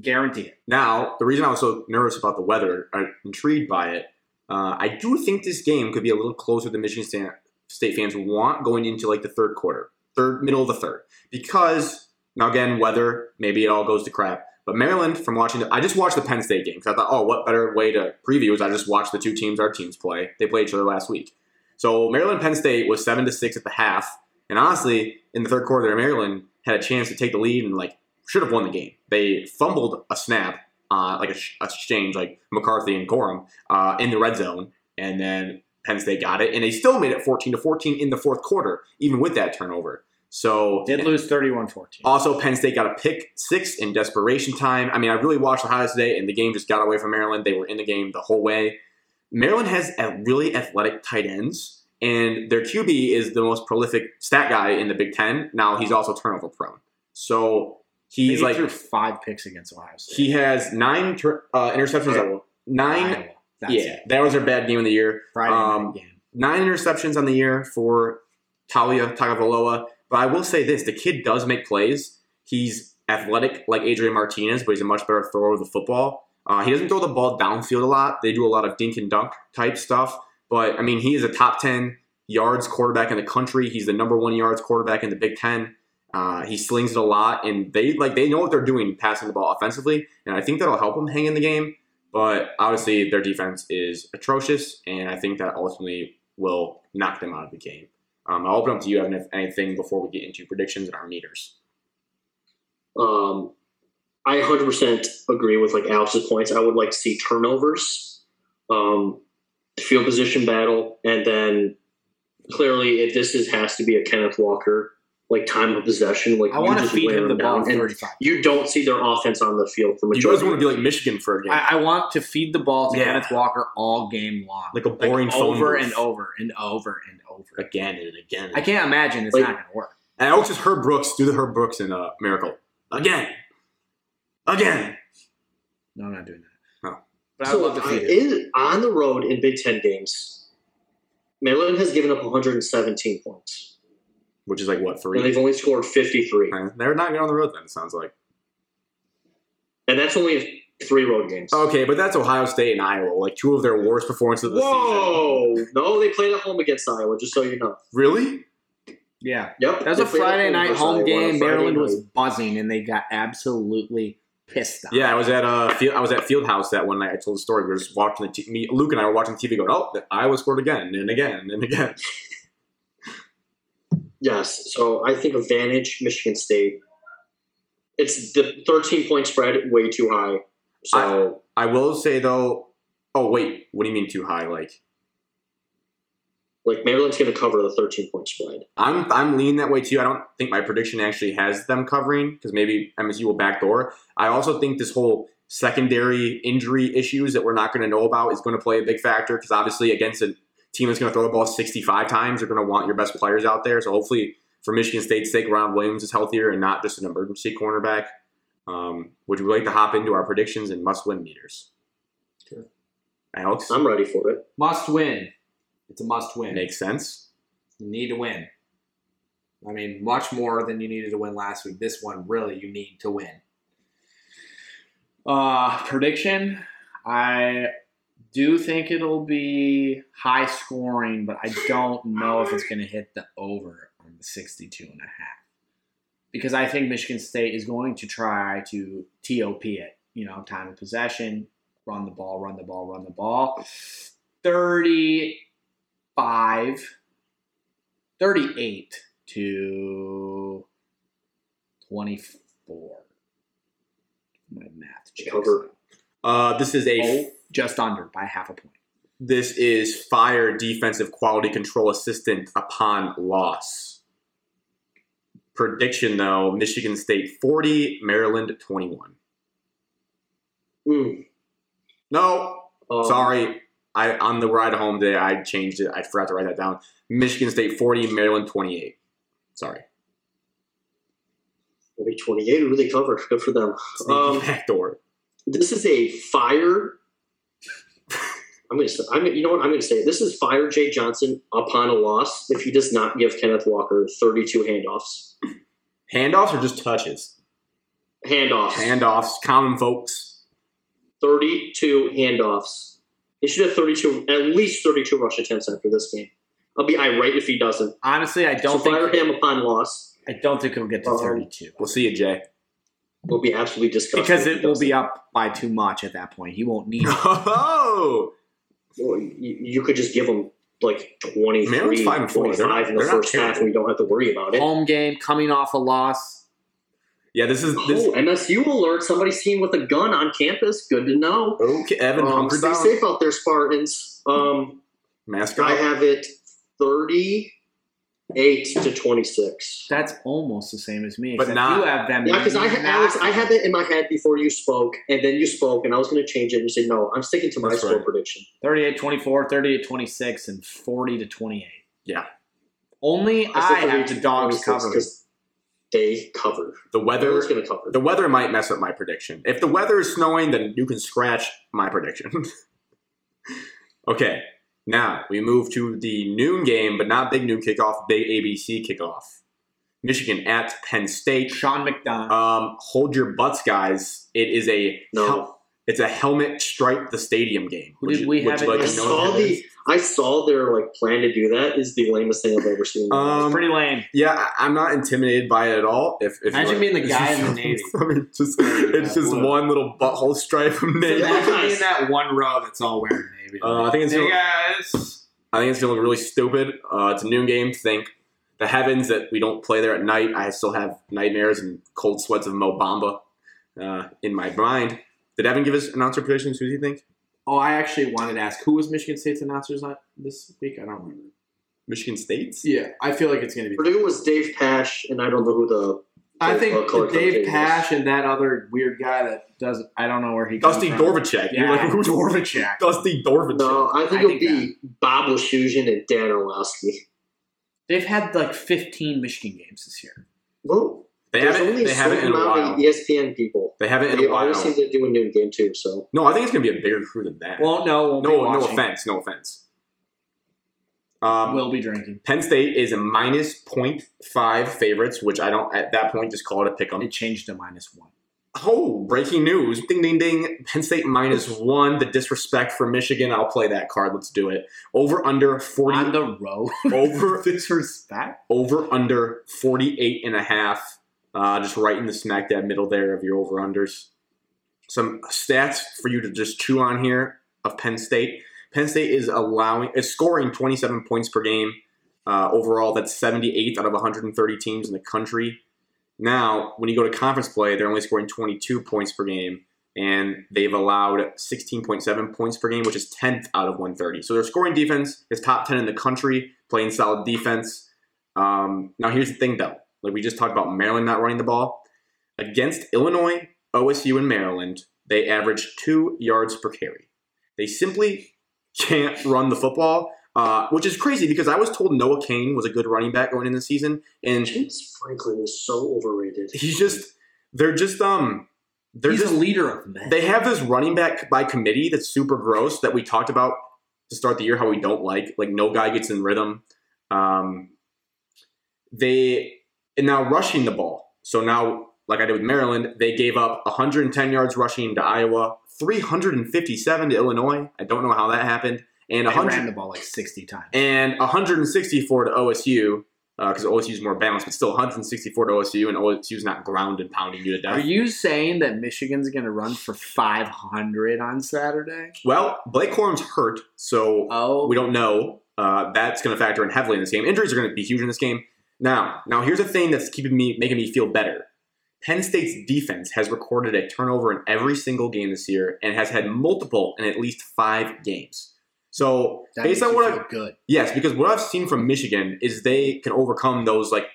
Guarantee it. Now, the reason I was so nervous about the weather, I'm intrigued by it, uh, I do think this game could be a little closer than Michigan State, fans want going into like the third quarter, third middle of the third, because now again, weather, maybe it all goes to crap. But Maryland, from watching, the, I just watched the Penn State game because I thought, oh, what better way to preview is I just watched the two teams our teams play. They played each other last week. So Maryland Penn State was seven to six at the half, and honestly, in the third quarter, Maryland had a chance to take the lead and like should have won the game. They fumbled a snap, uh, like a, sh- a exchange, like McCarthy and Corum, uh, in the red zone, and then Penn State got it, and they still made it 14 to 14 in the fourth quarter, even with that turnover. So Did lose 31 14. also, Penn State got a pick six in desperation time. I mean, I really watched the highlights today, and the game just got away from Maryland. They were in the game the whole way. Maryland has a really athletic tight ends, and their QB is the most prolific stat guy in the Big Ten. Now he's also turnover prone, so he's like threw five picks against Ohio State. he has nine tur- uh, interceptions. Nine, That's yeah, it. that was their bad game of the year. Friday Um, game. nine interceptions on the year for Taulia Tagovailoa. But I will say this: the kid does make plays. He's athletic like Adrian Martinez, but he's a much better thrower of the football. Uh, he doesn't throw the ball downfield a lot. They do a lot of dink and dunk type stuff. But I mean, he is a top ten yards quarterback in the country. He's the number one yards quarterback in the Big Ten. Uh, he slings it a lot, and they like they know what they're doing passing the ball offensively, and I think that'll help them hang in the game. But obviously, their defense is atrocious, and I think that ultimately will knock them out of the game. Um, I'll open up to you, Evan, if anything before we get into predictions and our meters. Um, I 100% agree with like Alex's points. I would like to see turnovers, um, field position battle, and then clearly if this is has to be a Kenneth Walker like time of possession. Like I you want to feed him the them down, ball and 35. You don't see their offense on the field for You majority. guys want to be like Michigan for a game, I, I want to feed the ball to Yeah. Kenneth Walker all game long. like a boring phone over booth. and over and over and over. again and again. I can't imagine it's Like- not going to work. And I always just Herb Brooks do the Herb Brooks in uh, Miracle again, again. No, I'm not doing that. But I so would love to I- in- on the road in Big Ten games, Maryland has given up 117 points, Which is like what three? and three? they've only scored 53, Uh, They're not good on the road then. It sounds like. and that's only three road games. Okay, but that's Ohio State and Iowa, like two of their worst performances of the season. Whoa! No, they played at home against Iowa. Just so you know. Really? Yeah. Yep. That was they a Friday night home Iowa on a game. Friday Maryland was buzzing, and they got absolutely pissed off. Yeah, I was at uh, field, I was at Fieldhouse that one night. I told the story. We were just watching the t- me, Luke and I were watching TV, going, "Oh, the Iowa scored again and again and again." Yes. So I think advantage Michigan State. It's the 13 point spread way too high. So I will say though. Oh wait, what do you mean too high? Like like Maryland's going to cover the 13 point spread. I'm I'm leaning that way too. I don't think my prediction actually has them covering because maybe MSU will backdoor. I also think this whole secondary injury issues that we're not going to know about is going to play a big factor because obviously against a team that's going to throw the ball 65 times, you're going to want your best players out there. So hopefully for Michigan State's sake, Ron Williams is healthier and not just an emergency cornerback. Um, would you like to hop into our predictions and must-win meters? Sure. Alex, I'm ready for it. Must win. It's a must win. makes sense. You need to win. I mean, much more than you needed to win last week. This one, really, you need to win. Uh, prediction I do think it'll be high scoring, but I don't know if it's going to hit the over on the 62 and a half. Because I think Michigan State is going to try to TOP it. You know, time of possession, run the ball, run the ball, run the ball. 35 38 to 24. My math checks. Cover. Uh, this is a Oh, just under by half a point. This is fire defensive quality control assistant upon loss. Prediction though Michigan State 40, Maryland 21. Mm. No, Um, sorry. I on the ride home today I changed it. I forgot to write that down. Michigan State 40, Maryland 28. Sorry. Maybe 28 really cover. Good for them. Um, backdoor. This is a fire. I'm gonna say, I'm, you know what I'm gonna say. This is fire Jay Johnson upon a loss if he does not give Kenneth Walker 32 handoffs. Handoffs or just touches? Handoffs. Handoffs, common folks. 32 handoffs. He should have 32, at least 32 rush attempts after this game. I'll be irate if he doesn't. Honestly, I don't so fire him upon loss. I don't think he'll get to Um, 32 We'll see you, Jay. We'll be absolutely disgusting. because if it he will be up by too much at that point. He won't need it. Oh, you, you could just give him like 23, Maryland's five and four. 25 in the they're not first half, terrible. and we don't have to worry about it. Home game, coming off a loss. Yeah. This is this. Oh, MSU alert! learn somebody's team with a gun on campus. Good to know. Okay, Evan Um, Humphrey stay safe out there, Spartans. Um, mascot. I have it 38 to 26. That's almost the same as me. But not- you have them. Yeah, because I had Alex, I had that. it in my head before you spoke, and then you spoke, and I was going to change it. And you said, no, I'm sticking to my That's score right. prediction. 38 24, 38 26, and 40 to 28. Yeah. Only I I, have believe the dogs covered. 'Cause They cover. The weather Everyone's going to cover. the weather might mess up my prediction. If the weather is snowing, then you can scratch my prediction. okay, now we move to the noon game, but not big noon kickoff, big ABC kickoff. Michigan at Penn State. Sean McDonough. Um, hold your butts, guys. It is a No. hel- it's a helmet stripe the stadium game. Who did we would have you it like I to know saw what the. I saw their like plan to do that. Is the lamest thing I've ever seen. Um, Pretty lame. Yeah, I- I'm not intimidated by it at all. If, if Imagine you're- being the guy in the Navy. I mean, just it's just Blue. one little butthole stripe from Navy. Imagine being that one row that's all wearing navy. Uh, I think it's hey gonna, guys. I think it's gonna look really stupid. Uh, it's a noon game. Think the heavens that we don't play there at night. I still have nightmares and cold sweats of Mo Bamba uh, in my mind. Did Evan give us announcer predictions? Who do you think? Oh, I actually wanted to ask who was Michigan State's announcers on this week? I don't remember. Michigan State's. Yeah, I feel like it's going to be. Purdue was Dave Pasch, and I don't know who the. I think uh, color Dave commentator Pasch and that other weird guy that doesn't. I don't know where he. comes Dusty from. Dvoracek. You're Yeah, like, who's Dvoracek. Dusty Dvoracek? No, I think I it'll think be Bob Wischusen and Dan Orlovsky. They've had like 15 Michigan games this year. Well, they there's haven't. only They haven't certain in a while. of ESPN people. They haven't in They a while. always seem to do a noon game too. So No, I think it's gonna be a bigger crew than that. Well, no, we'll no, be no offense, no offense. Um, We'll be drinking. Penn State is a minus 0.5 favorites, which I don't at that point just call it a pick pick 'em. It changed to minus one. Oh, breaking news! Ding, ding, ding! Penn State minus one. The disrespect for Michigan. I'll play that card. Let's do it. Over under forty. On the road. over Disrespect. over under 48 and a half. Uh, just right in the smack dab middle there of your over unders. Some stats for you to just chew on here of Penn State. Penn State is allowing is scoring 27 points per game. Uh, overall, that's 78th out of 130 teams in the country. Now, when you go to conference play, they're only scoring 22 points per game, and they've allowed 16.7 points per game, which is 10th out of 130. So their scoring defense is top 10 in the country, playing solid defense. Um, now, here's the thing, though. Like we just talked about Maryland not running the ball. Against Illinois, OSU, and Maryland, they average two yards per carry. They simply can't run the football, uh, which is crazy because I was told Noah Cain was a good running back going in the season, and James Franklin is so overrated. he's just they're just um they're He's just a leader of men. they have this running back by committee that's super gross that we talked about to start the year how we don't like like no guy gets in rhythm um they and now rushing the ball so now like i did with maryland they gave up 110 yards rushing to iowa 357 to illinois i don't know how that happened and They 100 ran the ball like 60 times. and 164 to OSU because OSU is more balanced, but still 164 to OSU, and OSU OSU's not ground and pounding you to death. Are you saying that Michigan's going to run for 500 on Saturday? well, Blake Corum's hurt, so Oh, we don't know. Uh, that's going to factor in heavily in this game. Injuries are going to be huge in this game. Now, now here's a thing that's keeping me making me feel better. Penn State's defense has recorded a turnover in every single game this year and has had multiple in at least five games. So that based on what I feel good. Yes, because what I've seen from Michigan is they can overcome those like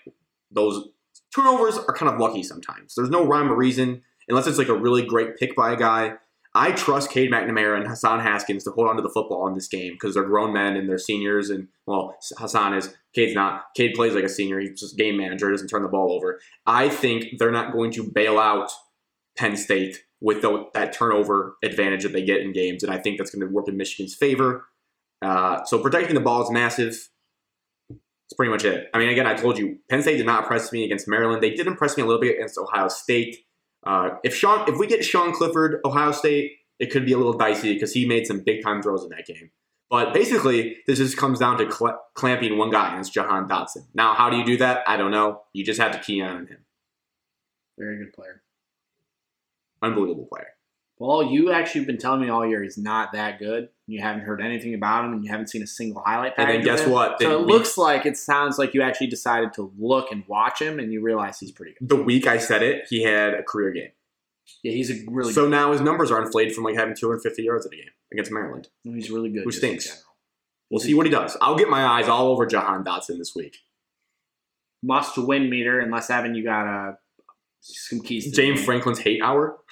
those turnovers are kind of lucky sometimes. There's no rhyme or reason unless it's like a really great pick by a guy. I trust Cade McNamara and Hassan Haskins to hold on to the football in this game because they're grown men and they're seniors. And well, Hassan is Cade's not. Cade plays like a senior. He's just game manager. Doesn't turn the ball over. I think they're not going to bail out Penn State with the, that turnover advantage that they get in games, and I think that's going to work in Michigan's favor. Uh, so protecting the ball is massive. That's pretty much it. I mean, again, I told you, Penn State did not impress me against Maryland. They did impress me a little bit against Ohio State. Uh, if Sean, if we get Sean Clifford, Ohio State, it could be a little dicey because he made some big time throws in that game. But basically, this just comes down to cl- clamping one guy, and it's Jahan Dotson. Now, how do you do that? I don't know. You just have to key on him. Very good player. Unbelievable player. Well, you actually have been telling me all year he's not that good. You haven't heard anything about him, and you haven't seen a single highlight And then guess what? So it week- looks like it sounds like you actually decided to look and watch him, and you realize he's pretty good. the week I said it, he had a career game. Yeah, he's a really so now his numbers are inflated from like having 250 yards in a game against Maryland. good. He's really good. Who stinks? We'll see what he does. I'll get my eyes all over Jahan Dotson this week. Must win meter, unless Evan, you got uh, some keys. James. Franklin's hate hour.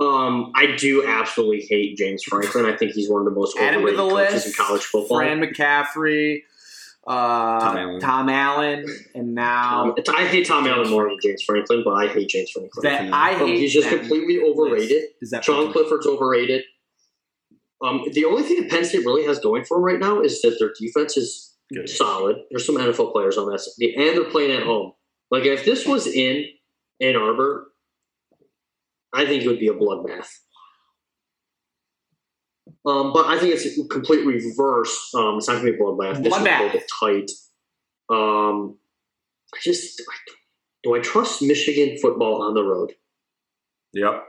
Um, I do absolutely hate James Franklin. I think he's one of the most Add overrated the coaches list. in college football. Fran McCaffery, uh, Tom Allen. Tom Allen, and now Um, I hate Tom Allen more than James Franklin, but I hate James Franklin. that I Um, hate. he's just completely overrated. Is that Sean Clifford's overrated. Um, the only thing that Penn State really has going for them right now is that their defense is Good. solid. There's some NFL players on that, side, and they're playing at home. Like if this was in Ann Arbor, I think it would be a bloodbath. Um, but I think it's a complete reverse. Um, it's not going to be a bloodbath. This is a Bloodbath. little bit tight. Um, I just do I trust Michigan football on the road? Yep.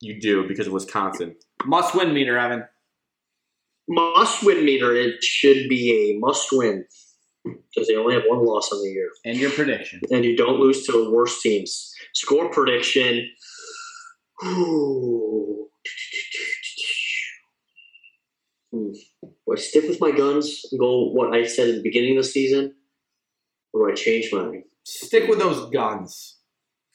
You do because of Wisconsin. Must win meter, Evan. Must win meter. It should be a must win because they only have one loss on the year. And your prediction. and you don't lose to the worst teams. Score prediction. Hmm. Do I stick with my guns and go what I said at the beginning of the season? Or do I change mine? Stick with those guns.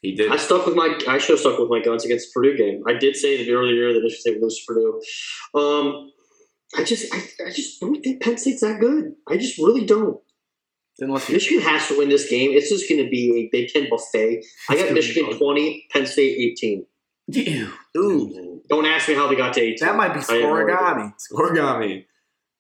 He did. I stuck with my I should have stuck with my guns against the Purdue game. I did say in the earlier year that Michigan State would lose to Purdue. Um I just I, I just don't think Penn State's that good. I just really don't. Unless you Michigan has to win this game. It's just going to be a Big Ten buffet. I got Michigan 20, Penn State 18. Ew. Ooh. Don't ask me how they got to 18. That might be I have no idea. scorigami.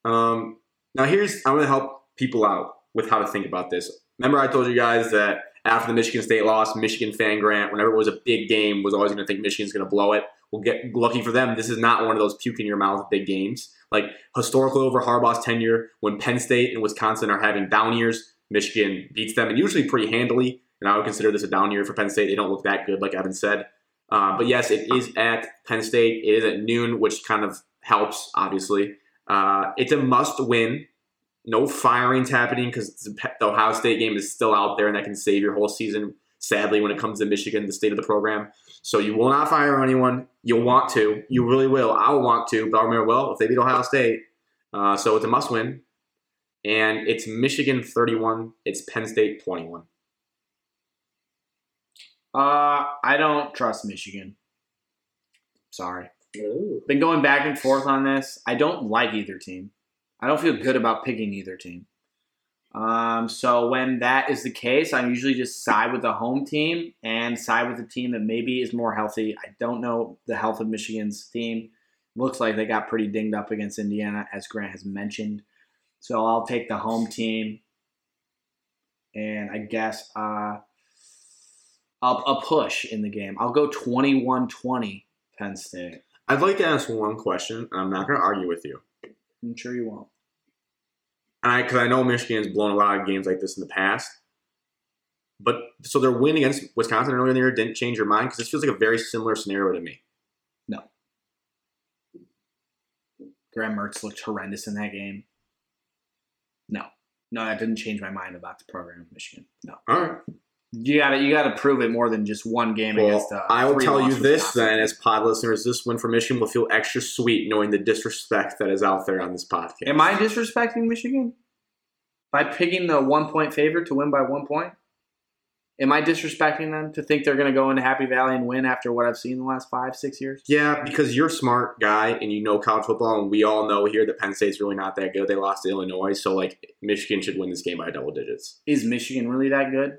Origami. Um, now here's I'm gonna help people out with how to think about this. Remember, I told you guys that after the Michigan State loss, Michigan fan Grant, whenever it was a big game, was always gonna think Michigan's gonna blow it. We'll get lucky for them. This is not one of those puke in your mouth big games. Like historically over Harbaugh's tenure, when Penn State and Wisconsin are having down years, Michigan beats them and usually pretty handily. And I would consider this a down year for Penn State. They don't look that good, like Evan said. Uh, but yes, it is at Penn State. It is at noon, which kind of helps, obviously. Uh, it's a must win. No firings happening because the Ohio State game is still out there and that can save your whole season, sadly, when it comes to Michigan, the state of the program. So you will not fire anyone. You'll want to. You really will. I'll want to, but I'll remember, well, if they beat Ohio State. Uh, so it's a must win. And it's Michigan 31. It's Penn State 21. Uh, I don't trust Michigan. Sorry. Ooh. Been going back and forth on this. I don't like either team. I don't feel good about picking either team. Um, so when that is the case, I usually just side with the home team and side with the team that maybe is more healthy. I don't know the health of Michigan's team. Looks like they got pretty dinged up against Indiana, as Grant has mentioned. So I'll take the home team, and I guess uh, I'll, I'll push in the game. I'll go 21-20 Penn State. I'd like to ask one question, and I'm not going to argue with you. I'm sure you won't. And I, because I know Michigan's blown a lot of games like this in the past. But so their win against Wisconsin earlier in the year didn't change your mind because this feels like a very similar scenario to me. No. Graham Mertz looked horrendous in that game. No, no, that didn't change my mind about the program of Michigan. No, All right. You got to you got to prove it more than just one game Well, against. Uh, I will tell you this Wisconsin. then, as pod listeners, this win for Michigan will feel extra sweet knowing the disrespect that is out there on this podcast. Am I disrespecting Michigan by picking the one point favorite to win by one point? Am I disrespecting them to think they're going to go into Happy Valley and win after what I've seen the last five, six years? Yeah, because you're a smart guy and you know college football, and we all know here that Penn State's really not that good. They lost to Illinois, so like Michigan should win this game by double digits. Is Michigan really that good?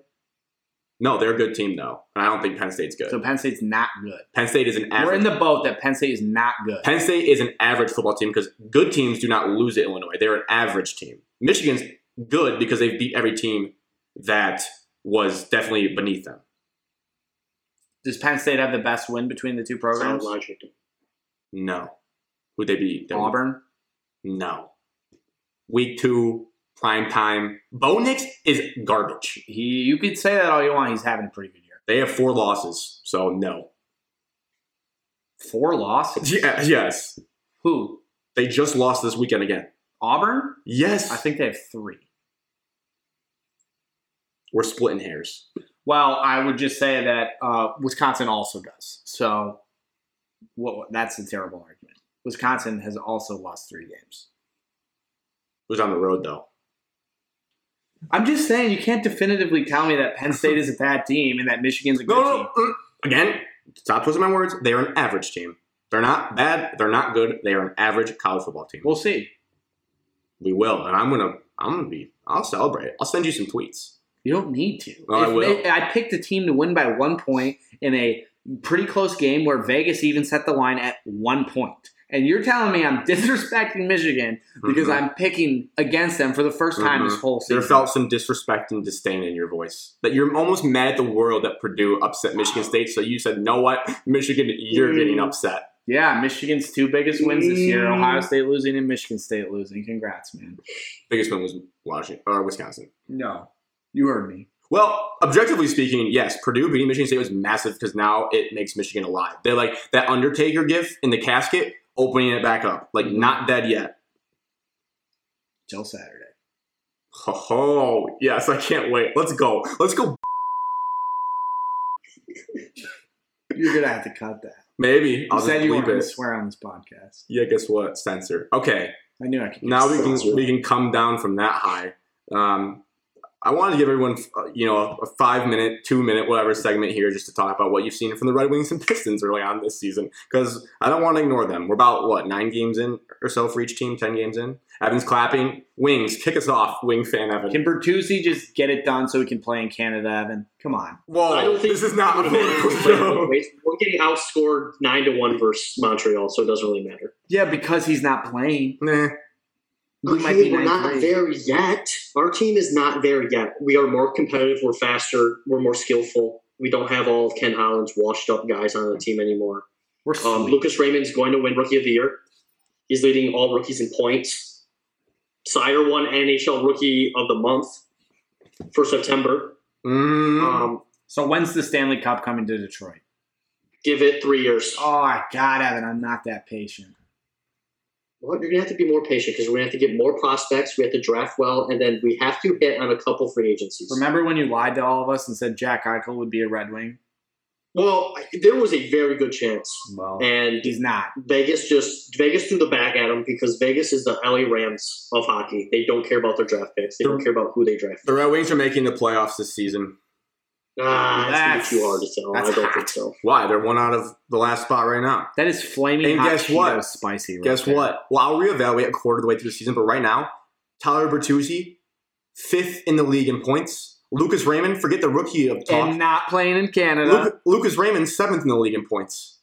No, they're a good team though, and I don't think Penn State's good. So Penn State's not good. Penn State is an average. We're in the boat that Penn State is not good. Penn State is an average football team because good teams do not lose at Illinois. They're an average team. Michigan's good because they've beat every team that was definitely beneath them. Does Penn State have the best win between the two programs? No. Who'd they beat? They- Auburn. No. Week two, prime time. Bo Nix is garbage. He, you could say that all you want. He's having a pretty good year. They have four losses, so no. Four losses. Yeah, yes. Who? They just lost this weekend again. Auburn. Yes. I think they have three. We're splitting hairs. Well, I would just say that uh, Wisconsin also does. So, what, that's a terrible argument. Wisconsin has also lost three games. Who's on the road though? I'm just saying you can't definitively tell me that Penn State is a bad team and that Michigan's a good No, team. uh, again, stop twisting my words. They are an average team. They're not bad. They're not good. They are an average college football team. We'll see. we will, and I'm gonna I'm gonna be. I'll celebrate. I'll send you some tweets. You don't need to. Oh, I will. if- I picked a team to win by one point in a pretty close game where Vegas even set the line at one point. And you're telling me I'm disrespecting Michigan because Mhm. I'm picking against them for the 1st time this Mhm. whole season. There felt some disrespect and disdain in your voice. That you're almost mad at the world that Purdue upset Michigan State. So you said, "No, what, Michigan, you're Mm. getting upset." yeah, Michigan's two biggest wins this year: Mm. Ohio State losing and Michigan State losing. Congrats, man. Biggest win was Washington or Wisconsin. No, you heard me. Well, objectively speaking, yes, Purdue beating Michigan State was massive because now it makes Michigan alive. They're like that Undertaker gif in the casket, opening it back up, like not dead yet. Till Saturday. Oh, yes, I can't wait. Let's go. Let's go. You're gonna have to cut that. Maybe You I'll said you weren't gonna swear on this podcast. Yeah, guess what? Censor. Okay, I knew I could. now we can we can come down from that high. Um, I wanted to give everyone, uh, you know, a, a five minute, two minute, whatever segment here, just to talk about what you've seen from the Red Wings and Pistons early on this season, because I don't want to ignore them. We're about what nine games in or so for each team, ten games in. Evan's clapping. Wings, kick us off, Wing fan Evan. Can Bertuzzi just get it done so we can play in Canada, Evan? Come on. Well, I don't think this is not a Wait, wait, political show. We're getting outscored nine to one versus Montreal, so it doesn't really matter. Yeah, because he's not playing. Nah. We might Okay, be we're not 9-3. there yet. Our team is not there yet. We are more competitive. We're faster. We're more skillful. We don't have all of Ken Holland's washed up guys on the team anymore. We're Um. Lucas Raymond's going to win Rookie of the Year. He's leading all rookies in points. Seider won NHL Rookie of the Month for September. Mm. Um, so when's the Stanley Cup coming to Detroit? give it three years. Oh my God, Evan, I'm not that patient. Well, you're gonna have to be more patient because we're gonna have to get more prospects. We have to draft well, and then we have to hit on a couple free agencies. Remember when you lied to all of us and said Jack Eichel would be a Red Wing? Well, there was a very good chance, Well, and he's not. Vegas just Vegas threw the bag at him because Vegas is the LA Rams of hockey. They don't care about their draft picks. They don't care about who they draft. The Red Wings are making the playoffs this season. Ah, that's, That's- too hard to tell. I don't hot. think so. Why? They're one out of the last spot right now. That is flaming And hot guess what? Spicy. Right Guess there. what? Well, I'll reevaluate a quarter of the way through the season, but right now, Tyler Bertuzzi, fifth in the league in points. Lucas Raymond, forget the rookie of talk. And not playing in Canada. Luc- Lucas Raymond, seventh in the league in points.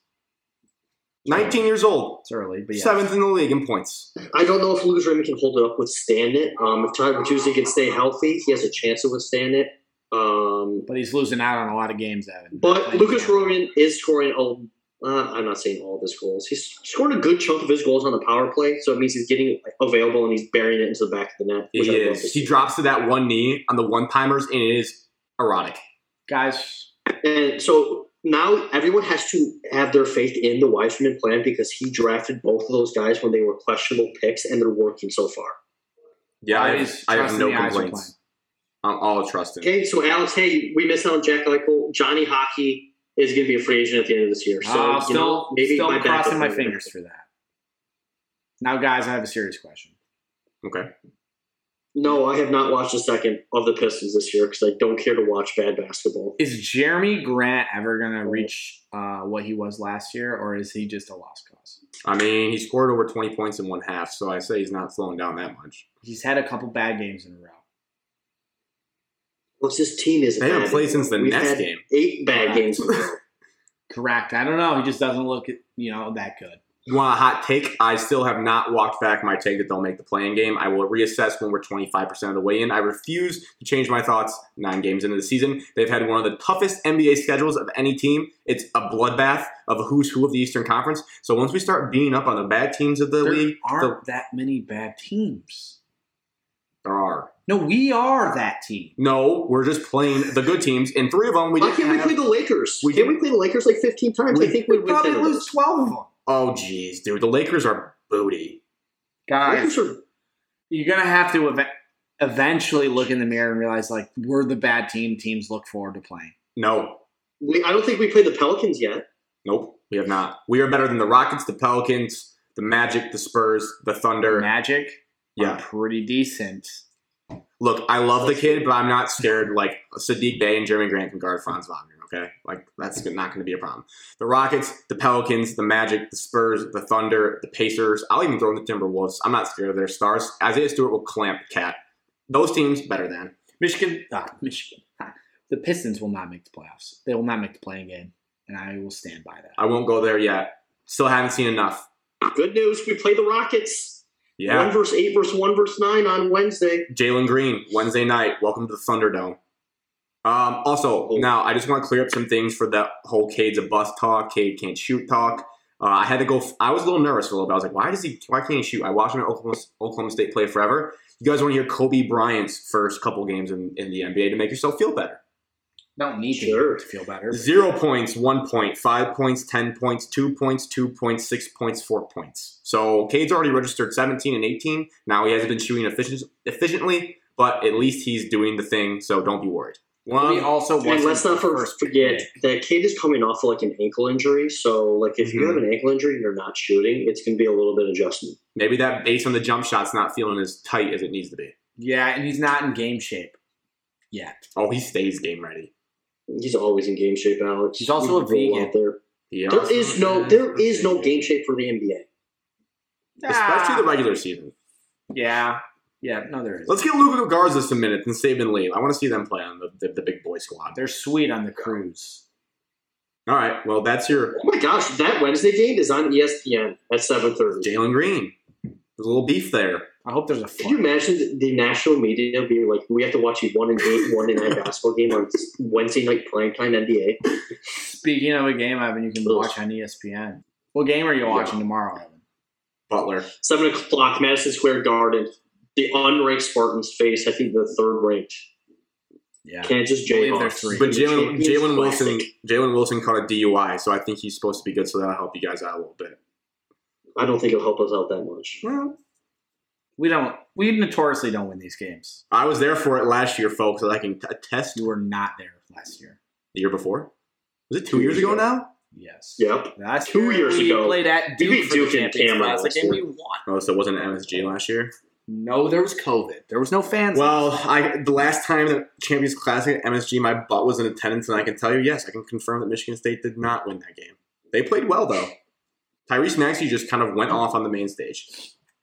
19 years old, it's early, but yeah. seventh in the league in points. I don't know if Lucas Raymond can hold it up, withstand it. Um, if Tyler Bertuzzi can stay healthy, he has a chance to withstand it. But he's losing out on a lot of games, Evan. but Lucas Canada. Raymond is scoring. A, uh, I'm not saying all of his goals. He's scoring a good chunk of his goals on the power play, so it means he's getting available and he's burying it into the back of the net. He which I is. to He see. drops to that one knee on the one timers, and it is erotic. Guys, And so now everyone has to have their faith in the Yzerman plan because he drafted both of those guys when they were questionable picks, and they're working so far. Yeah, I, Eyes, I have trust in no the eyes are. I'm all trusting. Okay, so Alex, hey, we missed out on Jack Eichel. Johnny Hockey is going to be a free agent at the end of this year. So uh, you still, know, maybe still my backup crossing my fingers for that. Now, guys, I have a serious question. Okay. No, I have not watched a second of the Pistons this year because I don't care to watch bad basketball. Is Jerami Grant ever going to reach uh, what he was last year, or is he just a lost cause? I mean, he scored over 20 points in one half, so I say he's not slowing down that much. He's had a couple bad games in a row. What's this team is They haven't played since the We've Nets had game. Eight bad Correct. games. in a row. Correct. I don't know. He just doesn't look, you know, that good. You want a hot take? I still have not walked back my take that they'll make the play-in game. I will reassess when we're 25% of the way in. I refuse to change my thoughts nine games into the season. They've had one of the toughest NBA schedules of any team. It's a bloodbath of who's who of the Eastern Conference. So once we start beating up on the bad teams of the There league, aren't that many bad teams. there are. No, we are that team. No, we're just playing the good teams. And three of them we Why didn't can't we have. play the Lakers? We can't we play the Lakers like 15 times? We- I think we We'd would probably 10 lose 12 of them. oh, jeez, dude. The Lakers are booty. Guys, are you're going to have to ev- eventually look in the mirror and realize, like, we're the bad team teams look forward to playing. No, we, I don't think we played the Pelicans yet. nope, we have not. We are better than the Rockets, the Pelicans, the Magic, the Spurs, the Thunder. Magic Yeah. are pretty decent. Look, I love the kid, but I'm not scared. Like Saddiq Bey and Jerami Grant can guard Franz Wagner. Okay, like that's not going to be a problem. The Rockets, the Pelicans, the Magic, the Spurs, the Thunder, the Pacers. I'll even throw in the Timberwolves. I'm not scared of their stars. Isaiah Stewart will clamp Cat those teams better than. Michigan, ah, Michigan. ah, The Pistons will not make the playoffs. They will not make the play-in game, and I will stand by that. I won't go there yet. Still haven't seen enough. Good news. We play the Rockets. Yeah. One versus eight versus one versus nine on Wednesday. Jalen Green, Wednesday night. Welcome to the Thunderdome. Um, also, now I just want to clear up some things for that whole Cade's a bust talk. Cade can't shoot talk. Uh, I had to go. I was a little nervous for a little bit. I was like, why does he? Why can't he shoot? I watched him at Oklahoma, Oklahoma State play forever. You guys want to hear Kobe Bryant's first couple games in, in the NBA to make yourself feel better? Don't need to, Sure. to feel better. Zero points, one point, five points, ten points, two points, two points, six points, four points. So Cade's already registered 17 and 18. Now he hasn't been shooting efficient, efficiently, but at least he's doing the thing. So don't be worried. We One, also And let's not forget that kid is coming off of like an ankle injury. So, like, if you Mhm. have an ankle injury and you're not shooting, it's going to be a little bit adjustment. maybe that base on the jump shot's not feeling as tight as it needs to be. Yeah, and he's not in game shape yet. Oh, he stays game ready. He's always in game shape, Alex. He's also You a roll vegan. out There. He there also- is no, there is no game shape for the NBA. especially the regular season. Yeah, yeah. No, there is. Let's get Luka Garza some minutes and save and leave. I want to see them play on the, the, the big boy squad. They're sweet on the cruise. All right, well that's your Oh my gosh, that Wednesday game is on ESPN at seven thirty. Jalen Green. There's a little beef there. I hope there's a Could you imagine the- the national media being like, we have to watch a one and eight, one and nine basketball game on Wednesday night primetime NBA? Speaking of a game, Evan, you can Ugh. watch on ESPN. What game are you watching tomorrow, Evan? Butler. Seven o'clock, Madison Square Garden. The unranked Spartans face, I think, the third ranked Yeah. Kansas believe they're Jayhawks. three. But Jalen Jalen Wilson Jalen Wilson caught a DUI, so I think he's supposed to be good. So that'll help you guys out a little bit. I don't think it'll help us out that much. Well, We don't. We notoriously don't win these games. I was there for it last year, folks. So I can t- attest. You were not there last year. The year before was it two, Two years years ago ago. now? Yes. Yep. Last Two year years we ago. played at We Duke beat for the Duke in Champions Cameron Classic, last and we year. won. Oh, so it wasn't MSG last year. No, there was COVID. There was no fans. Well, I the last time the Champions Classic at MSG, my butt was in attendance, and I can tell you, yes, I can confirm that Michigan State did not win that game. They played well though. Tyrese Maxey just kind of went off on the main stage.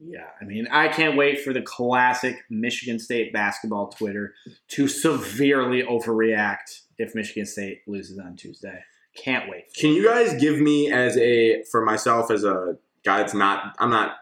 Yeah, I mean, I can't wait for the classic Michigan State basketball Twitter to severely overreact if Michigan State loses on Tuesday. Can't wait. Can you guys give me as a for myself as a guy that's not I'm not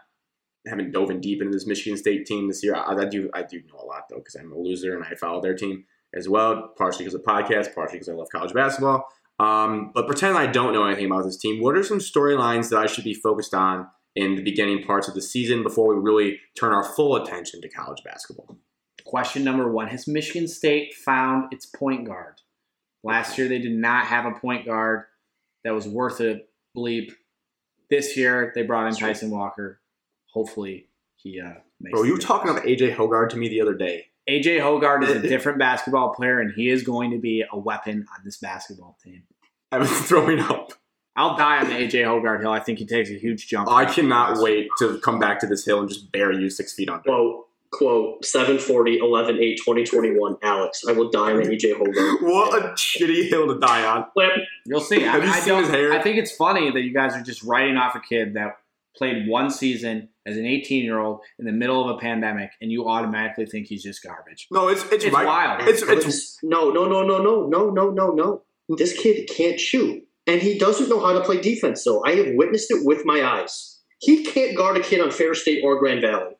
haven't dove in deep into this Michigan State team this year. I, I do I do know a lot though because I'm a loser and I follow their team as well, partially because of podcast, partially because I love college basketball. Um, but pretend I don't know anything about this team. What are some storylines that I should be focused on in the beginning parts of the season before we really turn our full attention to college basketball? Question number one Has Michigan State found its point guard? Last year, they did not have a point guard that was worth a bleep. This year, they brought in Tyson Walker. Hopefully, he uh, makes Bro, you were talking about AJ Hoggard to me the other day. AJ Hoggard is a different basketball player, and he is going to be a weapon on this basketball team. I was throwing up. I'll die on the AJ Hoggard hill. I think he takes a huge jump. I cannot wait to come back to this hill and just bury you six feet under. Quote, quote, 740, 11, 8, 2021, Alex. I will die on the AJ Hogan. What a shitty hill to die on. Flip. You'll see. I, Have you I seen his hair? I think it's funny that you guys are just writing off a kid that played one season as an 18 year old in the middle of a pandemic, and you automatically think he's just garbage. No, it's it's, It's right. wild. It's it's no, no, no, no, no, no, no, no, no. This kid can't shoot. And he doesn't know how to play defense, so I have witnessed it with my eyes. He can't guard a kid on Ferris State or Grand Valley.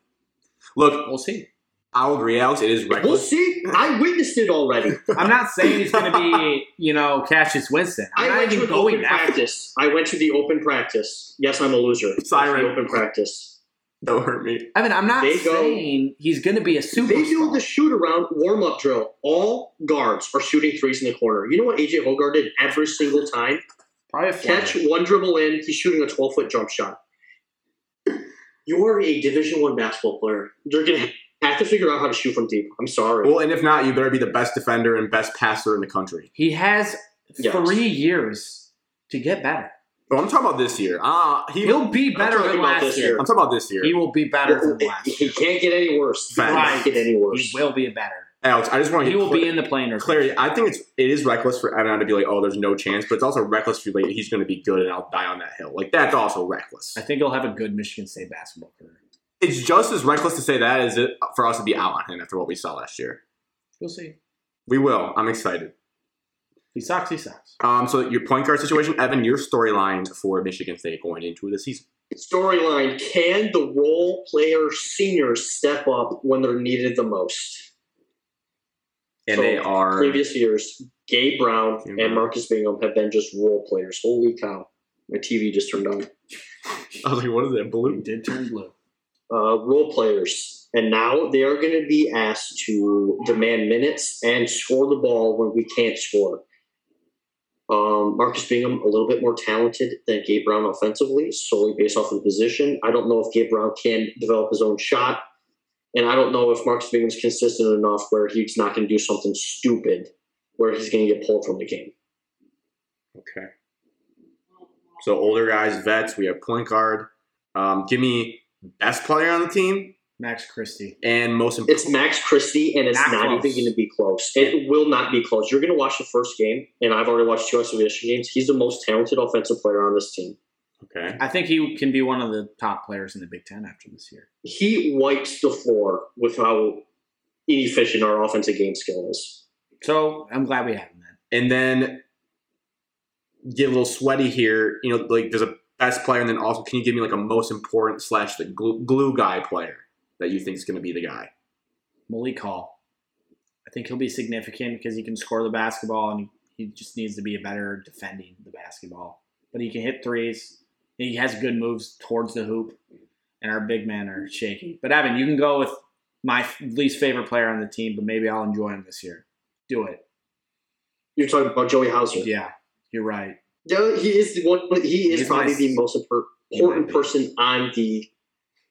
look. We'll see. I'll agree, Alex. It is We'll see. I witnessed it already. I'm not saying he's going to be, you know, Cassius Winston. I'm I not went to even an going open practice. I went to the open practice. Yes, I'm a loser. Siren. The open practice. Don't hurt me. I mean, I'm not They go- saying he's going to be a superstar. They do the shoot around warm up drill. All guards are shooting threes in the corner. You know what AJ Hoggard did every single time? Probably a Catch flyer. one dribble in. He's shooting a 12 foot jump shot. You are a Division One basketball player. You're gonna have to figure out how to shoot from deep. I'm sorry. Well, and if not, you better be the best defender and best passer in the country. He has Yes. three years to get better. But I'm talking about this year. Ah, he. He'll be better talking than last year. year. I'm talking about this year. He will be better Well, than last he year. can't get any worse. He Facts. can't get any worse. He will be better. Alex, I just want to He will clear- be in the plane or clarity. I think it's it is reckless for Evan to be like, oh, there's no chance, but it's also reckless for you like, he's going to be good and I'll die on that hill. Like that's also reckless. I think he'll have a good Michigan State basketball career. it's just as reckless to say that as it for us to be out on him after what we saw last year. We'll see. We will. I'm excited. He sucks. He sucks. Um, so your point guard situation, Evan, your storyline for Michigan State going into the season. Storyline Can the role player seniors step up when they're needed the most? And So, they are Previous years, Gabe Brown Gabe and Marcus Bingham have been just role players. Holy cow. My TV just turned on. I was like, what is that? He Blue? did turn blue. uh, role players, and now they are going to be asked to demand minutes and score the ball when we can't score. Um, Marcus Bingham, a little bit more talented than Gabe Brown offensively, solely based off of the position. I don't know if Gabe Brown can develop his own shot, and I don't know if Marcus Bingham's consistent enough where he's not going to do something stupid where he's going to get pulled from the game. Okay. So older guys, vets. We have point guard. Um, give me best player on the team Max Christie. and most important. It's Max Christie, and it's Not not, even going to be close. It will not be close. You're going to watch the first game, and I've already watched two exhibition games. He's the most talented offensive player on this team. Okay. I think he can be one of the top players in the Big Ten after this year. He wipes the floor with how inefficient our offensive game skill is. So I'm glad we have him then. And then get a little sweaty here. You know, like there's a best player, and then also can you give me like a most important slash the glue, glue guy player that you think is going to be the guy? Malik Hall. I think he'll be significant because he can score the basketball and he, he just needs to be a better defending the basketball. But he can hit threes. He has good moves towards the hoop, and our big men are shaky. Mm-hmm. But Evan, you can go with my least favorite player on the team, but maybe I'll enjoy him this year. Do it. You're talking about Joey Hauser. Yeah, you're right. Yeah, he is the one. He is He's probably my- the most impor- He might important person on the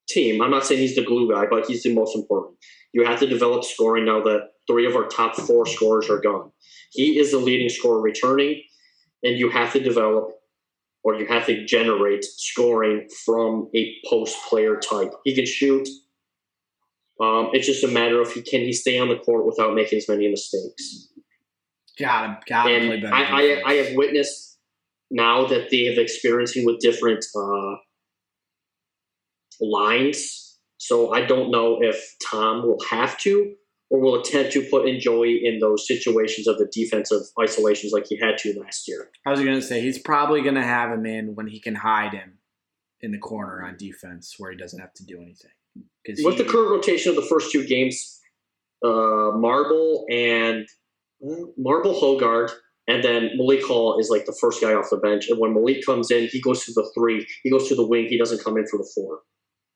team. I'm not saying he's the glue guy, but he's the most important. You have to develop scoring now that three of our top four scorers are gone. He is the leading scorer returning, and you have to develop or you have to generate scoring from a post player type. He can shoot. Um, it's just a matter of he can he stay on the court without making as many mistakes Gotta gotta play better. I, I. I have witnessed now that they have experiencing with different uh, lines. So I don't know if Tom will have to or will attempt to put in Joey in those situations of the defensive isolations like he had to last year. I was gonna say he's probably gonna have him in when he can hide him in the corner on defense where he doesn't have to do anything. Because With the current rotation of the first two games, uh, Marble and well, Marble Hoggard, and then Malik Hall is like the first guy off the bench. And when Malik comes in, he goes to the three, he goes to the wing, he doesn't come in for the four.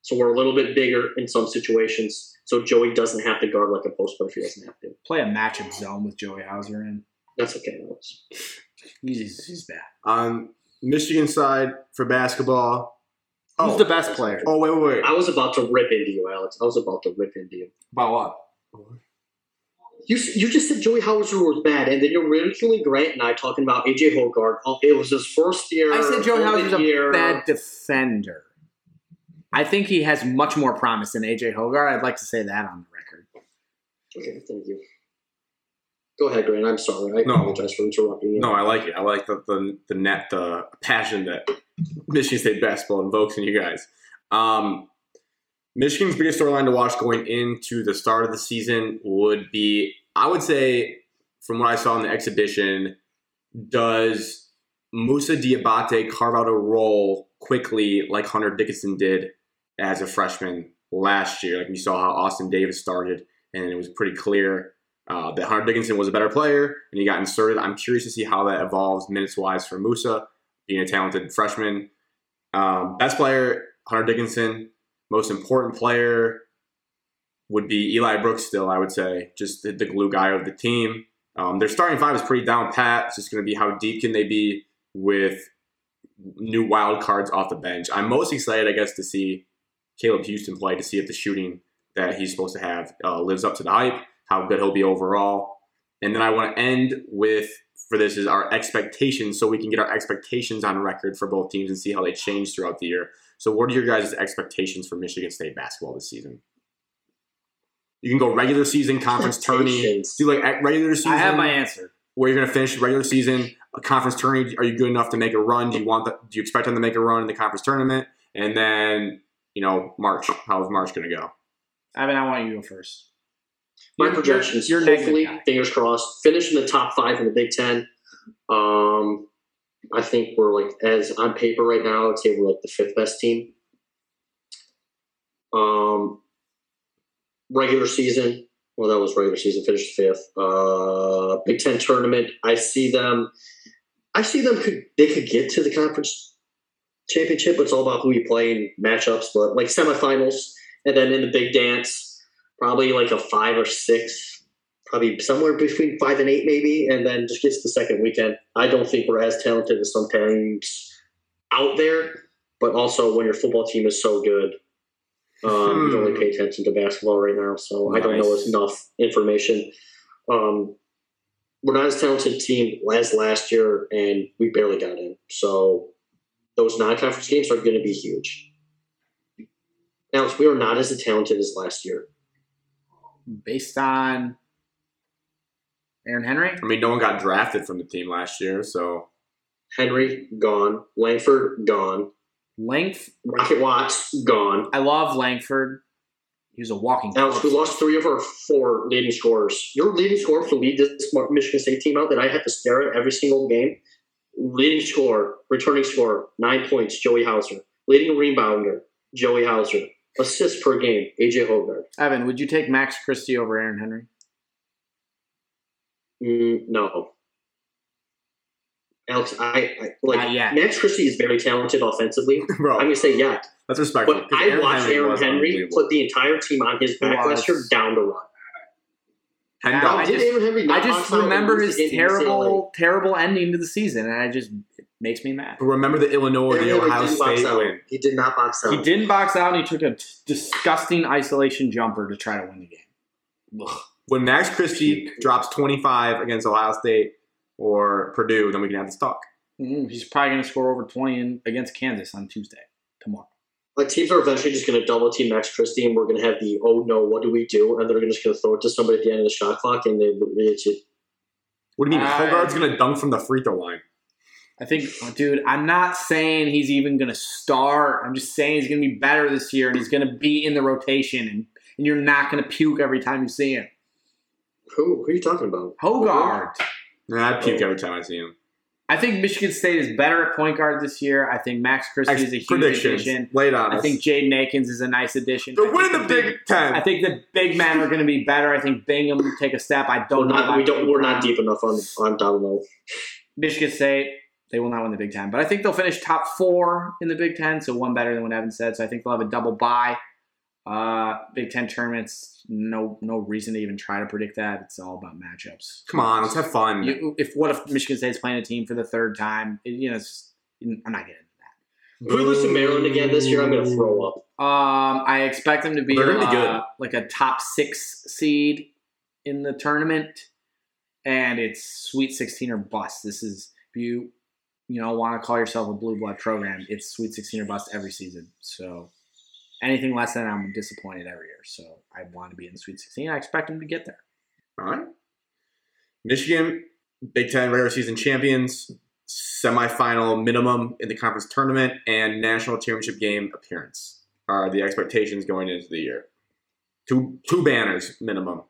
So we're a little bit bigger in some situations. So Joey doesn't have to guard like a post player if he doesn't have to. play a matchup zone with Joey Hauser in. That's okay. Alex. He's, he's bad. On Michigan side for basketball. Who's oh. the best player? Oh wait, wait, wait. I was about to rip into you, Alex. I was about to rip into you. About what? You, you just said Joey Hauser was bad, and then you're ridiculing Grant and I talking about AJ Hoggard. Oh, it was his first year. I said Joey golden Hauser's a year. bad defender. I think he has much more promise than AJ Hoggard. I'd like to say that on the record. Okay, thank you. Go ahead, Grant. I'm sorry. I No. apologize for interrupting you. No, I like it. I like the the, the net the passion that Michigan State basketball invokes in you guys. Um, Michigan's biggest storyline to watch going into the start of the season would be, I would say, from what I saw in the exhibition, does Moussa Diabate carve out a role quickly like Hunter Dickinson did as a freshman last year? Like we saw how Austin Davis started, and it was pretty clear uh, that Hunter Dickinson was a better player and he got inserted. I'm curious to see how that evolves minutes wise for Moussa, being a talented freshman. Um, best player, Hunter Dickinson. Most important player would be Eli Brooks, still, I would say, just the, the glue guy of the team. Um, their starting five is pretty down pat. It's just going to be how deep can they be with new wild cards off the bench. I'm most excited, I guess, to see Caleb Houston play to see if the shooting that he's supposed to have uh, lives up to the hype, how good he'll be overall. And then I want to end with for this is our expectations, so we can get our expectations on record for both teams and see how they change throughout the year. So, what are your guys' expectations for Michigan State basketball this season? You can go regular season, conference tourney. Do like regular season I have my answer. where you're going to finish regular season, a conference tourney. Are you good enough to make a run? Do you want? The, do you expect them to make a run in the conference tournament? And then you know, March. How's March going to go? Evan, I want you to go first. My You're- projections, you're- you're hopefully, fingers crossed, finish in the top five in the Big Ten. Um, I think we're like, as on paper right now, I'd say we're like the fifth best team. Um, regular season, well, that was regular season, finished fifth. Uh, Big Ten tournament, I see them. I see them could they could get to the conference championship. But it's all about who you play in matchups, but like semifinals, and then in the big dance, probably like a five or six, probably somewhere between five and eight, maybe, and then just gets the second weekend. I don't think we're as talented as some teams out there, but also when your football team is so good, um, you Hmm. only pay attention to basketball right now, so I don't know enough information. Um, we're not as talented team as last year, and we barely got in. So those non-conference games are going to be huge. Alex, we are not as talented as last year. Based on Aaron Henry, I mean, no one got drafted from the team last year, so Henry gone, Langford gone, length. Rocket Watts gone. I love Langford. He was a walking. Alex, we lost three of our four leading scorers. Your leading scorer to lead this Michigan State team out that I had to stare at every single game. Leading scorer, returning scorer, nine points, Joey Hauser. Leading rebounder, Joey Hauser. Assists per game, AJ Hoggard. Evan, would you take Max Christie over Aaron Henry? Mm, no. Alex, I, I like. Max Christie is very talented offensively. bro, I'm gonna say yeah, that's respectful. But I watched Aaron Henry put the entire team on his back last year down to run. Ten I dollars. did just- Aaron Henry I not just box out and remember lose his to UCLA? terrible, terrible ending to the season, and I just it makes me mad. But remember the Illinois, Aaron the Henry Ohio didn't box State out. win. He did not box out. He didn't box out, and he took a t- disgusting isolation jumper to try to win the game. Ugh. When Max Christie drops 25 against Ohio State or Purdue, then we can have this talk. Mm, he's probably going to score over 20 in, against Kansas on Tuesday. Tomorrow. Like teams are eventually just going to double team Max Christie, and we're going to have the oh no, what do we do? And they're just going to throw it to somebody at the end of the shot clock, and they it's just, What do you mean? I- Hoggard's going to dunk from the free throw line. I think, dude, I'm not saying he's even going to start. I'm just saying he's going to be better this year, and he's going to be in the rotation, and, and you're not going to puke every time you see him. who who are you talking about? Hoggard. Nah, I puke oh. every time I see him. I think Michigan State is better at point guard this year. I think Max Christie is a huge addition. Lay it on I think Jaden Akins is a nice addition. They're winning the Big Ten. I think the big men are going to be better. I think Bingham will take a step. I We're don't know. not, we don't, we're not deep enough on on down low. Michigan State, they will not win the Big Ten, but I think they'll finish top four in the Big Ten, so one better than what Evan said. So I think they'll have a double bye. Uh, Big Ten tournaments, no no reason to even try to predict that. It's all about matchups. Come on, let's have fun. You, if what if Michigan State's playing a team for the third time? It- you know, it's, I'm not getting into If we lose to Maryland again this year, I'm going to throw up. Um, I expect them to be, They're gonna be good. uh, like a top six seed in the tournament, and it's Sweet 16 or bust. This is if you you know want to call yourself a blue blood program, it's Sweet 16 or bust every season. So anything less than I'm disappointed every year. So I want to be in the Sweet 16. I expect them to get there. All right. Michigan, Big Ten regular season champions, semifinal minimum in the conference tournament, and national championship game appearance are the expectations going into the year. Two two banners minimum.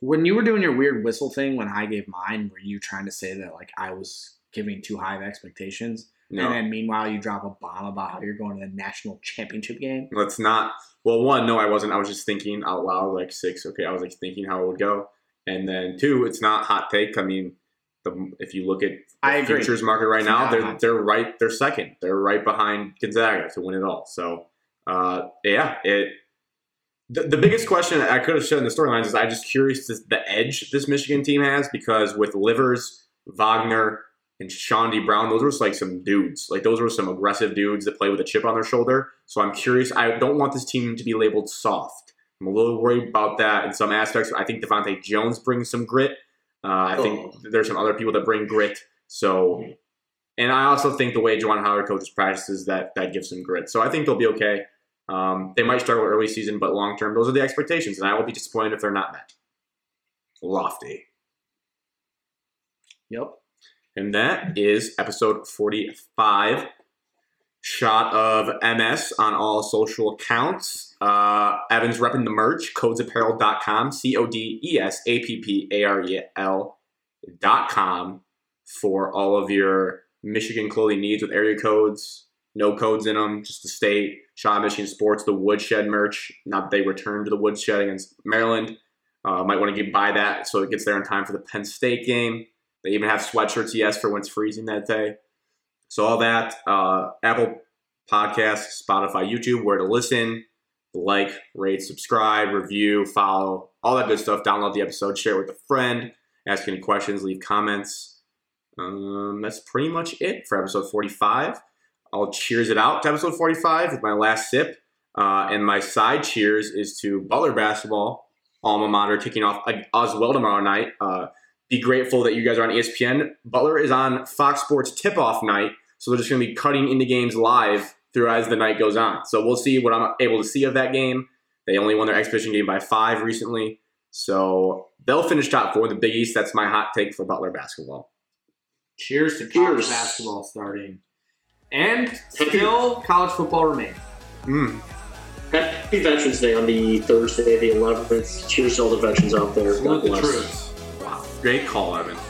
When you were doing your weird whistle thing when I gave mine, were you trying to say that like I was giving too high of expectations? No, And then meanwhile you drop a bomb about how you're going to the national championship game? let's not. Well, one, no, I wasn't. I was just thinking out loud, like six. Okay, I was like thinking how it would go, and then two, it's not hot take. I mean, the, if you look at the futures market right It's now, they're they're right. They're second. They're right behind Gonzaga to win it all. So, uh, yeah, it. The, the biggest question I could have shown in the storylines is I'm just curious to the edge this Michigan team has because with Livers, Wagner, and Chaundee Brown, those were like some dudes. Like those were some aggressive dudes that play with a chip on their shoulder. So I'm curious. I don't want this team to be labeled soft. I'm a little worried about that in some aspects. I think DeVante Jones brings some grit. Uh, I think Oh. there's some other people that bring grit. So, and I also think the way Juwan Howard coaches practices that that gives some grit. So I think they'll be okay. Um, they might struggle early season, but long term, those are the expectations, and I will be disappointed if they're not met. Lofty. Yep. And that is episode 45. Shot of MS on all social accounts. Uh, Evan's repping the merch, codesapparel.com, C O D E S A P P A R E L.com for all of your Michigan clothing needs with area codes, no codes in them, just the state. Shot Michigan Sports, the Woodshed merch. Not that they returned to the Woodshed against Maryland. Uh, might want to get buy that so it gets there in time for the Penn State game. They even have sweatshirts, yes, for when it's freezing that day. So all that, uh, Apple Podcasts, Spotify, YouTube, where to listen, like, rate, subscribe, review, follow, all that good stuff. Download the episode, share it with a friend, ask any questions, leave comments. Um, that's pretty much it for episode 45. I'll cheers it out to episode 45 with my last sip. Uh, and my side cheers is to Butler basketball, alma mater, kicking off as well tomorrow night. Uh, be grateful that you guys are on ESPN. Butler is on Fox Sports tip off night, so they're just going to be cutting into games live through as the night goes on. So we'll see what I'm able to see of that game. They only won their exhibition game by five recently, so they'll finish top four in the Big East. That's my hot take for Butler basketball. Cheers to college Cheers. basketball starting. And still college football remains. Mm. Happy Veterans Day on the Thursday, the 11th. Cheers to all the veterans out there. God Salute the bless. troops. Great call, Evan.